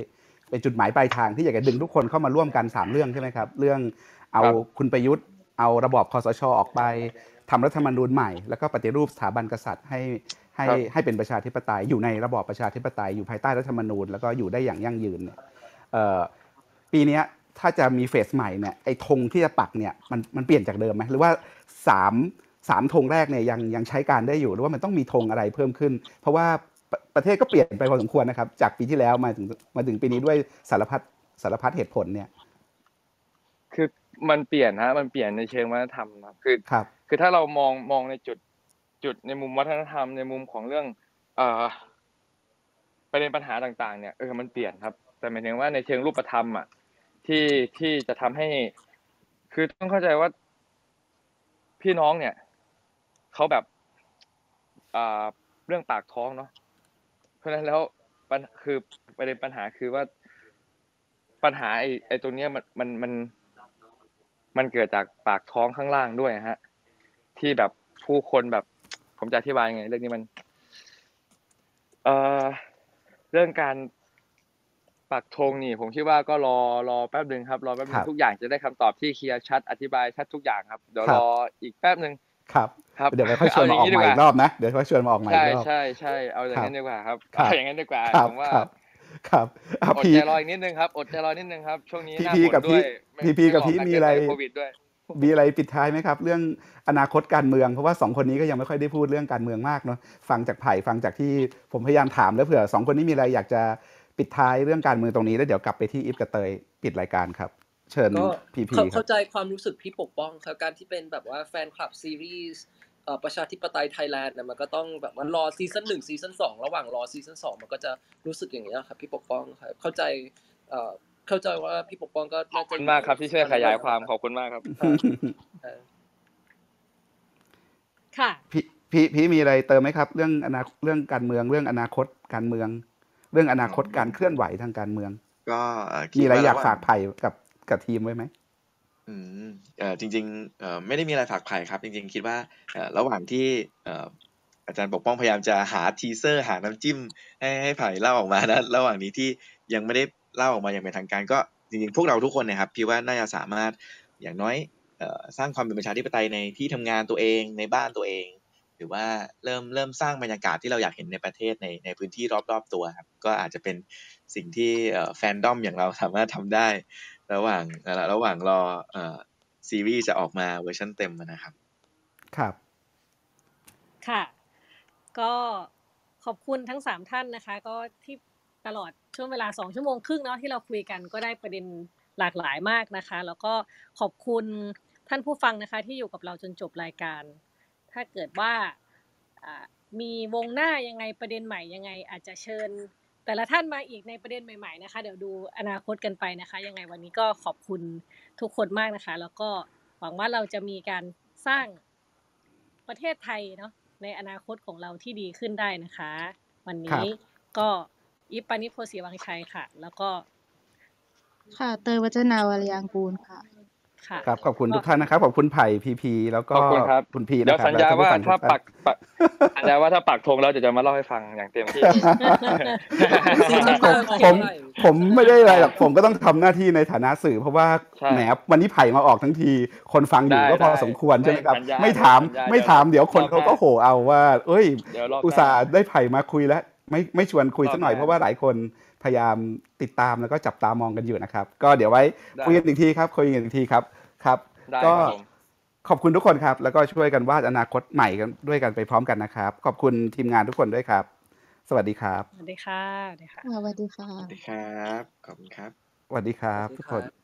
เป็นจุดหมายปลายทางที่อยากจะดึงทุกคนเข้ามาร่วมกันสามเรื่องใช่ไหมครับ เรื่องเอาครับคุณประยุทธ์ เอาระบอบคอสชออกไปทำรัฐธรรมนูญใหม่ แล้วก็ปฏิรูปสถาบันกษัตริย์ให้ให้ครับให้เป็นประชาธิปไตยอยู่ในระบอบประชาธิปไตยอยู่ภายใต้รัฐธรรมนูญแล้วก็อยู่ได้อย่างยั่งยืนเนี่ยเอ่อปีเนี้ยถ้าจะมีเฟสใหม่เนี่ยไอ้ธงที่จะปักเนี่ยมันมันเปลี่ยนจากเดิมไหมหรือว่าสามสามธงแรกเนี่ยยังยังใช้การได้อยู่ หรือว่ามันต้องมีธงอะไรเพิ่มขึ้น เพราะว่าประประเทศก็เปลี่ยนไปพอสมควรนะครับ จากปีที่แล้วมาถึงมาถึงปีนี้ด้วยสารพัดสารพัดเหตุผลเนี่ย คือมันเปลี่ยนฮะมันเปลี่ยนในเชิงวัฒนธรรมครับคือครับ คือถ้าเรามองมองในจุดจุดในมุมวัฒนธรรมในมุมของเรื่อง เอ่อประเด็นปัญหาต่างๆ เนี่ยเออมันเปลี่ยนครับ แต่หมายถึงว่าในเชิงรูปธรรมอะที่ที่จะทำให้ คือต้องเข้าใจว่า พี่น้องเนี่ย เขาแบบอ่าเรื่องปากท้องเนาะเพราะฉะนั้นแล้วปัญคือประเด็นปัญหาคือว่าปัญหาไอ้ไอ้ตรงเนี้ยมันมันมันมันเกิดจากปากท้องข้างล่างด้วยฮะ ที่แบบผู้คนแบบ ผมจะอธิบายยังไง เรื่องนี้มัน เอ่อเรื่องการปักธงนี่ ผมคิดว่าก็รอรอแป๊บหนึ่งครับ รอแป๊บหนึครังบทุกอย่างจะได้คำตอบที่เคลียร์ชัดอธิบายชัดทุกอย่างครับเดี๋ยวครับรออีกแป๊บหนึ่ง ครับครับเดี๋ยวไปค่อยชวนมาออกเย่งใหม่ดีอีกรอบนะเดี๋ยวค่อยชวนมาออกใหม่ใช่อีกรอบใช่ใช่เอาอย่างครับนั้นดีกว่าครับครับเอาอย่างนั้นดีกว่าครับผมว่าครับครับอะอดพีใจรออีกนิดนึงครับอดใจรอนิดนึงครับช่วงนี้พีหน้าพีฝนกับด้พี่วยไม่พีพีไม่กับบอกพี่กันมีเกินอะไรไปโควิดด้วยมีอะไรปิดท้ายไหมครับ เรื่องอนาคตการเมืองเพราะว่าสองคนนี้ก็ยังไม่ค่อยได้พูดเรื่องการเมืองมากเนาะฟังจากไผ่ฟังจากที่ผมพยายามถามแล้วเผื่อสองคนนี้มีอะไรอยากจะปิดท้ายเรื่องการเมืองตรงนี้แล้วเดี๋ยวกลับไปที่อิฟกับเตยปิดรายการครับ เชิญก็พีพีเข้าครัเข้าบใจความรู้สึกพี่ปกป้องครับการที่เป็นแบบว่าแฟนคลับซีรีส์เอ่อประชาธิปไตยไทยแลนด์เนี่ยมันก็ต้องแบบว่ารอซีซั่นหนึ่งซีซั่นสองระหว่างรอซีซั่นสองมันก็จะรู้สึกอย่างนี้ยครับพี่ปกป้องครับเข้าใจเอ่อเข้าใจว่าพี่ปกป้องก็ขน่าอบจะคุณอยู่มากครับที่ช่วยตอนขนั้นด้ยาวยยความนะขอบคุณมากครับเออค่ะพี่พี่พี่มีอะไรเติมไหมครับ เรื่องอนาเรื่องการเมืองเรื่องอนาคตการเมือง เรื่องอนาคตการเคลื่อนไหวทางการเมือง ก็เอ่อคิดมีอะไรว่าอยากระหว่างฝากไผ่กับ กับทีมไว้ไหมอืมเอ่อจริงๆเอ่อไม่ได้มีอะไรฝากไผ่ครับ จริง ๆ คิดว่าเอ่อระหว่างที่เอ่ออาจารย์ปกป้องพยายามจะหาทีเซอร์หาน้ำจิ้ม ให้ให้ไผ่เล่าออกมานะระหว่างนี้ที่ยังไม่ได้เล่าออกมาอย่างเป็นทางการ ก็จริงๆ พวกเราทุกคนเนะครับพี่ว่าน่าจะสามารถอย่างน้อยเอ่อสร้างความเป็นประชาธิปไตยในที่ทำงานตัวเองในบ้านตัวเอง หรือว่าเริ่มเริ่มสร้างบรรยากาศที่เราอยากเห็นในประเทศในในพื้นที่รอบๆตัวครับก็อาจจะเป็นสิ่งที่แฟนดอมอย่างเราสามารถทำได้ ระหว่างเอ่อระหว่างรอเอ่อซีรีส์จะออกมาเวอร์ชันเต็มอะนะครับ ครับ ค่ะ ก็ขอบคุณทั้งสามท่านนะคะ ก็ที่ตลอดช่วงเวลาสองชั่วโมงครึ่งเนาะที่เราคุยกันก็ได้ประเด็นหลากหลายมากนะคะ แล้วก็ขอบคุณท่านผู้ฟังนะคะ ที่อยู่กับเราจนจบรายการ ถ้าเกิดว่าอ่ามีวงหน้ายังไงประเด็นใหม่ยังไง อาจจะเชิญ แต่ละท่านมาอีกในประเด็นใหม่ ๆนะคะ เดี๋ยวดูอนาคตกันไปนะคะ ยังไงวันนี้ก็ขอบคุณทุกคนมากนะคะ แล้วก็หวังว่าเราจะมีการสร้างประเทศไทยเนาะในอนาคตของเราที่ดีขึ้นได้นะคะ วันนี้ก็อิปปานิโพสีวังชัยค่ะ แล้วก็ ค่ะ เตยวัจนาวรยางกูลค่ะ ค่ะครับขอบคุณก็ทุกท่านนะครับขอบคุณไผ่พีพีแล้วก็ขอบคุณครับคุณพีเดี๋ยนะวครับสัญญาและว่าท่านผู้ฟังทุถ้ากปัท่านกปักสัญญาว่าถ้าปักธงแล้วเดี๋ยวจะมาเล่าให้ฟังอย่างเต็มที่ผมผมผมไม่ได้อะไรหรอกผมก็ต้องทำหน้าที่ในฐานะสื่อ เพราะว่าใช่แหมวันนี้ไผ่มาออกทั้งทีคนฟังอยู่ได้ก็พอได้สมควรใช่ไหมครับสัญญาไม่ถามสัญญาไม่ถามเดี๋เดี๋ยยววคนรอบเขาก็หน้าโหเอาว่า เอ้ยเดี๋ยวรอบหน้าอุตส่าห์ได้ไผ่มาคุยแล้วไม่ไม่ชวนคุยรอบสักหน่อยหน้าเพราะว่าหลายคน พยายามติดตามแล้วก็จับตามองกันอยู่นะครับ ก็เดี๋ยวไว้ได้คุยกันอีกทีครับคุยกันอีกทีครับครับได้ก็ครับผมขอบคุณทุกคนครับ แล้วก็ช่วยกันวาดอนาคตใหม่กันด้วยกันไปพร้อมกันนะครับ ขอบคุณทีมงานทุกคนด้วยครับ สวัสดีครับ สวัสดีค่ะสวัสดีค่ะสวัสดีค่ะสวัสดีครับขอบคุณครับสวัสดีครับสวัสดีทุกคครันบ